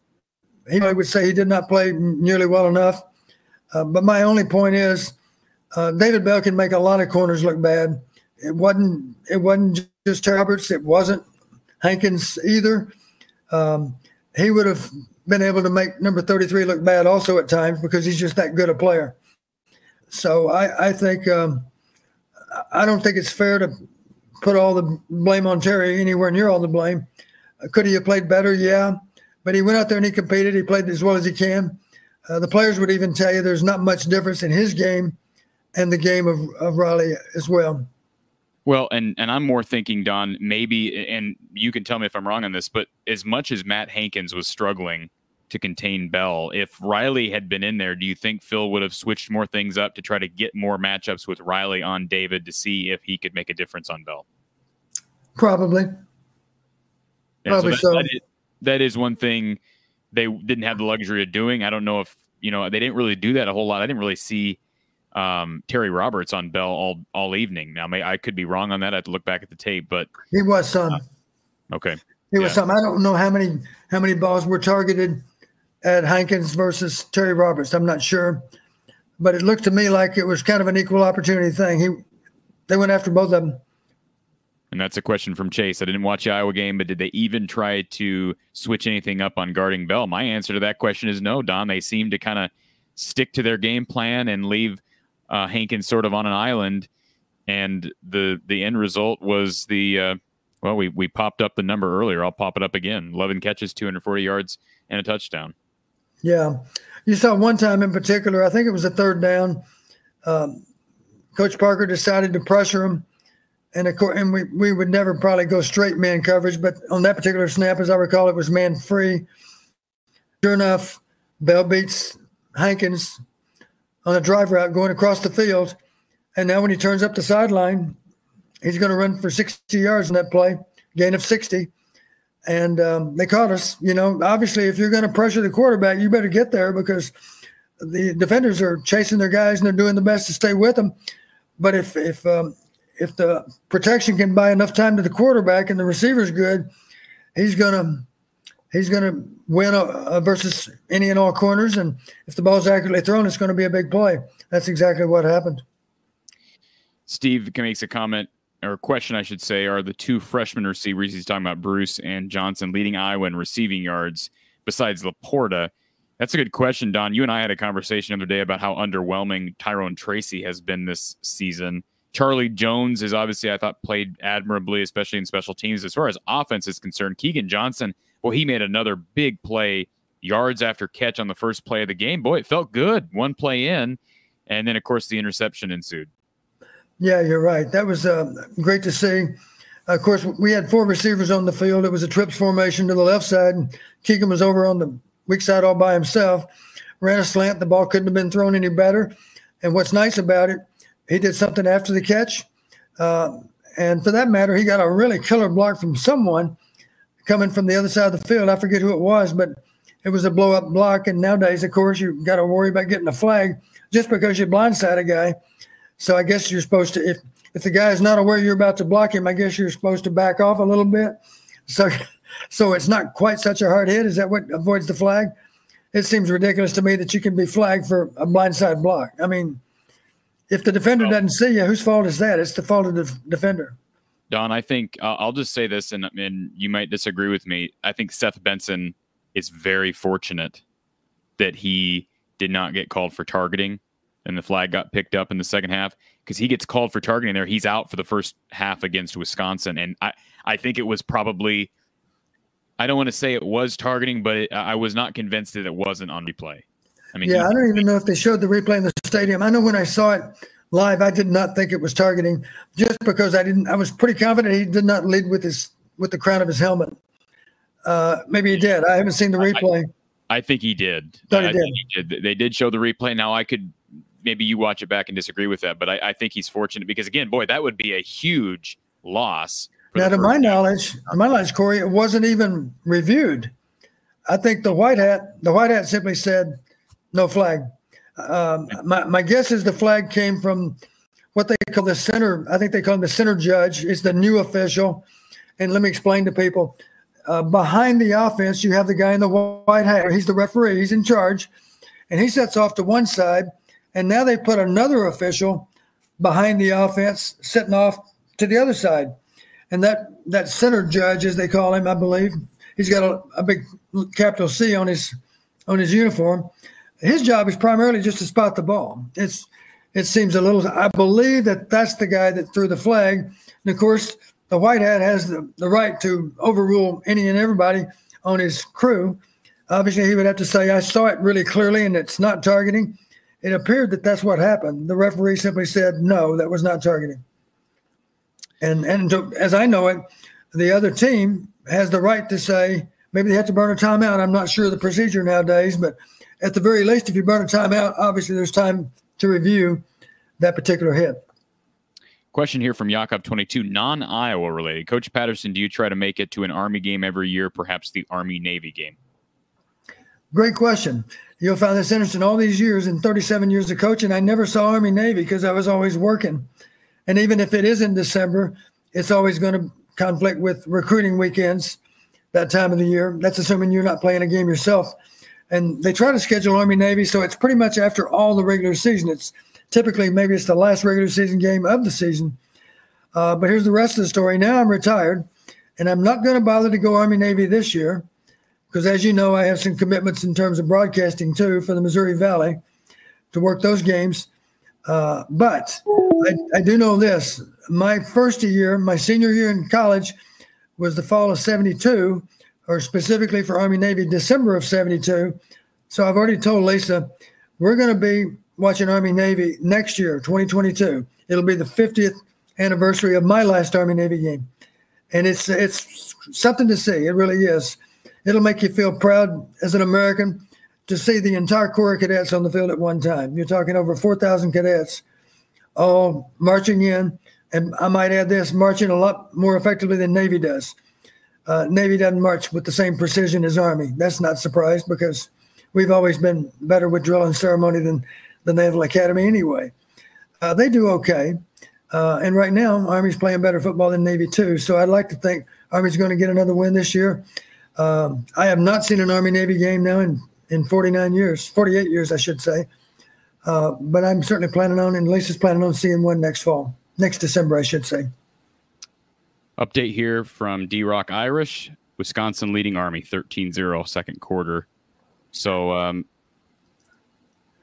he would say he did not play nearly well enough. Uh, but my only point is, uh, David Bell can make a lot of corners look bad. It wasn't it wasn't just Terry Roberts. It wasn't Hankins either. Um, he would have been able to make number 33 look bad also at times because he's just that good a player. So I, I think um, I don't think it's fair to put all the blame on Terry anywhere near all the blame. Uh, could he have played better? Yeah, but he went out there and he competed. He played as well as he can. Uh, the players would even tell you there's not much difference in his game and the game of, of Riley as well. Well, and and I'm more thinking, Don, maybe, and you can tell me if I'm wrong on this, but as much as Matt Hankins was struggling to contain Bell. If Riley had been in there, do you think Phil would have switched more things up to try to get more matchups with Riley on David to see if he could make a difference on Bell? Probably. Yeah, Probably so. That, so. That, is, that is one thing they didn't have the luxury of doing. I don't know if you know they didn't really do that a whole lot. I didn't really see um, Terry Roberts on Bell all all evening. Now, may, I could be wrong on that. I have to look back at the tape, but he was some. Uh, okay, he was some. I don't know how many how many balls were targeted at Hankins versus Terry Roberts. I'm not sure, but it looked to me like it was kind of an equal opportunity thing. He they went after both of them. And that's a question from Chase. I didn't watch the Iowa game, but did they even try to switch anything up on guarding Bell? My answer to that question is no, Don. They seem to kind of stick to their game plan and leave uh, Hankins sort of on an island. And the the end result was the uh, well, we we popped up the number earlier. I'll pop it up again. 11 catches, 240 yards, and a touchdown. Yeah. You saw one time in particular, I think it was a third down. Um, Coach Parker decided to pressure him. And of course, and we, we would never probably go straight man coverage, but on that particular snap, as I recall, it was man free. Sure enough, Bell beats Hankins on a drive route going across the field. And now when he turns up the sideline, he's going to run for 60 yards in that play, gain of 60 and um, they caught us. You know, obviously, if you're going to pressure the quarterback, you better get there because the defenders are chasing their guys and they're doing the best to stay with them. But if if um, if the protection can buy enough time to the quarterback and the receiver's good, he's gonna he's gonna win uh, versus any and all corners. And if the ball's accurately thrown, it's going to be a big play. That's exactly what happened. Steve makes a comment or a question, I should say, are the two freshman receivers. He's talking about Bruce and Johnson leading Iowa in receiving yards besides LaPorta. That's a good question, Don. You and I had a conversation the other day about how underwhelming Tyrone Tracy has been this season. Charlie Jones is obviously, I thought, played admirably, especially in special teams. As far as offense is concerned, Keagan Johnson, well, he made another big play, yards after catch on the first play of the game. Boy, it felt good one play in. And then, of course, the interception ensued. Yeah, you're right. That was uh, great to see. Of course, we had four receivers on the field. It was a trips formation to the left side. Keagan was over on the weak side all by himself. Ran a slant. The ball couldn't have been thrown any better. And what's nice about it, he did something after the catch. Uh, and for that matter, he got a really killer block from someone coming from the other side of the field. I forget who it was, but it was a blow up block. And nowadays, of course, you've got to worry about getting a flag just because you blindside a guy. So I guess you're supposed to, if if the guy is not aware you're about to block him, I guess you're supposed to back off a little bit. So, (laughs) so it's not quite such a hard hit. Is that what avoids the flag? It seems ridiculous to me that you can be flagged for a blindside block. I mean, if the defender doesn't see you, whose fault is that? It's the fault of the defender. Don, I think uh, I'll just say this, and, and you might disagree with me. I think Seth Benson is very fortunate that he did not get called for targeting and the flag got picked up in the second half because he gets called for targeting there. He's out for the first half against Wisconsin, and I I think it was probably I don't want to say it was targeting, but it, I was not convinced that it wasn't on replay. I mean, yeah, he, I don't even know if they showed the replay in the stadium. I know when I saw it live, I did not think it was targeting, just because I didn't. I was pretty confident he did not lead with his with the crown of his helmet. Uh, maybe he did. I haven't seen the replay. I, I think he did. Thought he did. he did. They did show the replay. Now I could maybe you watch it back and disagree with that, but I, I think he's fortunate because again, boy, that would be a huge loss. Now, to my knowledge, to my knowledge, Corey, it wasn't even reviewed. I think the white hat, the white hat simply said, "No flag." Um, my my guess is the flag came from what they call the center. I think they call him the center judge. Is the new official, and let me explain to people. Uh, behind the offense, you have the guy in the white hat. He's the referee. He's in charge, and he sets off to one side and now they put another official behind the offense, sitting off to the other side. And that, that center judge, as they call him, I believe, he's got a, a big capital C on his on his uniform. His job is primarily just to spot the ball. It's it seems a little. I believe that that's the guy that threw the flag. And of course, the white hat has the, the right to overrule any and everybody on his crew. Obviously, he would have to say, "I saw it really clearly, and it's not targeting." It appeared that that's what happened. The referee simply said, no, that was not targeting. And, and to, as I know it, the other team has the right to say, maybe they have to burn a timeout. I'm not sure of the procedure nowadays, but at the very least, if you burn a timeout, obviously there's time to review that particular hit. Question here from Jakob22, non Iowa related. Coach Patterson, do you try to make it to an Army game every year, perhaps the Army Navy game? Great question. You'll find this interesting. All these years and 37 years of coaching, I never saw Army Navy because I was always working. And even if it is in December, it's always going to conflict with recruiting weekends that time of the year. That's assuming you're not playing a game yourself. And they try to schedule Army Navy, so it's pretty much after all the regular season. It's typically maybe it's the last regular season game of the season. Uh, but here's the rest of the story. Now I'm retired, and I'm not going to bother to go Army Navy this year because as you know, I have some commitments in terms of broadcasting too for the Missouri Valley to work those games. Uh, but I, I, do know this: my first year, my senior year in college, was the fall of '72, or specifically for Army Navy, December of '72. So I've already told Lisa we're going to be watching Army Navy next year, 2022. It'll be the 50th anniversary of my last Army Navy game, and it's it's something to see. It really is it'll make you feel proud as an American to see the entire Corps of Cadets on the field at one time. You're talking over 4,000 cadets all marching in. And I might add this marching a lot more effectively than Navy does. Uh, Navy doesn't march with the same precision as Army. That's not surprised because we've always been better with drill and ceremony than the Naval Academy anyway. Uh, they do okay. Uh, and right now, Army's playing better football than Navy too. So I'd like to think Army's going to get another win this year. Um, I have not seen an Army Navy game now in, in 49 years, 48 years, I should say. Uh, but I'm certainly planning on, and Lisa's planning on seeing one next fall, next December, I should say. Update here from D Rock Irish Wisconsin leading Army 13 0 second quarter. So, um,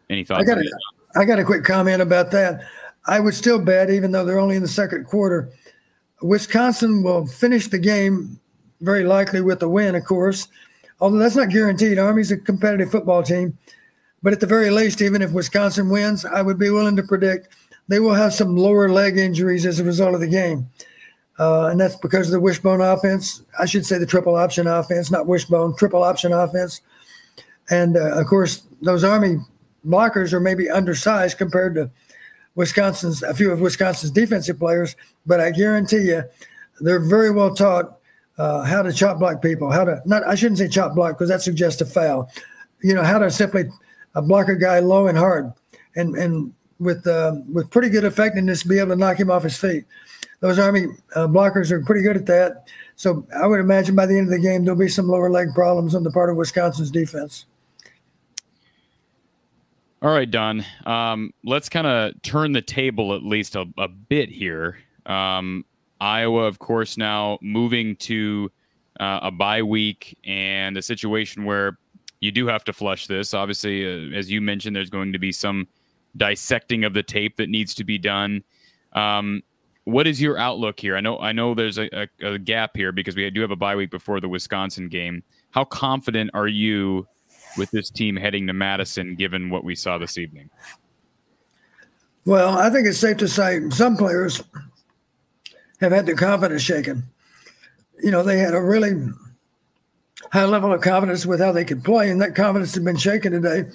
any thoughts? I got, a, I got a quick comment about that. I would still bet, even though they're only in the second quarter, Wisconsin will finish the game very likely with a win, of course. Although that's not guaranteed. Army's a competitive football team. But at the very least, even if Wisconsin wins, I would be willing to predict they will have some lower leg injuries as a result of the game. Uh, and that's because of the wishbone offense. I should say the triple option offense, not wishbone, triple option offense. And uh, of course, those Army blockers are maybe undersized compared to Wisconsin's, a few of Wisconsin's defensive players. But I guarantee you, they're very well taught uh, how to chop block people, how to not, I shouldn't say chop block because that suggests a foul. You know, how to simply uh, block a guy low and hard and, and with, uh, with pretty good effectiveness, be able to knock him off his feet those Army uh, blockers are pretty good at that. So I would imagine by the end of the game, there'll be some lower leg problems on the part of Wisconsin's defense. All right, Don. Um, let's kind of turn the table at least a, a bit here. Um, Iowa, of course, now moving to uh, a bye week and a situation where you do have to flush this. Obviously, uh, as you mentioned, there's going to be some dissecting of the tape that needs to be done. Um, what is your outlook here? I know I know there's a, a, a, gap here because we do have a bye week before the Wisconsin game. How confident are you with this team heading to Madison, given what we saw this evening? Well, I think it's safe to say some players have had their confidence shaken. You know, they had a really high level of confidence with how they could play, and that confidence has been shaken today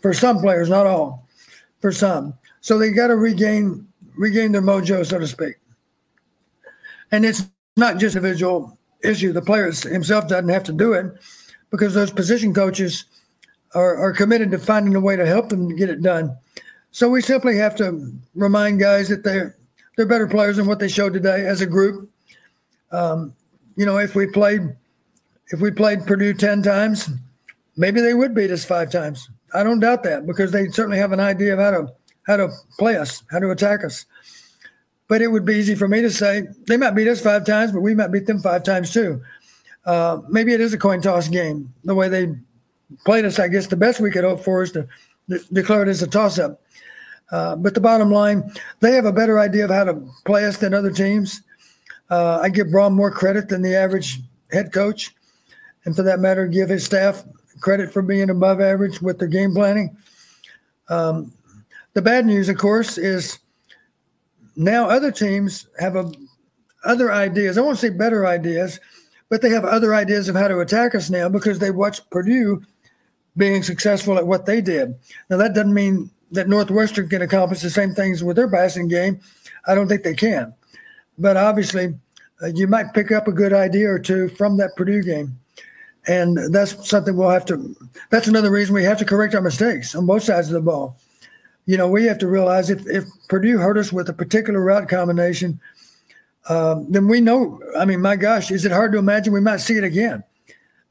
for some players, not all, for some. So they got to regain regain their mojo, so to speak. And it's not just a visual issue. The player himself doesn't have to do it because those position coaches are, are committed to finding a way to help them get it done. So we simply have to remind guys that they're they're better players than what they showed today as a group. Um, you know, if we played if we played Purdue ten times, maybe they would beat us five times. I don't doubt that because they certainly have an idea of how to how to play us, how to attack us. But it would be easy for me to say they might beat us five times, but we might beat them five times too. Uh, maybe it is a coin toss game. The way they played us, I guess the best we could hope for is to de- declare it as a toss up. Uh, but the bottom line, they have a better idea of how to play us than other teams. Uh, I give Brohm more credit than the average head coach. And for that matter, give his staff credit for being above average with their game planning. Um, the bad news, of course, is now other teams have a, other ideas. I won't say better ideas, but they have other ideas of how to attack us now because they watched Purdue being successful at what they did. Now that doesn't mean that Northwestern can accomplish the same things with their passing game. I don't think they can. But obviously, uh, you might pick up a good idea or two from that Purdue game. And that's something we'll have to, that's another reason we have to correct our mistakes on both sides of the ball you know, we have to realize if, if Purdue hurt us with a particular route combination, um, then we know. I mean, my gosh, is it hard to imagine we might see it again?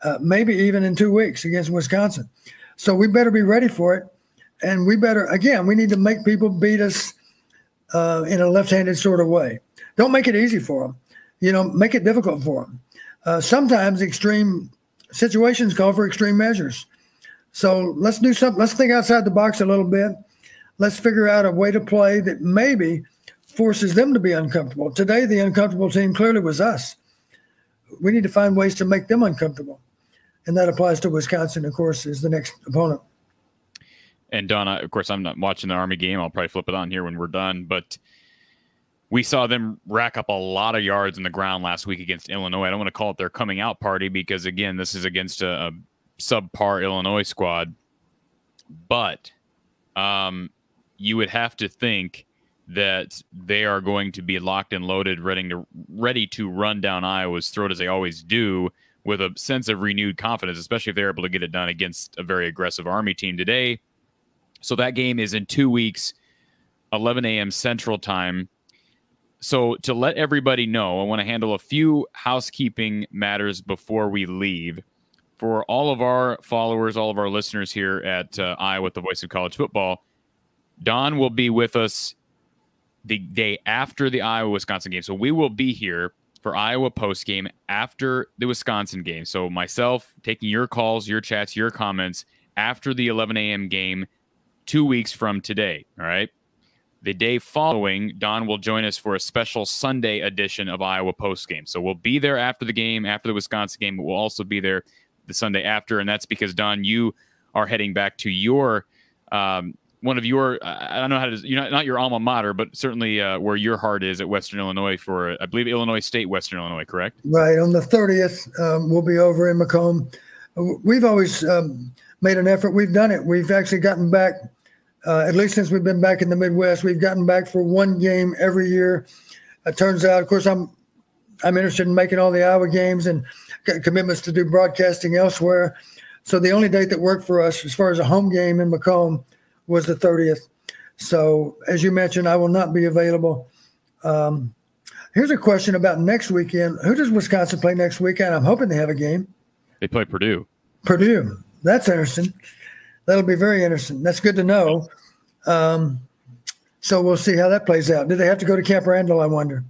Uh, maybe even in two weeks against Wisconsin. So we better be ready for it. And we better, again, we need to make people beat us uh, in a left handed sort of way. Don't make it easy for them. You know, make it difficult for them. Uh, sometimes extreme situations call for extreme measures. So let's do something. Let's think outside the box a little bit let's figure out a way to play that maybe forces them to be uncomfortable. Today, the uncomfortable team clearly was us. We need to find ways to make them uncomfortable. And that applies to Wisconsin, of course, is the next opponent. And Don, of course, I'm not watching the Army game. I'll probably flip it on here when we're done. But we saw them rack up a lot of yards in the ground last week against Illinois. I don't want to call it their coming out party because, again, this is against a, a subpar Illinois squad. But um, you would have to think that they are going to be locked and loaded, ready to ready to run down Iowa's throat as they always do, with a sense of renewed confidence, especially if they're able to get it done against a very aggressive Army team today. So that game is in two weeks, 11 a.m. Central Time. So to let everybody know, I want to handle a few housekeeping matters before we leave. For all of our followers, all of our listeners here at uh, Iowa, with the voice of college football, Don will be with us the day after the Iowa Wisconsin game. So we will be here for Iowa post game after the Wisconsin game. So myself taking your calls, your chats, your comments after the 11 a.m. game, two weeks from today. All right. The day following, Don will join us for a special Sunday edition of Iowa post game. So we'll be there after the game, after the Wisconsin game, but we'll also be there the Sunday after. And that's because, Don, you are heading back to your um, one of your I don't know how to you know not your alma mater, but certainly uh, where your heart is at Western Illinois for I believe Illinois State, Western Illinois, correct? Right on the thirtieth, um, we'll be over in Macomb. We've always um, made an effort. We've done it. We've actually gotten back, uh, at least since we've been back in the Midwest. We've gotten back for one game every year. It turns out, of course, I'm I'm interested in making all the Iowa games and commitments to do broadcasting elsewhere. So the only date that worked for us, as far as a home game in Macomb, was the 30th. So, as you mentioned, I will not be available. Um, here's a question about next weekend. Who does Wisconsin play next weekend? I'm hoping they have a game. They play Purdue. Purdue. That's interesting. That'll be very interesting. That's good to know. Um, so we'll see how that plays out. Do they have to go to Camp Randall? I wonder.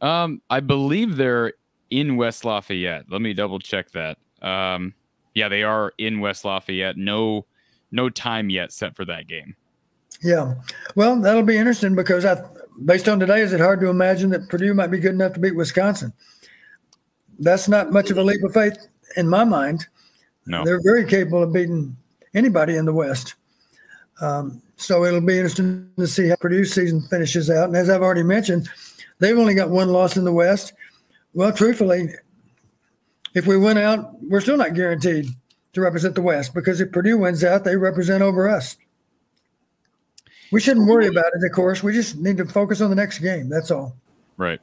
Um, I believe they're in West Lafayette. Let me double check that. Um, yeah, they are in West Lafayette. No no time yet set for that game. Yeah. Well, that'll be interesting because I, based on today, is it hard to imagine that Purdue might be good enough to beat Wisconsin? That's not much of a leap of faith in my mind. No. They're very capable of beating anybody in the West. Um, so it'll be interesting to see how Purdue's season finishes out. And as I've already mentioned, they've only got one loss in the West. Well, truthfully, if we win out, we're still not guaranteed to represent the West because if Purdue wins out, they represent over us. We shouldn't worry about it, of course. We just need to focus on the next game. That's all. Right.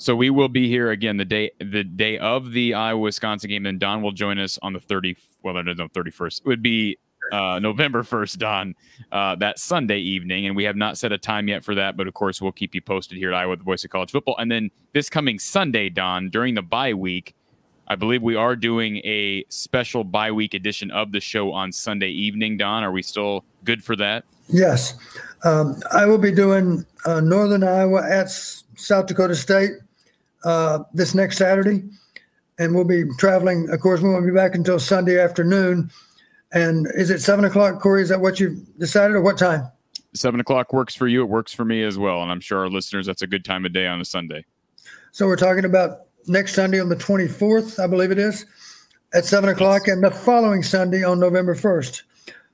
So we will be here again the day the day of the Iowa Wisconsin game, and Don will join us on the thirty. Well, no, no, thirty first. It would be uh, November first, Don, uh, that Sunday evening, and we have not set a time yet for that. But of course, we'll keep you posted here at Iowa, the Voice of College Football, and then this coming Sunday, Don, during the bye week, I believe we are doing a special bye week edition of the show on Sunday evening. Don, are we still good for that? Yes. Um, I will be doing uh, Northern Iowa at South Dakota State uh, this next Saturday. And we'll be traveling. Of course, we won't be back until Sunday afternoon. And is it seven o'clock, Corey? Is that what you've decided or what time? Seven o'clock works for you. It works for me as well. And I'm sure our listeners, that's a good time of day on a Sunday. So we're talking about next Sunday on the 24th, I believe it is, at seven o'clock, and the following Sunday on November 1st.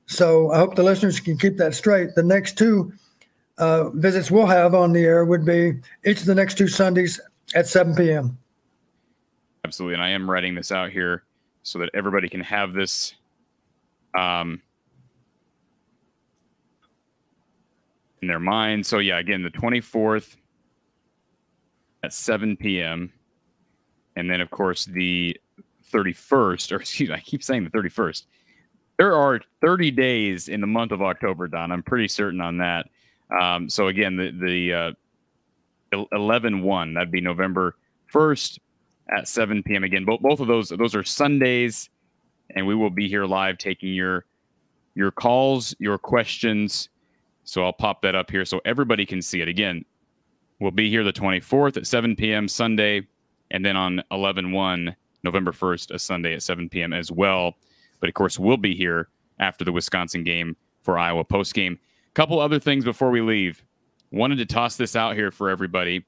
So I hope the listeners can keep that straight. The next two uh, visits we'll have on the air would be each of the next two Sundays at 7 p.m. Absolutely. And I am writing this out here so that everybody can have this. Um, in their mind. So, yeah, again, the 24th at 7 p.m. And then, of course, the 31st, or (laughs) excuse me, I keep saying the 31st. There are 30 days in the month of October, Don. I'm pretty certain on that. Um, so again, the the uh, 11 1 that'd be November 1st at 7 p.m. Again, both both of those those are Sundays, and we will be here live taking your your calls, your questions. So I'll pop that up here so everybody can see it. Again, we'll be here the 24th at 7 p.m. Sunday, and then on 11 1, November 1st, a Sunday at 7 p.m. as well. But of course, we'll be here after the Wisconsin game for Iowa post game. Couple other things before we leave. Wanted to toss this out here for everybody.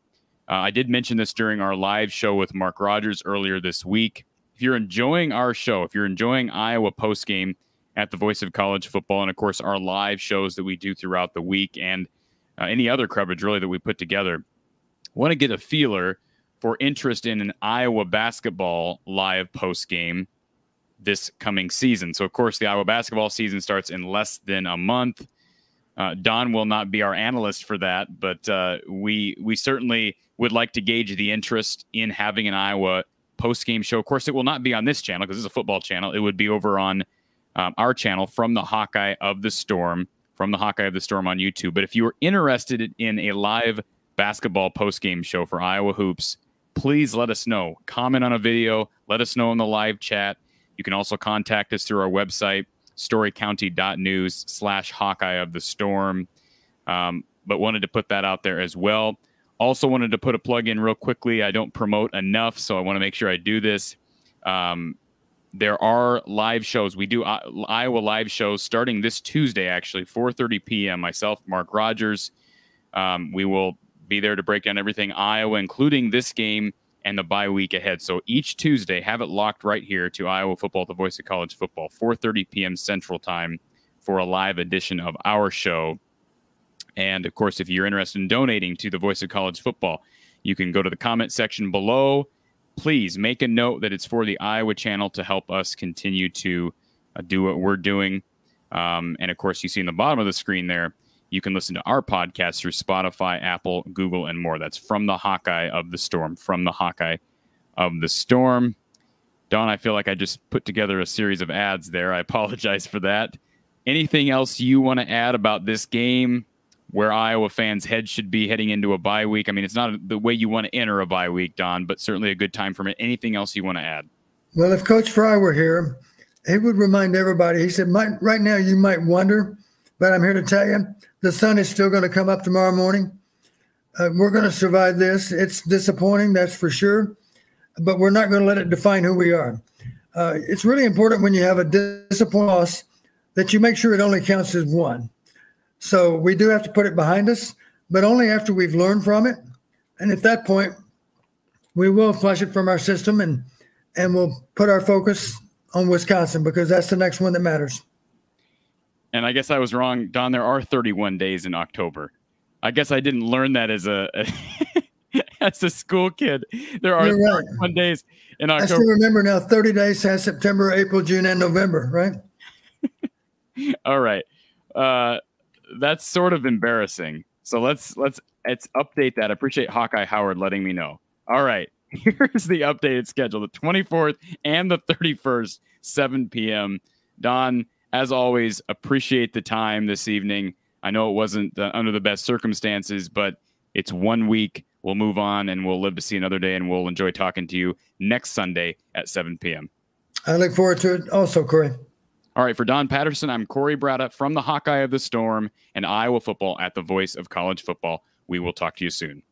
Uh, I did mention this during our live show with Mark Rogers earlier this week. If you're enjoying our show, if you're enjoying Iowa post game at the Voice of College Football, and of course our live shows that we do throughout the week, and uh, any other coverage really that we put together, want to get a feeler for interest in an Iowa basketball live post game this coming season. So, of course, the Iowa basketball season starts in less than a month. Uh, Don will not be our analyst for that, but uh, we we certainly would like to gauge the interest in having an Iowa post game show. Of course, it will not be on this channel because it's a football channel. It would be over on um, our channel from the Hawkeye of the Storm, from the Hawkeye of the Storm on YouTube. But if you are interested in a live basketball post game show for Iowa hoops, please let us know. Comment on a video. Let us know in the live chat. You can also contact us through our website, storycounty.news slash Hawkeye of the Storm. Um, but wanted to put that out there as well. Also wanted to put a plug in real quickly. I don't promote enough, so I want to make sure I do this. Um, there are live shows. We do uh, Iowa live shows starting this Tuesday, actually, 4:30 p.m. Myself, Mark Rogers. Um, we will be there to break down everything Iowa, including this game and the bye week ahead. So each Tuesday, have it locked right here to Iowa football, the voice of college football, 4:30 p.m. Central Time for a live edition of our show. And of course, if you're interested in donating to the Voice of College Football, you can go to the comment section below. Please make a note that it's for the Iowa channel to help us continue to uh, do what we're doing. Um, and of course, you see in the bottom of the screen there, you can listen to our podcast through Spotify, Apple, Google, and more. That's from the Hawkeye of the Storm, from the Hawkeye of the Storm. Don, I feel like I just put together a series of ads there. I (laughs) apologize for that. Anything else you want to add about this game? Where Iowa fans' heads should be heading into a bye week. I mean, it's not the way you want to enter a bye week, Don, but certainly a good time for it. Anything else you want to add? Well, if Coach Fry were here, he would remind everybody. He said, "Right now, you might wonder, but I'm here to tell you, the sun is still going to come up tomorrow morning. Uh, we're going to survive this. It's disappointing, that's for sure, but we're not going to let it define who we are. Uh, it's really important when you have a disappointing loss that you make sure it only counts as one. So we do have to put it behind us, but only after we've learned from it. And at that point, we will flush it from our system and and we'll put our focus on Wisconsin because that's the next one that matters. And I guess I was wrong, Don. There are 31 days in October. I guess I didn't learn that as a, (laughs) as a school kid. There are You're 31 right. days in October. I still remember now. 30 days has September, April, June, and November. Right. (laughs) All right. Uh, that's sort of embarrassing. So let's let's let's update that. I appreciate Hawkeye Howard letting me know. All right. (laughs) Here's the updated schedule: the 24th and the 31st, 7 p.m. Don, as always, appreciate the time this evening. I know it wasn't uh, under the best circumstances, but it's one week. We'll move on and we'll live to see another day, and we'll enjoy talking to you next Sunday at 7 p.m. I look forward to it also, Corey. All right, for Don Patterson, I'm Corey Bratta from the Hawkeye of the Storm and Iowa football at the voice of college football. We will talk to you soon.